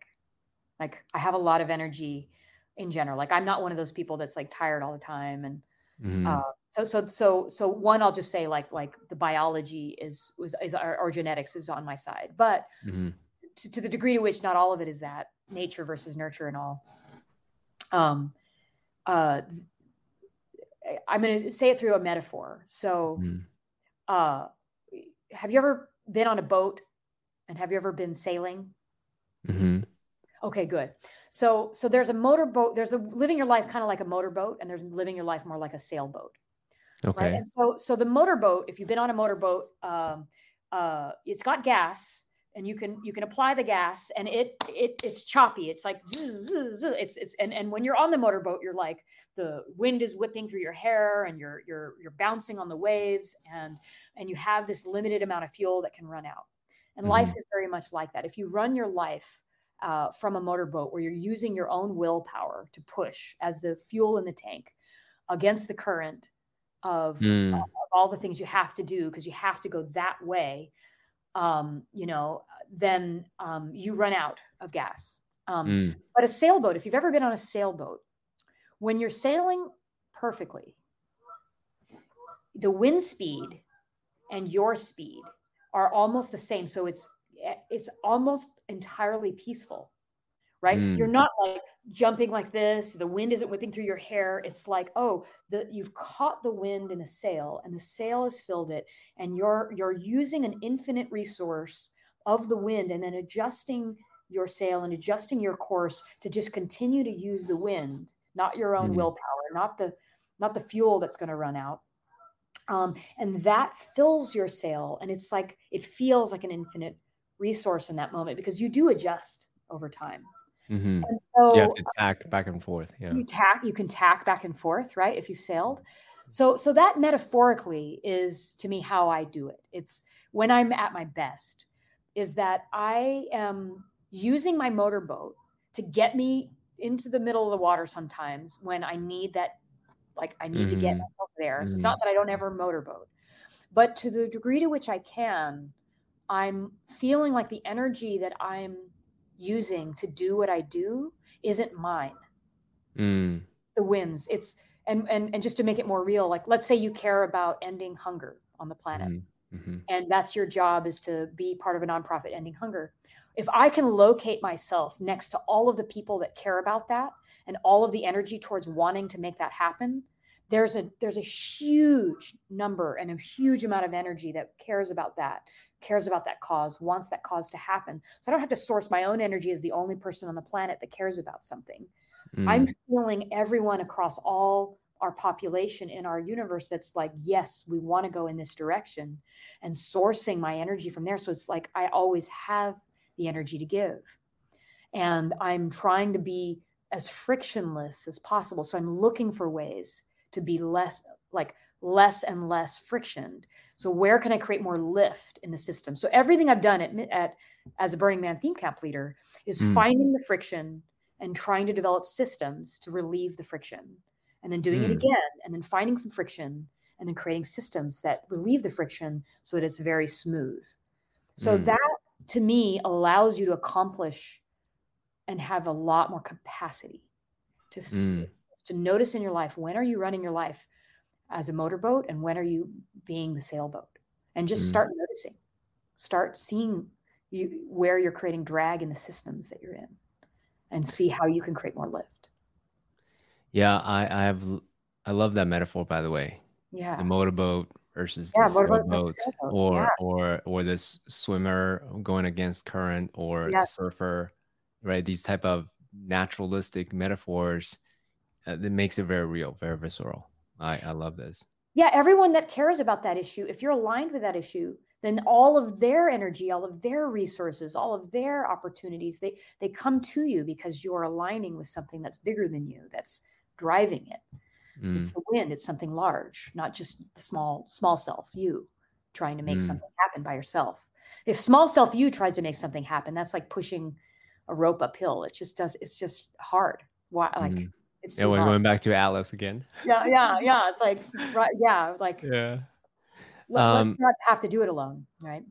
like i have a lot of energy in general like i'm not one of those people that's like tired all the time and Mm-hmm. Uh, so so so so one, I'll just say like like the biology is was is our, our genetics is on my side, but mm-hmm. to, to, the degree to which not all of it is that nature versus nurture and all. Um, uh, I'm going to say it through a metaphor. So, mm-hmm. uh, have you ever been on a boat, and have you ever been sailing? Mm-hmm. Okay, good. So so there's a motorboat. There's the living your life kind of like a motorboat, and there's living your life more like a sailboat. Okay. Right. And so so the motorboat, if you've been on a motorboat, um, uh, it's got gas, and you can you can apply the gas, and it it it's choppy. It's like zzz, zzz, zzz. it's it's and and when you're on the motorboat, you're like the wind is whipping through your hair, and you're you're you're bouncing on the waves, and and you have this limited amount of fuel that can run out. And Mhm. life is very much like that. If you run your life uh, from a motorboat where you're using your own willpower to push as the fuel in the tank against the current of, Mm, of all the things you have to do because you have to go that way, um, you know, then um, you run out of gas. Um, mm, But a sailboat, if you've ever been on a sailboat, when you're sailing perfectly, the wind speed and your speed are almost the same. So it's eh, it's almost entirely peaceful, right? Mm. You're not like jumping like this. The wind isn't whipping through your hair. It's like oh, the you've caught the wind in a sail, and the sail has filled it, and you're you're using an infinite resource of the wind, and then adjusting your sail and adjusting your course to just continue to use the wind, not your own Mhm. willpower, not the not the fuel that's going to run out um, and that fills your sail and it's like it feels like an infinite resource in that moment because you do adjust over time mhm. and so You have to tack back and forth. Yeah. you tack you can tack back and forth right if you've sailed so so that metaphorically is to me how i do it it's when i'm at my best is that i am using my motorboat to get me into the middle of the water sometimes when i need that like i need to get Mhm. myself there so it's Mhm. not that i don't ever motorboat but to the degree to which i can i'm feeling like the energy that i'm using to do what i do isn't mine. Mm, the wins it's and and and just to make it more real like let's say you care about ending hunger on the planet mhm, mhm. and that's your job is to be part of a nonprofit ending hunger. If i can locate myself next to all of the people that care about that and all of the energy towards wanting to make that happen there's a there's a huge number and a huge amount of energy that cares about that cares about that cause wants that cause to happen so i don't have to source my own energy as the only person on the planet that cares about something I'm Mm, feeling everyone across all our population in our universe that's like, yes, we want to go in this direction and sourcing my energy from there. So it's like I always have the energy to give. And I'm trying to be as frictionless as possible. So I'm looking for ways to be less like less and less friction. So where can I create more lift in the system? So everything I've done at, at as a Burning Man theme camp leader is Mm. finding the friction and trying to develop systems to relieve the friction and then doing it Mm. again and then finding some friction and then creating systems that relieve the friction so that it's very smooth so Mm. that to me allows you to accomplish and have a lot more capacity to Mm. to notice in your life when are you running your life as a motorboat and when are you being the sailboat and just Mm. start noticing start seeing you where you're creating drag in the systems that you're in and see how you can create more lift Yeah, I, I have i love that metaphor by the way. yeah The motorboat versus Yeah, the versus sailboat sailboat, or yeah. or or this swimmer going against current or the surfer, right? These type of naturalistic metaphors uh, that makes it very real, very visceral. I I love this. yeah everyone that cares about that issue if you're aligned with that issue then all of their energy all of their resources all of their opportunities they they come to you because you're aligning with something that's bigger than you that's driving it Mm, it's the wind it's something large not just the small small self you trying to make Mm. something happen by yourself if small self you tries to make something happen that's like pushing a rope uphill it just does it's just hard why like mhm. It's Yeah, we're hard. going back to Atlas again. yeah yeah yeah it's like right yeah like Yeah. let, Um, us not have to do it alone right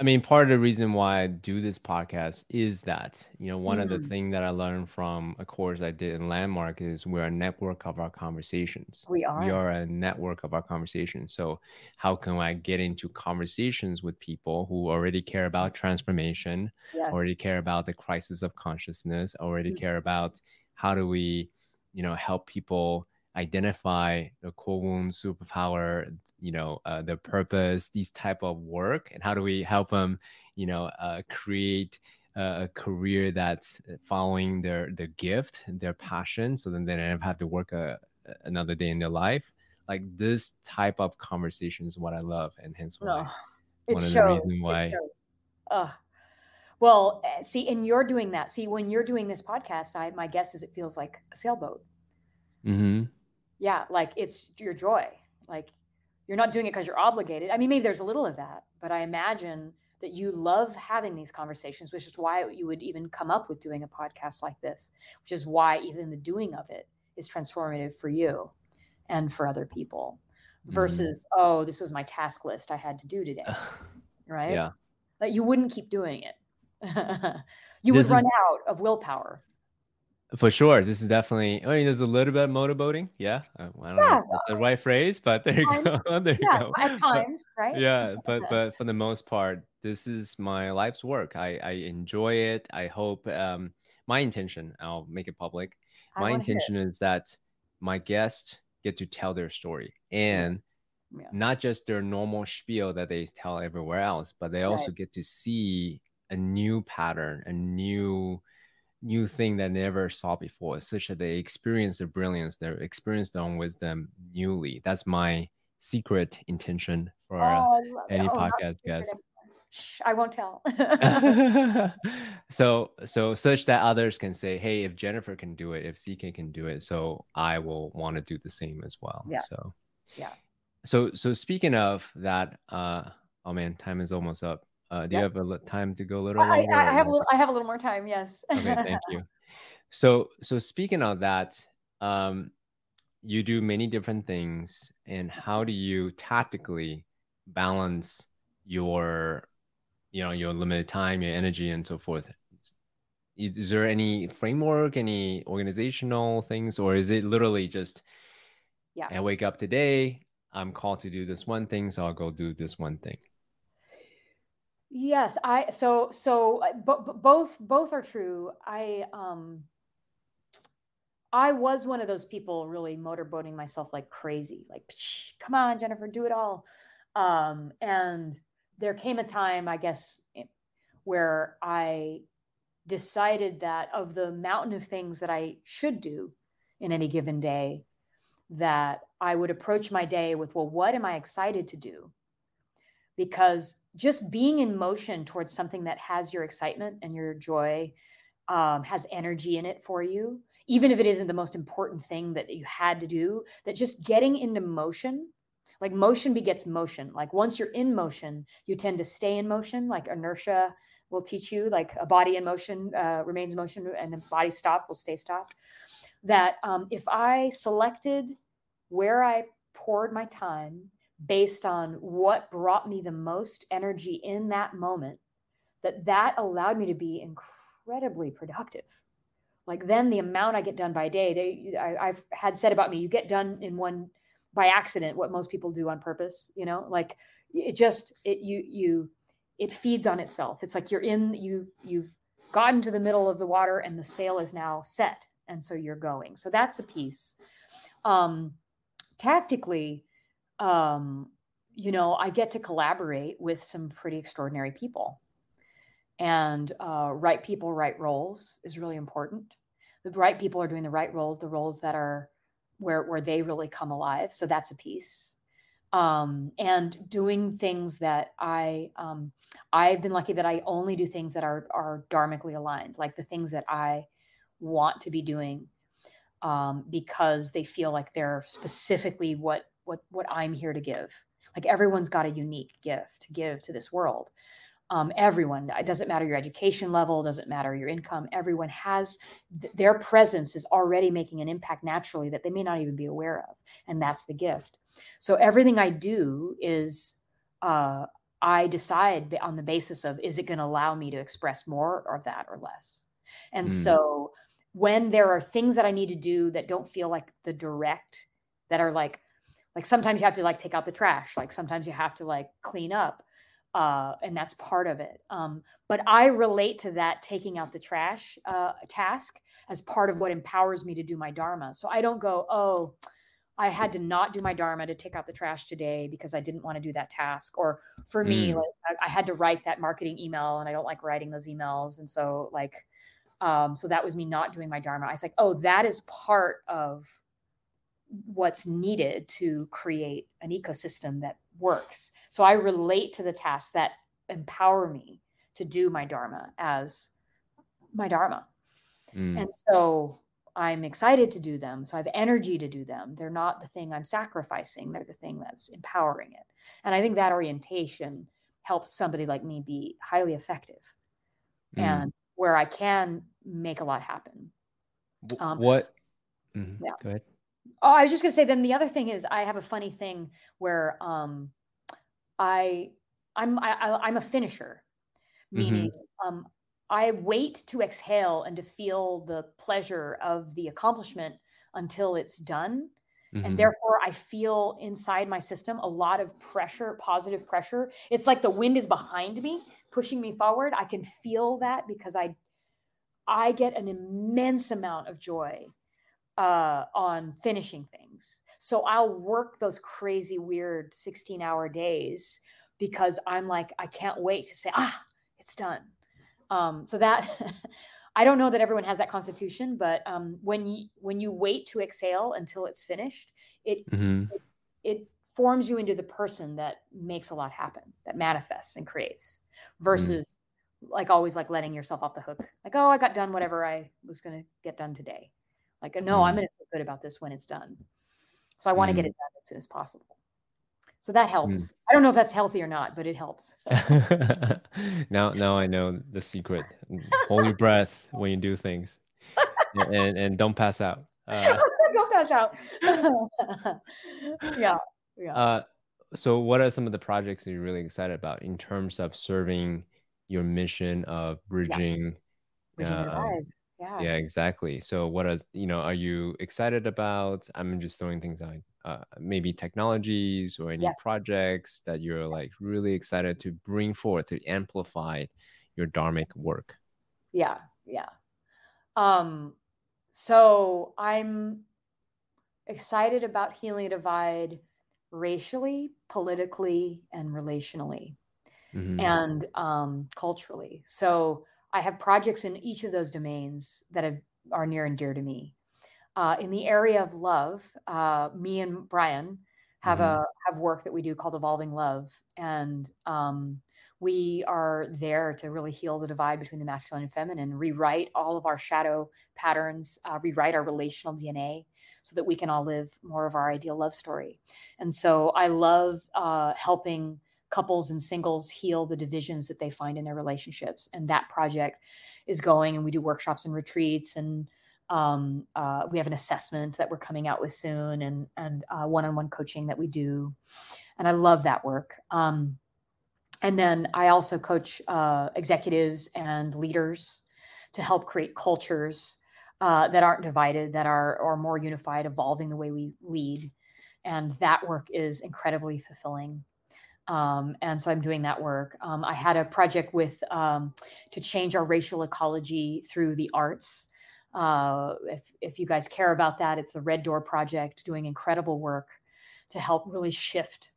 I mean, part of the reason why I do this podcast is that, you know, one of the Mm. things that I learned from a course I did in Landmark is we're a network of our conversations. we are We are a network of our conversations. So, how can I get into conversations with people who already care about transformation, yes already care about the crisis of consciousness, already Mm. care about how do we, you know, help people identify the core wound superpower, you know, uh, the purpose, these type of work, and how do we help them, you know, uh, create a career that's following their their gift, their passion, so then they never have to work a, another day in their life. Like this type of conversation is what I love, and hence why oh, one of shows. the reasons why. Uh, well, eh, see, and you're doing that. See, when you're doing this podcast, I my guess is it feels like a sailboat. Mm-hmm. Yeah, like it's your joy. Like you're not doing it because you're obligated. I mean, maybe there's a little of that, but I imagine that you love having these conversations, which is why you would even come up with doing a podcast like this, which is why even the doing of it is transformative for you and for other people mm-hmm. versus, mm. oh, this was my task list I had to do today. right? Yeah. That you wouldn't keep doing it. You this would run is, out of willpower. For sure. This is definitely, I mean, there's a little bit of motorboating. Yeah. I don't yeah. know if that's the right phrase, but there you go. there yeah, you go. At times, right? yeah. But, but for the most part, this is my life's work. I, I enjoy it. I hope, um, my intention, I'll make it public. My intention is that my guests get to tell their story and yeah. not just their normal spiel that they tell everywhere else, but they also right. get to see a new pattern, a new new thing that they never saw before, such that they experience the brilliance, they experience their own wisdom newly. That's my secret intention for oh, any oh, podcast guest. I won't tell. so so such that others can say, hey, if Jennifer can do it, if CK can do it, so I will want to do the same as well. Yeah. So yeah. So so speaking of that, uh oh man, time is almost up. Uh, do you have a time to go a little longer? I, I have a little. I have a little more time. Yes. okay, thank you. So, so speaking of that, um, you do many different things, and how do you tactically balance your, you know, your limited time, your energy, and so forth? Is there any framework, any organizational things, or is it literally just, yeah, I wake up today, I'm called to do this one thing, so I'll go do this one thing. Yes, I so so uh, but both both are true. I um I was one of those people really motorboating myself like crazy. Like, come on, Jennifer, do it all. Um and there came a time, I guess, where I decided that of the mountain of things that I should do in any given day, that I would approach my day with, well, what am I excited to do? Because just being in motion towards something that has your excitement and your joy um, has energy in it for you even if it isn't the most important thing that you had to do that just getting into motion like motion begets motion. Like once you're in motion you tend to stay in motion. Like inertia will teach you like a body in motion uh, remains in motion and a body stopped will stay stopped. That um, if i selected where i poured my time based on what brought me the most energy in that moment that that allowed me to be incredibly productive. Like then the amount i get done by day they I, have had said about me you get done in one by accident what most people do on purpose you know? Like it just it you you it feeds on itself. It's like you're in you you've gotten to the middle of the water and the sail is now set and so you're going. So that's a piece. Um tactically um, you know, I get to collaborate with some pretty extraordinary people. And uh, right people, right roles is really important. The right people are doing the right roles, the roles that are where where they really come alive. So that's a piece. Um, and doing things that I um, I've been lucky that I only do things that are are dharmically aligned, like the things that I want to be doing um, because they feel like they're specifically what what what I'm here to give. Like everyone's got a unique gift to give to this world. Um, everyone, it doesn't matter your education level, doesn't matter your income. Everyone has th- their presence is already making an impact naturally that they may not even be aware of, and that's the gift. So everything I do is uh, I decide on the basis of is it going to allow me to express more of that or less. And mm. so when there are things that I need to do that don't feel like the direct, that are like like sometimes you have to like take out the trash like sometimes you have to like clean up uh, and that's part of it um, but i relate to that taking out the trash uh, task as part of what empowers me to do my dharma so i don't go oh I had to not do my dharma to take out the trash today because I didn't want to do that task. Or for me, Mm. like I, I had to write that marketing email, and I don't like writing those emails, and so like, um, so that was me not doing my dharma. I was like, oh, that is part of what's needed to create an ecosystem that works. So I relate to the tasks that empower me to do my dharma as my dharma. Mm. And so I'm excited to do them. So I have energy to do them. They're not the thing I'm sacrificing, they're the thing that's empowering it. And I think that orientation helps somebody like me be highly effective Mm. and where I can make a lot happen. Um, what? Mhm. yeah. Go ahead. Oh, I was just gonna say. Then the other thing is, I have a funny thing where um, I I'm I, I'm a finisher, meaning um, I wait to exhale and to feel the pleasure of the accomplishment until it's done, Mhm. and therefore I feel inside my system a lot of pressure, positive pressure. It's like the wind is behind me, pushing me forward. I can feel that because I I get an immense amount of joy uh, on finishing things. So I'll work those crazy, weird 16 hour days because I'm like, I can't wait to say, ah, it's done. Um, so that I don't know that everyone has that constitution, but um, when you when you wait to exhale until it's finished, it Mhm. it forms you into the person that makes a lot happen, that manifests and creates, versus like always like letting yourself off the hook. Like, oh, I got done whatever I was gonna get done today. Like, no, I'm Mm. gonna feel good about this when it's done. So I want to get Mm. it done as soon as possible. So that helps. I don't know if that's healthy or not, but it helps. now, now I know the secret. Hold your breath when you do things, and and, and don't pass out. Uh, Don't pass out. yeah, yeah. uh, so, what are some of the projects that you're really excited about in terms of serving your mission of bridging? Bridging uh. Yeah. Yeah, exactly. So, what is you know, are you excited about? I'm just throwing things out. Uh, maybe technologies or any Yes. projects that you're like really excited to bring forth to amplify your dharmic work. yeah yeah um so i'm excited about healing divide racially politically and relationally Mhm. and um culturally so i have projects in each of those domains that have, are near and dear to me. Uh, in the area of love uh, me and brian have Mhm. a have work that we do called evolving love. And um, we are there to really heal the divide between the masculine and feminine rewrite all of our shadow patterns uh, rewrite our relational dna so that we can all live more of our ideal love story. And so i love uh, helping couples and singles heal the divisions that they find in their relationships. And that project is going and we do workshops and retreats and um, uh, we have an assessment that we're coming out with soon and and uh, one-on-one coaching that we do. And i love that work. Um, and then i also coach uh, executives and leaders to help create cultures uh, that aren't divided that are are more unified evolving the way we lead. And that work is incredibly fulfilling um, and so i'm doing that work. Um, i had a project with um, to change our racial ecology through the arts. Uh, if, if you guys care about that it's the red door project doing incredible work to help really shift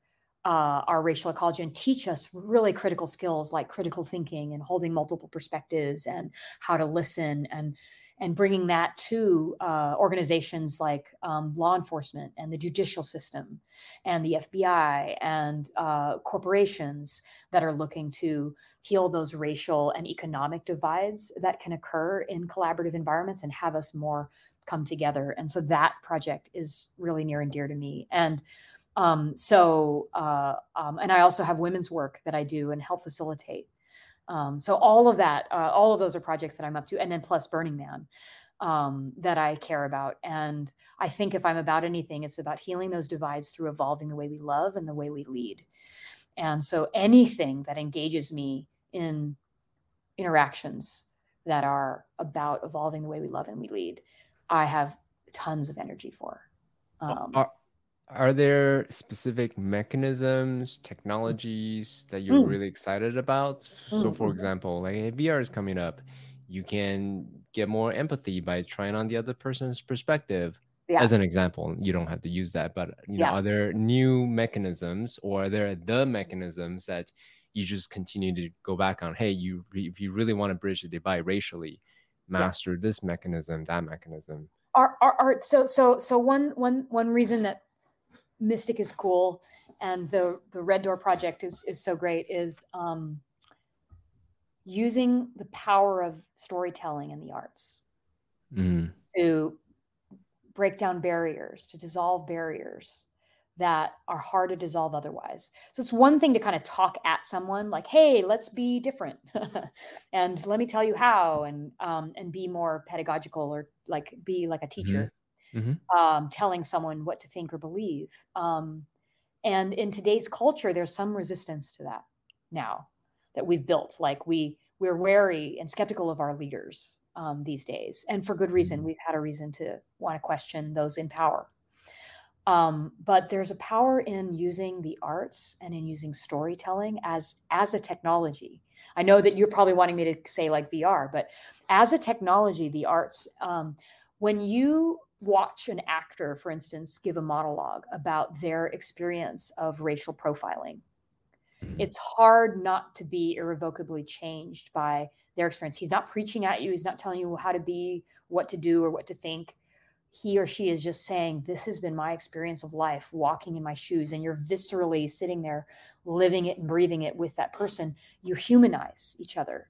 uh, our racial ecology and teach us really critical skills like critical thinking and holding multiple perspectives and how to listen and and bringing that to uh, organizations like um, law enforcement and the judicial system and the FBI and uh, corporations that are looking to heal those racial and economic divides that can occur in collaborative environments and have us more come together. And so that project is really near and dear to me. And um, so, uh, um, and I also have women's work that I do and help facilitate. Um, so all of that, uh, all of those are projects that I'm up to, and then plus Burning Man um, that I care about. And I think if I'm about anything, it's about healing those divides through evolving the way we love and the way we lead. And so anything that engages me in interactions that are about evolving the way we love and we lead, I have tons of energy for. Um, are, are there specific mechanisms, technologies that you're Mm. really excited about? So, Mm, for example, like if VR is coming up, you can get more empathy by trying on the other person's perspective. Yeah. as an example you don't have to use that but you know Yeah. are there new mechanisms or are there the mechanisms that you just continue to go back on hey you if you really want to bridge the divide racially master this mechanism that mechanism Are, are, art so so so one one one reason that mystic is cool and the the red door project is is so great is um using the power of storytelling in the arts Mm, to break down barriers to dissolve barriers that are hard to dissolve otherwise. So it's one thing to kind of talk at someone like hey let's be different and let me tell you how and um, and be more pedagogical or like be like a teacher Mhm. um, telling someone what to think or believe. Um, and in today's culture there's some resistance to that now that we've built. Like we we're wary and skeptical of our leaders um, these days and for good reason. Mhm. we've had a reason to want to question those in power. Um, but there's a power in using the arts and in using storytelling as as a technology. I know that you're probably wanting me to say like vr but as a technology the arts um, when you watch an actor for instance give a monologue about their experience of racial profiling Mhm. it's hard not to be irrevocably changed by their experience. He's not preaching at you, he's not telling you how to be, what to do, or what to think. He or she is just saying, This has been my experience of life, walking in my shoes. And you're viscerally sitting there, living it and breathing it with that person. You humanize each other.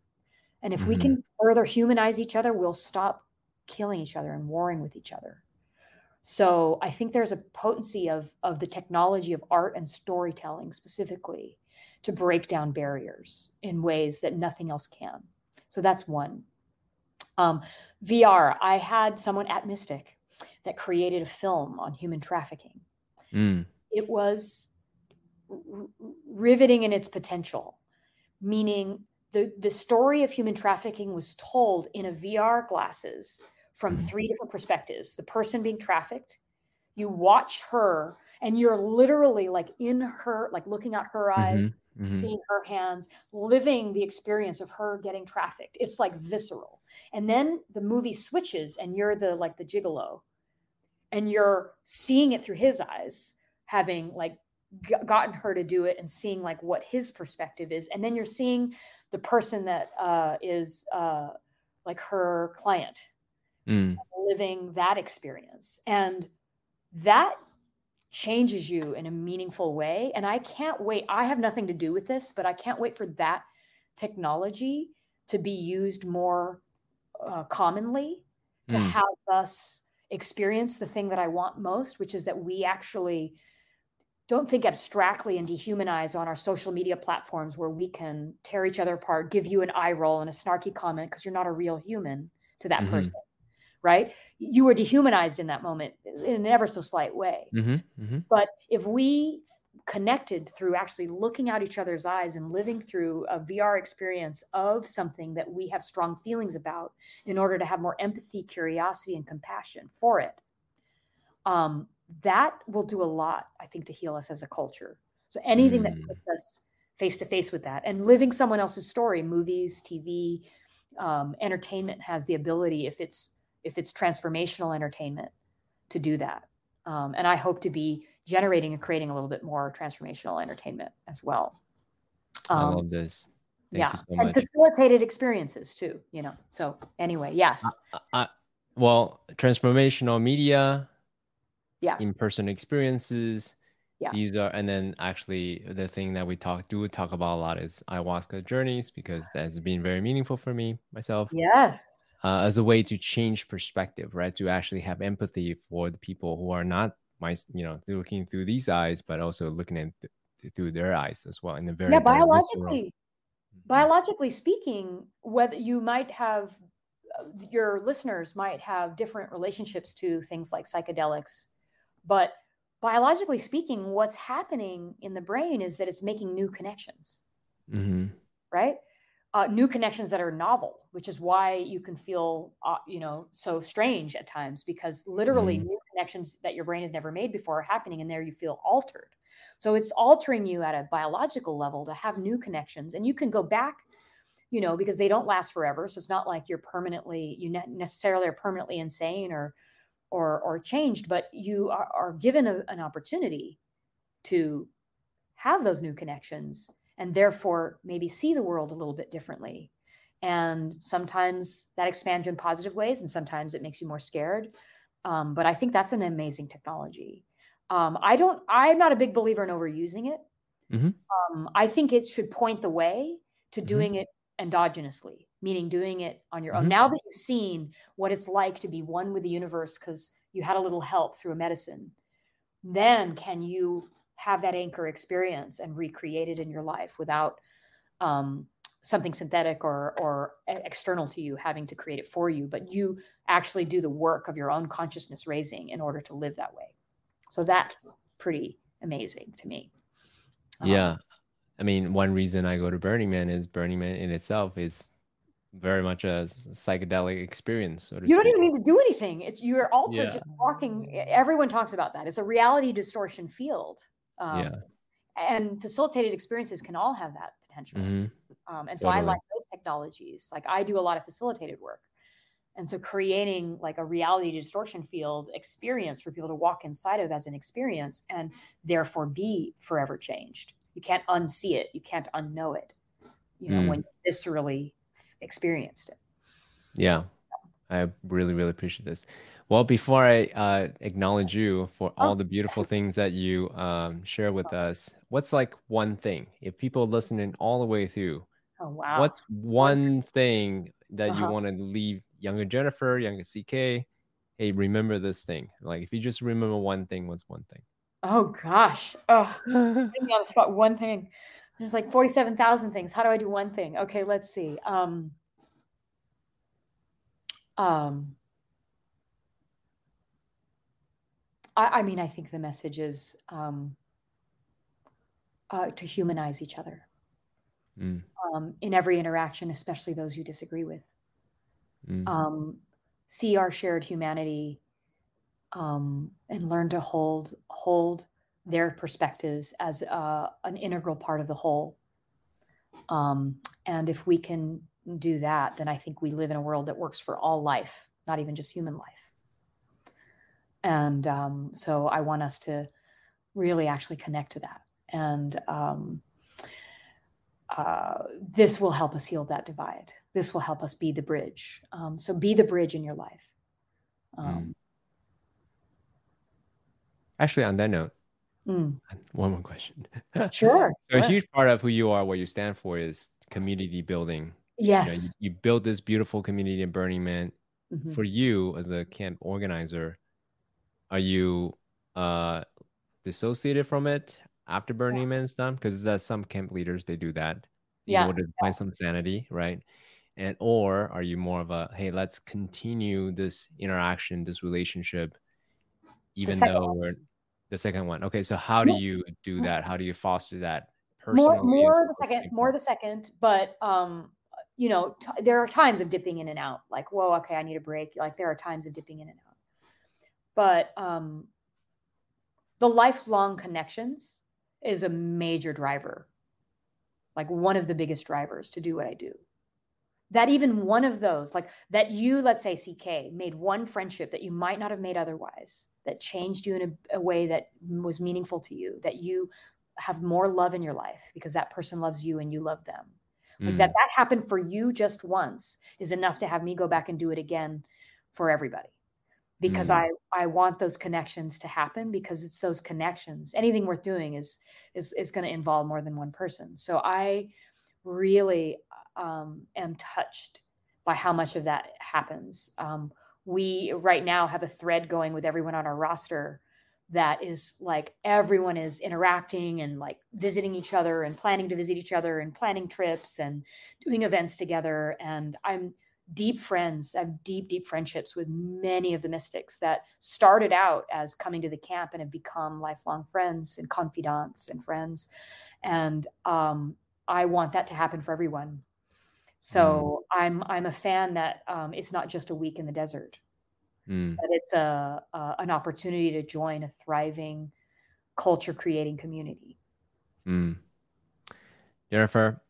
And if we Mhm. can further humanize each other, we'll stop killing each other and warring with each other. So I think there's a potency of, of the technology of art and storytelling specifically to break down barriers in ways that nothing else can. So that's one. Um, VR, I had someone at Mystic that created a film on human trafficking. Mm, It was r- riveting in its potential, meaning the, the story of human trafficking was told in a VR glasses from Mhm. three different perspectives the person being trafficked, you watch her, and you're literally like in her, like looking at her eyes, mhm, mhm. seeing her hands, living the experience of her getting trafficked. It's like visceral. And then the movie switches and you're the like the gigolo and you're seeing it through his eyes, having like g- gotten her to do it and seeing like what his perspective is. And then you're seeing the person that uh, is uh, like her client Mm, living that experience. And that changes you in a meaningful way. And I can't wait. I have nothing to do with this, but I can't wait for that technology to be used more uh, commonly to Mm. have us experience the thing that I want most, which is that we actually don't think abstractly and dehumanize on our social media platforms where we can tear each other apart, give you an eye roll and a snarky comment because you're not a real human to that Mhm. person, right? You were dehumanized in that moment in an ever so slight way. mhm, mhm. But if we connected through actually looking out each other's eyes and living through a VR experience of something that we have strong feelings about in order to have more empathy, curiosity, and compassion for it, um, that will do a lot, I think, to heal us as a culture. So anything that Mm. puts us face to face with that and living someone else's story, movies, TV, um, entertainment has the ability, if it's if it's transformational entertainment, to do that. Um, and I hope to be generating and creating a little bit more transformational entertainment as well. I Um, love this. Thank yeah, you so and facilitated experiences too. You know. So anyway, yes, I, I, well, transformational media, yeah, in-person experiences. Yeah. These are, and then actually the thing that we talk do talk about a lot is ayahuasca journeys because that's been very meaningful for me myself yes, uh, as a way to change perspective, right? To actually have empathy for the people who are not my, you know, looking through these eyes, but also looking at th- through their eyes as well in a very yeah. Biologically, Mhm. biologically speaking, whether you might have uh, your listeners might have different relationships to things like psychedelics, but biologically speaking, what's happening in the brain is that it's making new connections. Mhm. right? Uh, new connections that are novel, which is why you can feel, uh, you know, so strange at times because literally Mhm. new connections that your brain has never made before are happening, and there you feel altered. So it's altering you at a biological level to have new connections, and you can go back, you know, because they don't last forever. So it's not like you're permanently, you ne- necessarily are permanently insane or or or changed but you are, are given a, an opportunity to have those new connections and therefore maybe see the world a little bit differently and sometimes that expands you in positive ways and sometimes it makes you more scared um, but i think that's an amazing technology um, i don't i'm not a big believer in overusing it mm-hmm. um, i think it should point the way to Mhm. doing it endogenously meaning doing it on your own Mhm. now that you've seen what it's like to be one with the universe because you had a little help through a medicine then can you have that anchor experience and recreate it in your life without um, something synthetic or or external to you having to create it for you but you actually do the work of your own consciousness raising in order to live that way. So that's pretty amazing to me. Um, Yeah. I mean, one reason I go to Burning Man is Burning Man in itself is very much a psychedelic experience, so you don't even need to do anything. It's you're altered Yeah. just walking everyone talks about that. It's a reality distortion field um, Yeah. and facilitated experiences can all have that potential Mhm. um, and so i like those technologies like i do a lot of facilitated work and so creating like a reality distortion field experience for people to walk inside of as an experience and therefore be forever changed you can't unsee it you can't unknow it you know Mm. when you viscerally experienced it Yeah, I really, really appreciate this. Well, before I uh, acknowledge you for all the beautiful things that you um, share with us, what's like one thing, if people listening all the way through, oh wow. what's one thing that you Uh-huh. want to leave younger Jennifer, younger CK? Hey, remember this thing. Like, if you just remember one thing, what's one thing? oh gosh. Oh on the spot one thing. There's like 47,000 things. How do i do one thing? Okay let's see. Um um I, I mean i think the message is um uh, to humanize each other Mm, um, in every interaction especially those you disagree with mm, um, see our shared humanity um, and learn to hold hold their perspectives as uh, an integral part of the whole. Um, and if we can do that, then I think we live in a world that works for all life, not even just human life. And um, so I want us to really actually connect to that. And um, uh, this will help us heal that divide. This will help us be the bridge. Um, so be the bridge in your life. Um, Actually, on that note, mm, one more question. sure. So a huge part of who you are, what you stand for, is community building. You, know, you, Yes. you build this beautiful community in Burning Man. Mhm. For you as a camp organizer, are you uh, dissociated from it after Burning Man's done? Because there's some camp leaders they do that in Yeah, order to find some sanity, right? And or are you more of a hey, let's continue this interaction, this relationship, even though we're the second one. Okay, so how do you do that? How do you foster that more more the second people? more the second but um you know t- there are times of dipping in and out like whoa okay i need a break like there are times of dipping in and out but um the lifelong connections is a major driver. Like one of the biggest drivers to do what i do. That even one of those like that you let's say ck made one friendship that you might not have made otherwise that changed you in a, a way that was meaningful to you that you have more love in your life because that person loves you and you love them. Like Mm, that that happened for you just once is enough to have me go back and do it again for everybody because Mm. i i want those connections to happen because it's those connections. Anything worth doing is is is going to involve more than one person. So i really um, am touched by how much of that happens. Um, we right now have a thread going with everyone on our roster that is like everyone is interacting and like visiting each other and planning to visit each other and planning trips and doing events together. And i'm deep friends i have deep deep friendships with many of the mystics that started out as coming to the camp and have become lifelong friends and confidants and friends. And um, i want that to happen for everyone. So i'm i'm a fan that um, it's not just a week in the desert. Mm, but it's a, a an opportunity to join a thriving culture creating community. Mm. Jennifer,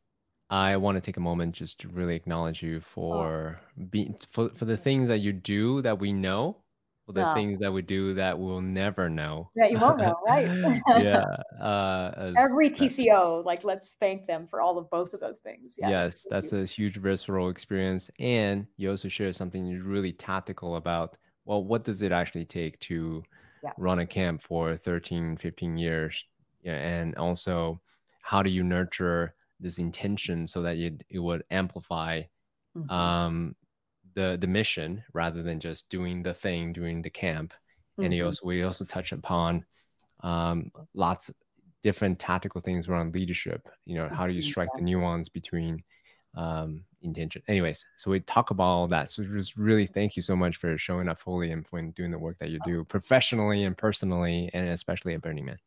I want to take a moment just to really acknowledge you for being for, for the things that you do that we know, for the Yeah. things that we do that we'll never know. Yeah, you won't know, right? yeah. Uh, Every TCO, like let's thank them for all of both of those things. Yes, Yes, that's you. a huge visceral experience. And you also share something really tactical about, well, what does it actually take to Yeah. run a camp for 13, 15 years? Yeah, and also, how do you nurture this intention so that it, it would amplify Mhm. um, the the mission rather than just doing the thing during the camp? And you Mhm. also we also touch upon um, lots of different tactical things around leadership. You know, how do you Mhm, strike the nuance between um, intention? Anyways, so we talk about all that. So just really thank you so much for showing up fully and doing the work that you do professionally and personally, and especially at Burning Man.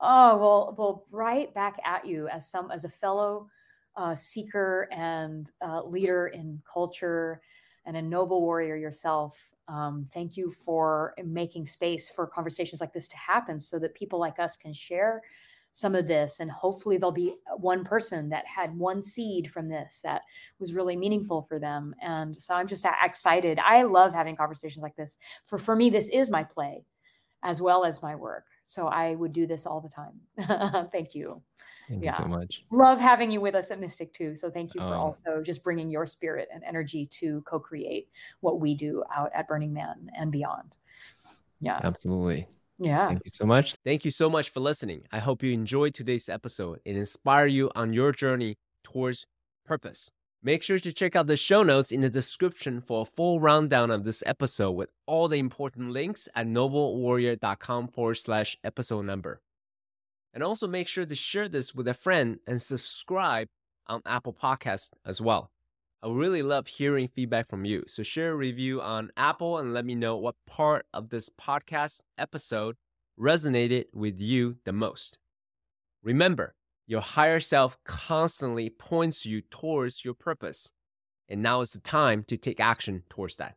Oh well, well, right back at you as some as a fellow uh, seeker and uh, leader in culture and a noble warrior yourself. Um, thank you for making space for conversations like this to happen, so that people like us can share some of this, and hopefully there'll be one person that had one seed from this that was really meaningful for them. And so I'm just uh, excited. I love having conversations like this. For for me, this is my play as well as my work. So I would do this all the time. thank you. Thank you so much. Love having you with us at Mystic too. So thank you for Oh. also just bringing your spirit and energy to co-create what we do out at Burning Man and beyond. Yeah. Absolutely. Yeah. Thank you so much. Thank you so much for listening. I hope you enjoyed today's episode and inspire you on your journey towards purpose. Make sure to check out the show notes in the description for a full rundown of this episode with all the important links at noblewarrior.com forward slash episode number. And also make sure to share this with a friend and subscribe on Apple Podcasts as well. I really love hearing feedback from you. So share a review on Apple and let me know what part of this podcast episode resonated with you the most. Remember, your higher self constantly points you towards your purpose. And now is the time to take action towards that.